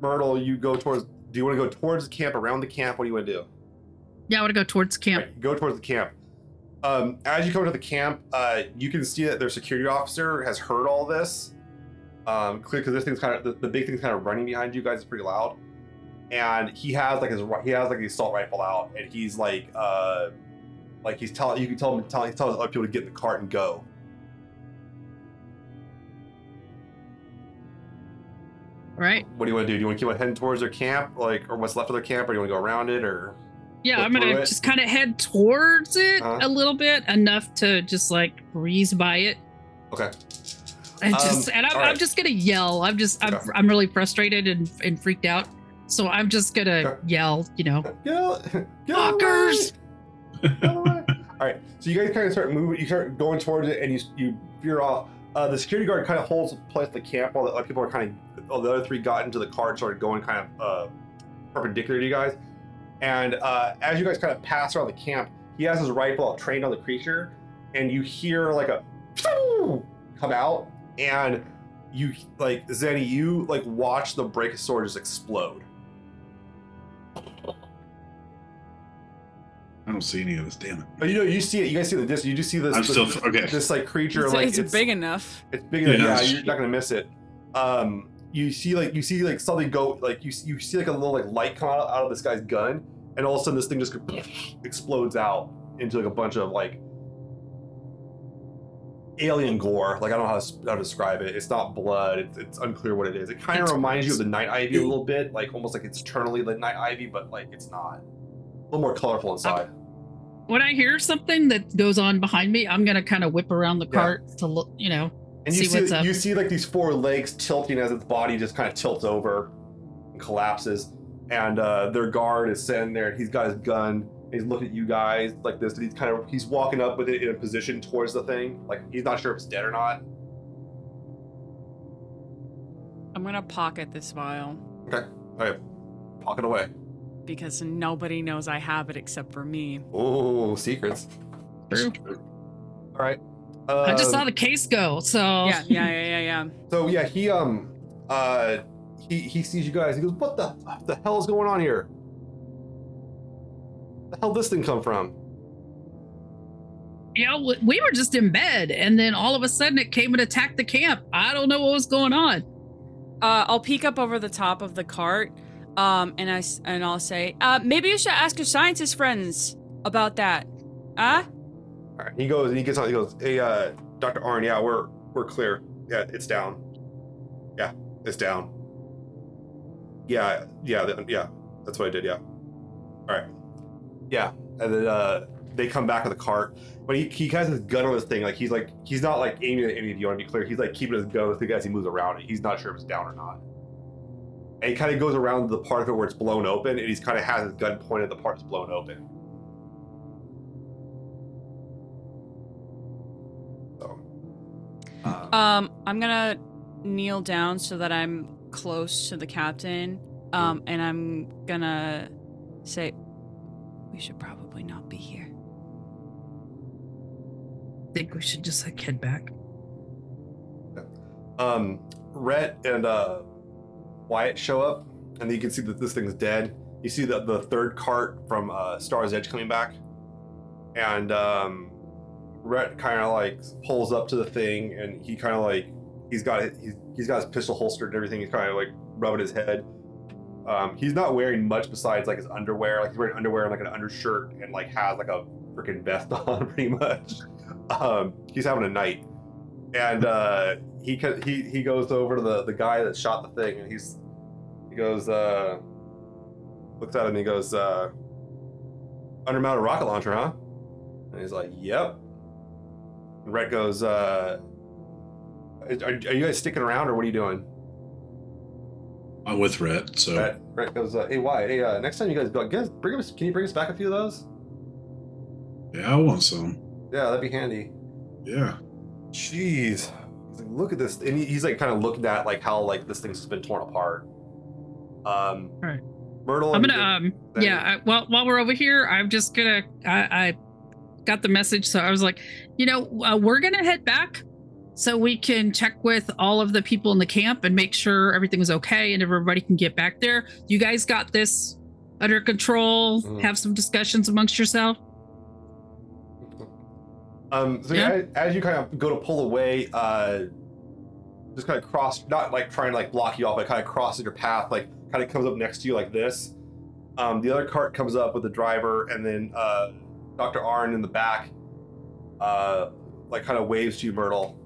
Myrtle, you go towards. Do you want to go towards the camp, around the camp? What do you want to do? Yeah, I want to go towards camp. Right, go towards the camp. Um, as you come to the camp, uh, you can see that their security officer has heard all this. Um, clear because this thing's kind of the, the big thing's kind of running behind you guys. is pretty loud, and he has like his he has like his assault rifle out, and he's like uh, like he's telling you can tell him tell he tells other people to get in the cart and go. All right. What do you want to do? Do you want to keep on heading towards their camp, like, or what's left of their camp, or do you want to go around it, or? Yeah, I'm gonna just kind of head towards it Uh-huh. a little bit, enough to just like breeze by it. Okay. And Um, and I'm, all I'm just gonna yell. I'm just I'm, Okay. I'm really frustrated and, and freaked out. So I'm just gonna yell, you know, Get out, get out of the fuckers. way! Get out of the way! All right, so you guys kind of start moving. You start going towards it, and you you veer off. Uh, the security guard kind of holds place the camp while the other people are kind of. All the other three got into the car and started going kind of uh, perpendicular to you guys. And uh, as you guys kind of pass around the camp, he has his rifle trained on the creature, and you hear like a come out, and you like Zeni, you like watch the brachiosaur just explode. I don't see any of this. Damn it. But you know, you see it. You guys see the this. You do see this. I'm this, still okay. this like creature. It's, like it's big enough. It's big enough. Yeah, Yeah, you're not gonna miss it. Um, you see like you see like something go like you you see like a little like light come out, out of this guy's gun, and all of a sudden this thing just explodes out into like a bunch of like alien gore. Like I don't know how to, how to describe it. It's not blood. It's, it's unclear what it is. It kind of reminds you of the night ivy a little bit, like almost like it's eternally the night ivy, but like it's not. A little more colorful inside. When I hear something that goes on behind me, I'm gonna kind of whip around the Yeah. cart to look, you know. And you see see, what's up. you see like these four legs tilting as its body just kind of tilts over and collapses. And uh, their guard is sitting there. and He's got his gun. And he's looking at you guys like this. And he's kind of he's walking up with it in a position towards the thing. Like he's not sure if it's dead or not. I'm gonna pocket this vial Okay, pocket away. because nobody knows I have it except for me. Oh, secrets. All right. Uh, I just saw the case go, so Yeah, yeah, yeah, yeah, yeah. So yeah, he um uh he he sees you guys. He goes, "What the what the hell is going on here? The hell this thing come from?" you know, we were just in bed, and then all of a sudden it came and attacked the camp. I don't know what was going on. Uh, I'll peek up over the top of the cart, um, and I s- and I'll say, uh, maybe you should ask your scientist friends about that. Huh? All right. He goes and he gets on. He goes, "Hey, uh, Doctor Arn, yeah, we're we're clear. Yeah, it's down. Yeah, it's down. Yeah, yeah, yeah. That's what I did. Yeah. All right. Yeah, and then uh, they come back with a cart, but he he has his gun on this thing. Like he's like he's not like aiming at any of you. I want to be clear. He's like keeping his gun with the thing as he moves around it. He's not sure if it's down or not. And he kind of goes around the part of it where it's blown open, and he's kind of has his gun pointed at the part that's blown open. So, uh, Um, I'm gonna kneel down so that I'm close to the captain. Um, and I'm gonna say, we should probably not be here. think we should just like head back. um, Rhett and uh, Wyatt show up, and then you can see that this thing's dead. You see the, the third cart from uh, Star's Edge coming back, and um, Rhett kind of like pulls up to the thing, and he kind of like he's got he's, he's got his pistol holstered and everything. He's kind of like rubbing his head. Um, he's not wearing much besides like his underwear. Like he's wearing underwear and like an undershirt, and like has like a freaking vest on, pretty much. Um, he's having a night, and uh, he he he goes over to the the guy that shot the thing, and he's he goes uh, looks at him, and he goes uh, undermounted rocket launcher, huh? And he's like, yep. And Rhett goes, uh, are, are you guys sticking around, or what are you doing? I'm with Rhett, so Rhett, Rhett goes, uh, hey, why? hey, uh, next time you guys go, guys, bring us, can you bring us back a few of those? yeah, I want some. Yeah, that'd be handy. Yeah. Jeez. Like, look at this. And he- he's like kind of looking at like how like this thing's just been torn apart. Um Right. Myrtle. I'm gonna um Then- yeah. I, well, while we're over here, I'm just gonna I, I got the message, so I was like, you know, uh, we're gonna head back so we can check with all of the people in the camp and make sure everything is okay and everybody can get back there. You guys got this under control. Mhm. Have some discussions amongst yourself. Um, so Yeah. yeah. as you kind of go to pull away, uh, just kind of cross, not like trying to like block you off, but kind of crosses your path, like kind of comes up next to you like this. Um, the other cart comes up with the driver, and then uh, Dr. Arn in the back, uh, like kind of waves to you, Myrtle,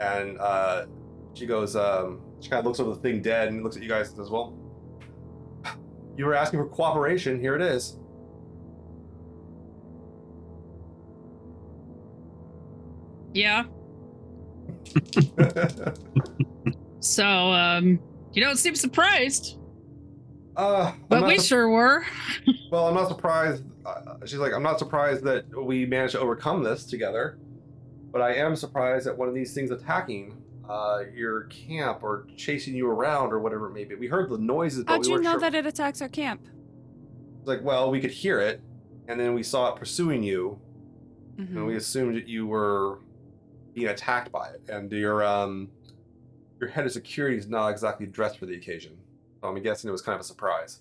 and uh, she goes, um, she kind of looks over the thing dead and looks at you guys and says, "Well, you were asking for cooperation. Here it is." Yeah. So um, you don't seem surprised, uh, I'm but we sup- sure were. Well, I'm not surprised. Uh, she's like, I'm not surprised that we managed to overcome this together, but I am surprised at one of these things attacking uh, your camp or chasing you around or whatever it may be. We heard the noises, How'd we you know sure. that it attacks our camp? It's like, well, we could hear it, and then we saw it pursuing you, Mhm. and we assumed that you were being attacked by it, and your um, your head of security is not exactly dressed for the occasion. So I'm guessing it was kind of a surprise.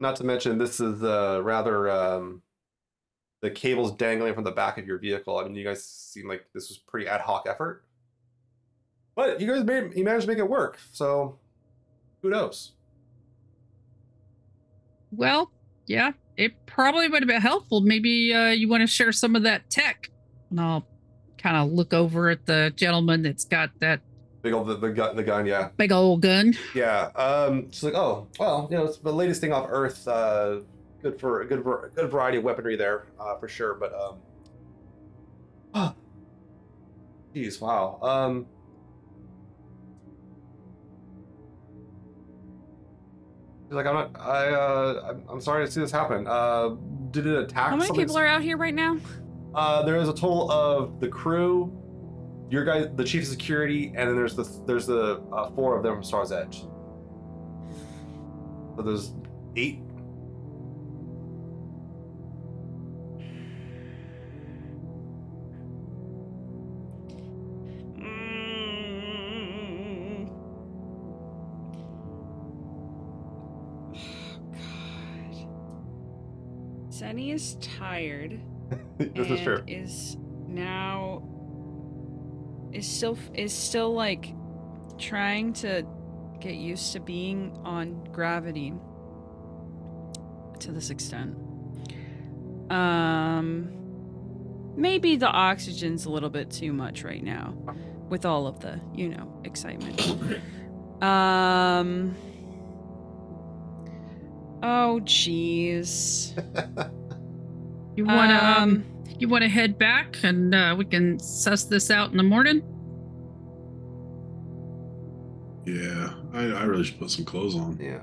Not to mention, this is uh, rather um, the cables dangling from the back of your vehicle. I mean, you guys seem like this was pretty ad hoc effort, but you guys made you managed to make it work. So, who knows? Well, yeah, it probably would have been helpful. Maybe uh, you want to share some of that tech. And I'll kind of look over at the gentleman that's got that Big old the, the gun, the gun, yeah, big old gun. yeah. Um, she's like, oh, well, you know, it's the latest thing off Earth. Uh, good for a good var- good variety of weaponry there, uh, for sure. But um, jeez, wow. Um, she's like, I'm not. I uh, I'm, I'm sorry to see this happen. Uh, did it attack? How many people are out here right now? Uh, there is a total of the crew, your guy, the chief of security, and then there's the there's the uh, four of them from Star's Edge. So there's eight. Mm. God. Zeni is tired. this is true. Is now is still is still like trying to get used to being on gravity to this extent. Um maybe the oxygen's a little bit too much right now with all of the, you know, excitement. Um Oh jeez. You want to um, Um, you want to head back and uh, we can suss this out in the morning? Yeah, I, I really should put some clothes on. Yeah,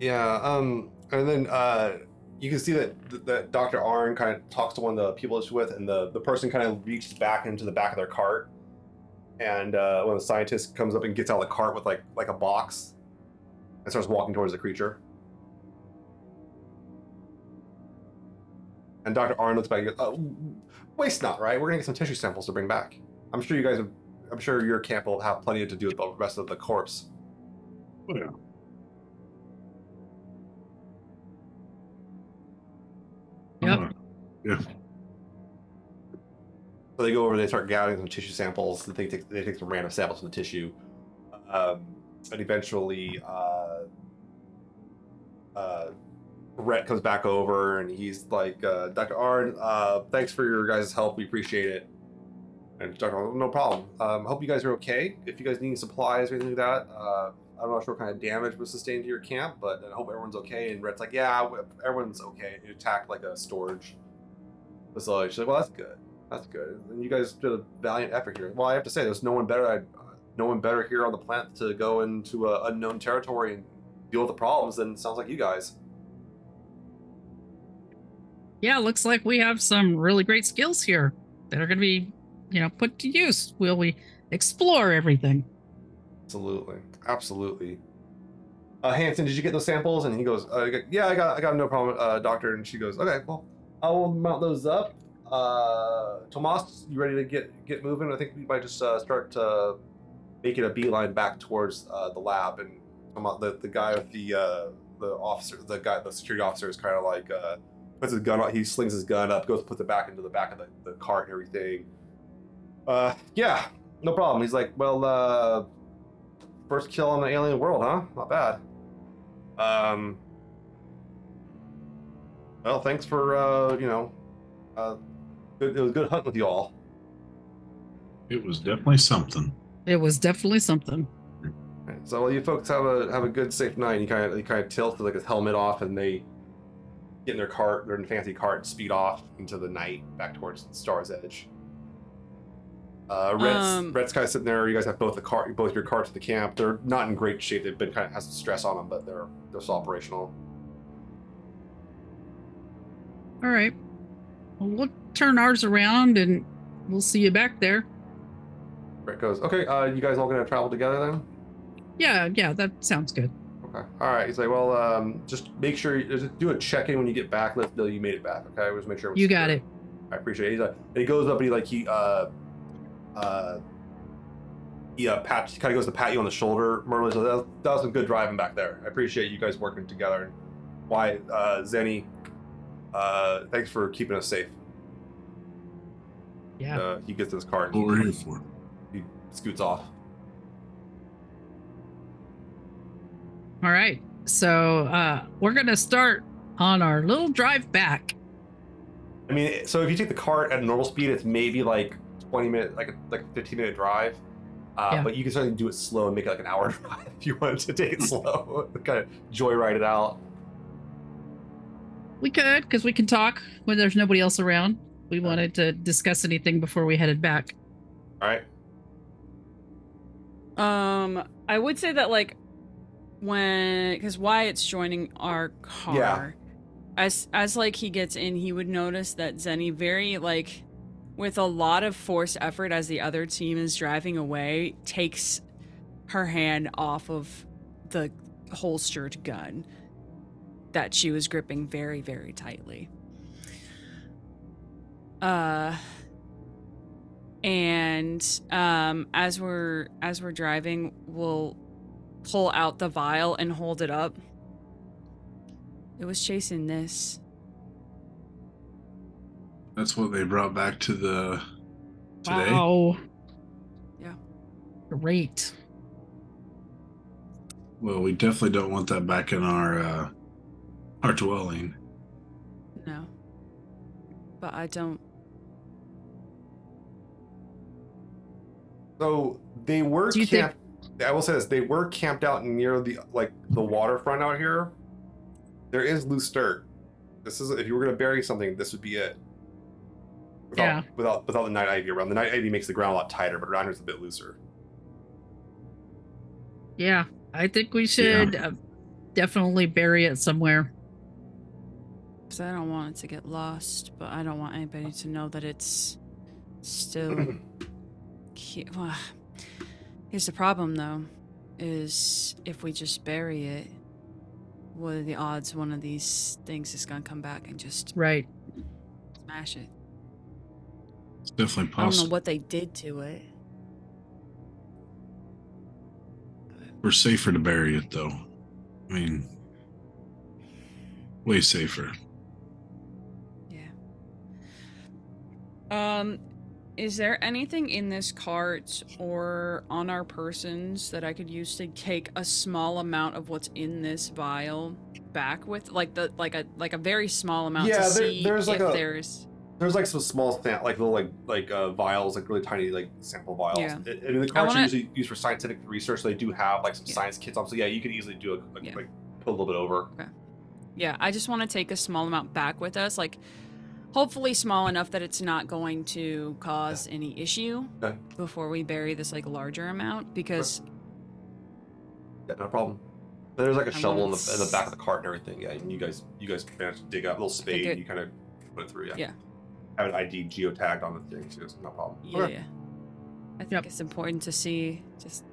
yeah. Um, and then uh, you can see that that Dr. Arn kind of talks to one of the people he's with, and the the person kind of reaches back into the back of their cart, and uh, one of the scientists comes up and gets out of the cart with like like a box, and starts walking towards the creature. And Dr. Arn looks back and goes, oh, "Waste not, right? We're gonna get some tissue samples to bring back. I'm sure you guys, have, I'm sure your camp will have plenty to do with the rest of the corpse." Oh, yeah. Yep. Uh, yeah. So they go over, they start gathering some tissue samples. They take they take some random samples from the tissue, um, and eventually, uh, uh, Rhett comes back over and he's like, uh, "Dr. Arn, uh, thanks for your guys' help. We appreciate it." And Dr. Arn, no problem. Um, hope you guys are okay. If you guys need supplies or anything like that, uh, I'm not sure what kind of damage was sustained to your camp, but I hope everyone's okay. And Rhett's like, "Yeah, everyone's okay. It attacked like a storage facility." She's like, "Well, that's good." That's good. And you guys did a valiant effort here. Well, I have to say, there's no one better. I, no one better here on the planet to go into a unknown territory and deal with the problems than sounds like you guys. Yeah, looks like we have some really great skills here that are going to be, you know, put to use. Will we explore everything? Absolutely, absolutely. Uh, Hanson, did you get those samples? And he goes, uh, "Yeah, I got, I got no problem, uh, doctor." And she goes, "Okay, well, I will mount those up uh, Tomas, you ready to get get moving? I think we might just uh, start uh, making a beeline back towards uh, the lab, and the the guy with the uh, the officer, the guy, the security officer is kind of like uh, puts his gun on. He slings his gun up, goes puts it back into the back of the, the cart and everything. Uh, yeah, no problem. He's like, well, uh, first kill on the alien world, huh? Not bad. Um, well, thanks for uh, you know, uh, it was good hunting with you all. It was definitely something. It was definitely something. So well, you folks have a have a good safe night. You kind of you kind of tilt like his helmet off, and they get in their cart, their fancy cart, and speed off into the night back towards Star's Edge. Uh, Rhett's, Um, Rhett's kind of sitting there. You guys have both the cart, both your carts at the camp. They're not in great shape. They've been kind of has some stress on them, but they're they're still operational. All right. Well, we'll turn ours around and we'll see you back there. Rhett goes, okay. Uh, you guys all gonna travel together then? Yeah, yeah, that sounds good. Okay. All right. He's like, well, um, just make sure you just do a check in when you get back. Let us know you made it back. Okay. Just make sure. You got it. I appreciate it. He's like, and he goes up and he like he uh uh he uh pat kind of goes to pat you on the shoulder. Merlin says, that, was- that was some good driving back there. I appreciate you guys working together. And why, uh, Zeni, uh, thanks for keeping us safe. Yeah. Uh, he gets in his car What we're and here he, for. he scoots off. All right. So uh we're gonna start on our little drive back. I mean, so if you take the cart at normal speed, it's maybe like 20 minute, like a, like a 15 minute drive. Uh, Yeah. But you can certainly do it slow and make it like an hour drive if you wanted to take it slow, kind of joyride it out. We could, because we can talk when there's nobody else around. We wanted to discuss anything before we headed back. All right. Um, I would say that like when because Wyatt's joining our car, as as like he gets in, he would notice that Zeni very like with a lot of forced effort as the other team is driving away takes her hand off of the holstered gun that she was gripping very very tightly. Uh and um, as we're as we're driving, we'll pull out the vial and hold it up. It was chasing this. That's what they brought back to the today. Wow. Yeah. Great. Well, we definitely don't want that back in our uh, our dwelling. No, but I don't. So they were Do you think- camped. I will say this: they were camped out near the like the waterfront out here. There is loose dirt. This is if you were going to bury something, this would be it. Without, Yeah. Without without the night ivy around. The night ivy makes the ground a lot tighter, but around here it's a bit looser. Yeah, I think we should uh, definitely bury it somewhere. Because I don't want it to get lost, but I don't want anybody to know that it's still. he- well, Here's the problem, though, is if we just bury it, what are the odds one of these things is gonna come back and just Right. smash it? It's definitely possible. I don't know what they did to it. We're safer to bury it, though. I mean, way safer. Yeah. Um, is there anything in this cart or on our persons that I could use to take a small amount of what's in this vial back with, like the like a like a very small amount Yeah, to there- see there's like a- there's There's like some small sam- like little like like uh, vials, like really tiny like sample vials. Yeah. And, and the carts wanna- are usually used for scientific research. So they do have like some Yeah. science kits on. So yeah, you could easily do a, like, Yeah. like put a little bit over. yeah. I just want to take a small amount back with us, like hopefully small enough that it's not going to cause any issue Okay. before we bury this like larger amount because Yeah, no problem. There's like a I shovel in the in the back of the cart and everything. Yeah, and you guys you guys managed to dig up a little spade. it- and you kind of put it through. Yeah. Yeah. Have an ID geotagged on the thing too. So no problem. yeah, Okay. yeah. I think Yep. it's important to see just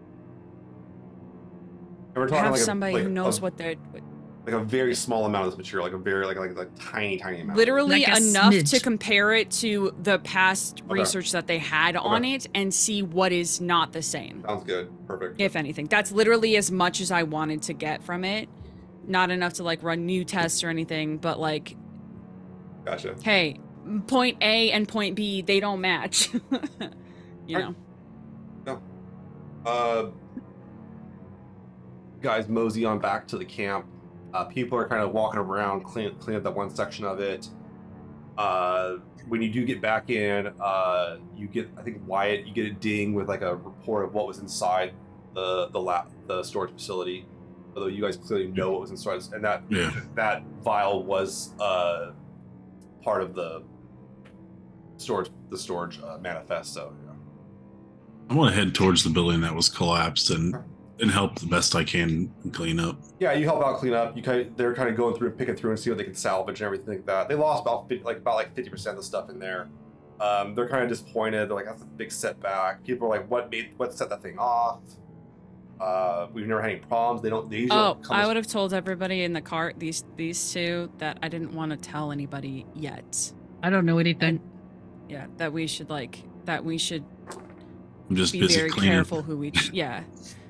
And we're talking have like a- somebody like who knows a, what they're what, like a very small amount of this material, like a very like like like tiny tiny amount. literally Like a enough to compare it to the past Okay. research that they had on it and see what is not the same Sounds good. Perfect. if anything that's literally as much as i wanted to get from it not enough to like run new tests or anything but like Gotcha. hey point a and point b they don't match you Alright. know Uh, guys mosey on back to the camp. Uh, people are kind of walking around, clean, clean up that one section of it. Uh, when you do get back in, uh, you get I think Wyatt, you get a ding with like a report of what was inside the the lab, the storage facility. Although you guys clearly know what was inside, and that Yeah. that vial was uh, part of the storage the storage uh, manifest. So yeah. I want to head towards the building that was collapsed and and help the best I can clean up. Yeah, you help out clean up. You kind of, they're kind of going through and picking through and see what they can salvage and everything like that. They lost about 50, like about like fifty percent of the stuff in there. Um, they're kind of disappointed. They're like, "That's a big setback." People are like, "What made what set that thing off?" Uh, we've never had any problems. They don't. They usually oh don't come i as- would have told everybody in the cart these these two that i didn't want to tell anybody yet I don't know anything. yeah that we should like that we should I'm just be busy very cleaning. careful who we yeah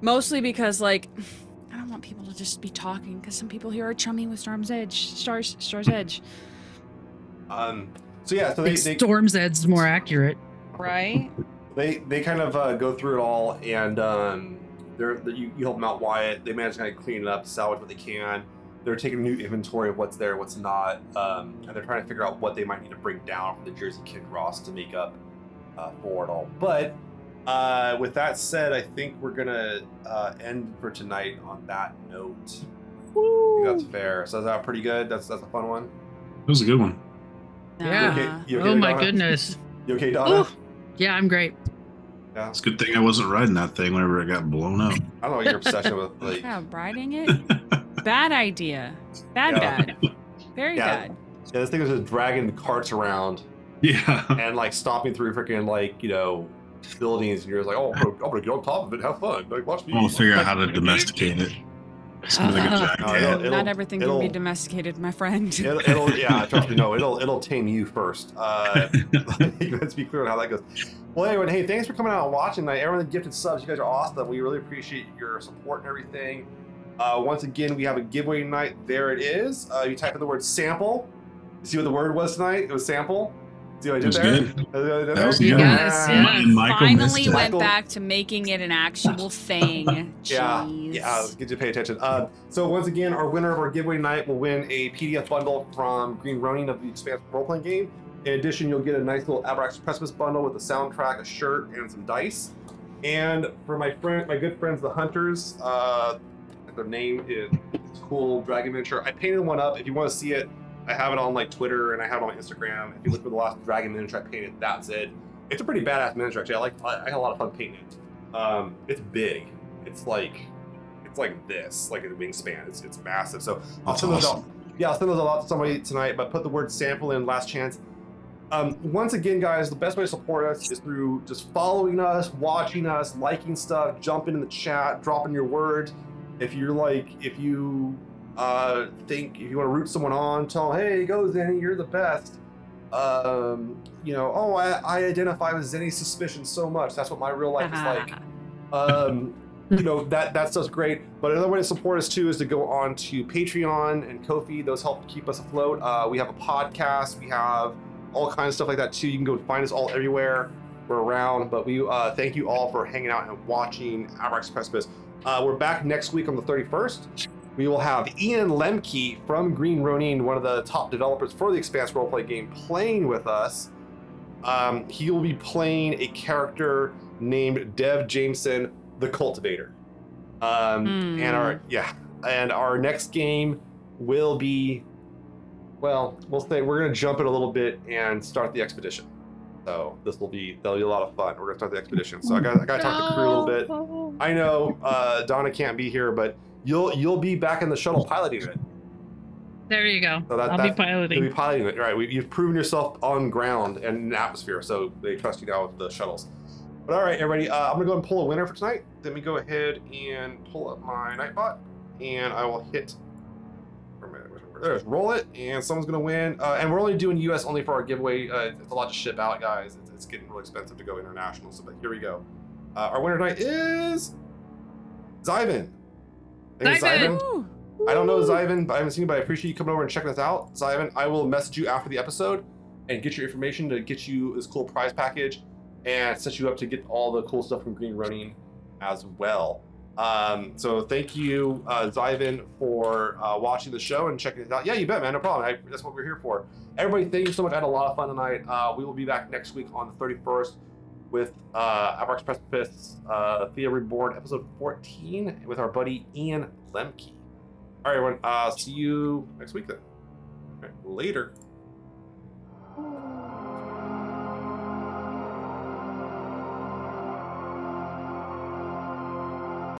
mostly because like i don't want people to just be talking because some people here are chummy with storm's edge stars stars edge Um, so yeah, so they think they, Storm's Edge's more accurate. right they they kind of uh, go through it all, and um, they're, they you, you help them out, Wyatt. They manage to kind of clean it up, salvage what they can. They're taking a new inventory of what's there, what's not, um, and they're trying to figure out what they might need to bring down from the Jersey Kid Ross to make up uh, for it all. But uh, with that said, I think we're gonna uh, end for tonight on that note. I think that's fair. So is that pretty good? That's that's a fun one. It was a good one. Yeah. okay? You okay, oh my Donna? goodness. You okay, Donna? Ooh. Yeah, I'm great. Yeah. It's a good thing I wasn't riding that thing whenever it got blown up. I don't know what your obsession with like. yeah riding it bad idea bad Yeah. bad very Yeah. bad Yeah, this thing was just dragging the carts around yeah. and like stomping through freaking like you know buildings, and you're like, oh, I'm gonna, I'm gonna get on top of it, have fun, like watch me. I want to figure out how to domesticate it. Something like a Uh, jack No, hat. it'll- it'll- not everything can be domesticated my friend It'll, it'll yeah, trust me, no, it'll it'll tame you first. Uh, let's be clear on how that goes. Well, anyway, hey, thanks for coming out and watching tonight. Everyone that gifted subs, you guys are awesome. We really appreciate your support and everything. Uh, once again, we have a giveaway night. There it is. Uh, you type in the word sample. See what the word was tonight? It was sample. See what I It did was there? good. That was good. guys, yeah. Michael finally went Michael- back to making it an actual thing Yeah, Jeez. yeah, get you to pay attention. Uh, so once again, our winner of our giveaway night will win a PDF bundle from Green Ronin of the Expanse role-playing game. In addition, you'll get a nice little Abraxas' Precipice bundle with a soundtrack, a shirt, and some dice. And for my friend, my good friends, the Hunters, uh, their name is cool dragon miniature. I painted one up. If you want to see it, I have it on like Twitter and I have it on my Instagram. If you look for the last dragon miniature I painted, that's it. It's a pretty badass miniature actually. I like I, I had a lot of fun painting it. Um, it's big. It's like it's like this, like a wingspan. It's it's massive. So I'll send those out. Yeah, I'll send those out to somebody tonight. But put the word sample in last chance. Um, once again, guys, the best way to support us is through just following us, watching us, liking stuff, jumping in the chat, dropping your word. If you're like, if you uh, think, if you want to root someone on, tell them, hey, go Zeni, you're the best. Um, you know, oh, I, I identify with Zeni's suspicion so much. That's what my real life is like um, you know that that stuff's great. But another way to support us too is to go on to Patreon and Ko-fi. Those help keep us afloat. Uh, we have a podcast. We have all kinds of stuff like that too. You can go find us all everywhere. We're around. But we uh, thank you all for hanging out and watching Abraxas' Precipice. Uh, we're back next week on the 31st. We will have Ian Lemke from Green Ronin, one of the top developers for the Expanse roleplay game, playing with us. Um, he will be playing a character named Dev Jameson, the Cultivator. Um, Hmm. And our yeah, and our next game will be, well, we'll say we're gonna jump it a little bit and start the expedition. So this will be that'll be a lot of fun. We're gonna start the expedition. So I got I got to talk to the crew a little bit. I know uh, Donna can't be here, but you'll you'll be back in the shuttle piloting it. There you go. So that- I'll that- be You'll be piloting. piloting it, right? We, you've proven yourself on ground and in atmosphere, so they trust you now with the shuttles. But all right, everybody, uh, I'm gonna go and pull a winner for tonight. Let me go ahead and pull up my Nightbot, and I will hit. where am I- where's- where- There's roll it, and someone's gonna win. Uh, and we're only doing U.S. only for our giveaway. Uh, it's a lot to ship out, guys. It's, it's getting really expensive to go international. So, but here we go. Uh, our winner tonight is Zyvan. Thank you, Zyvan! Ooh. I don't know Zyvan, but I haven't seen you, but I appreciate you coming over and checking this out. Zyvan, I will message you after the episode and get your information to get you this cool prize package and set you up to get all the cool stuff from Green Ronin as well. Um, so thank you, uh, Zyvan, for uh, watching the show and checking it out. Yeah, you bet, man. No problem. I, that's what we're here for. Everybody, thank you so much. I had a lot of fun tonight. Uh, we will be back next week on the 31st with uh, Abraxas' Precipice, uh, Theia Reborn, episode 14, with our buddy Ian Lemke. All right, everyone. Uh, see you next week then. Later.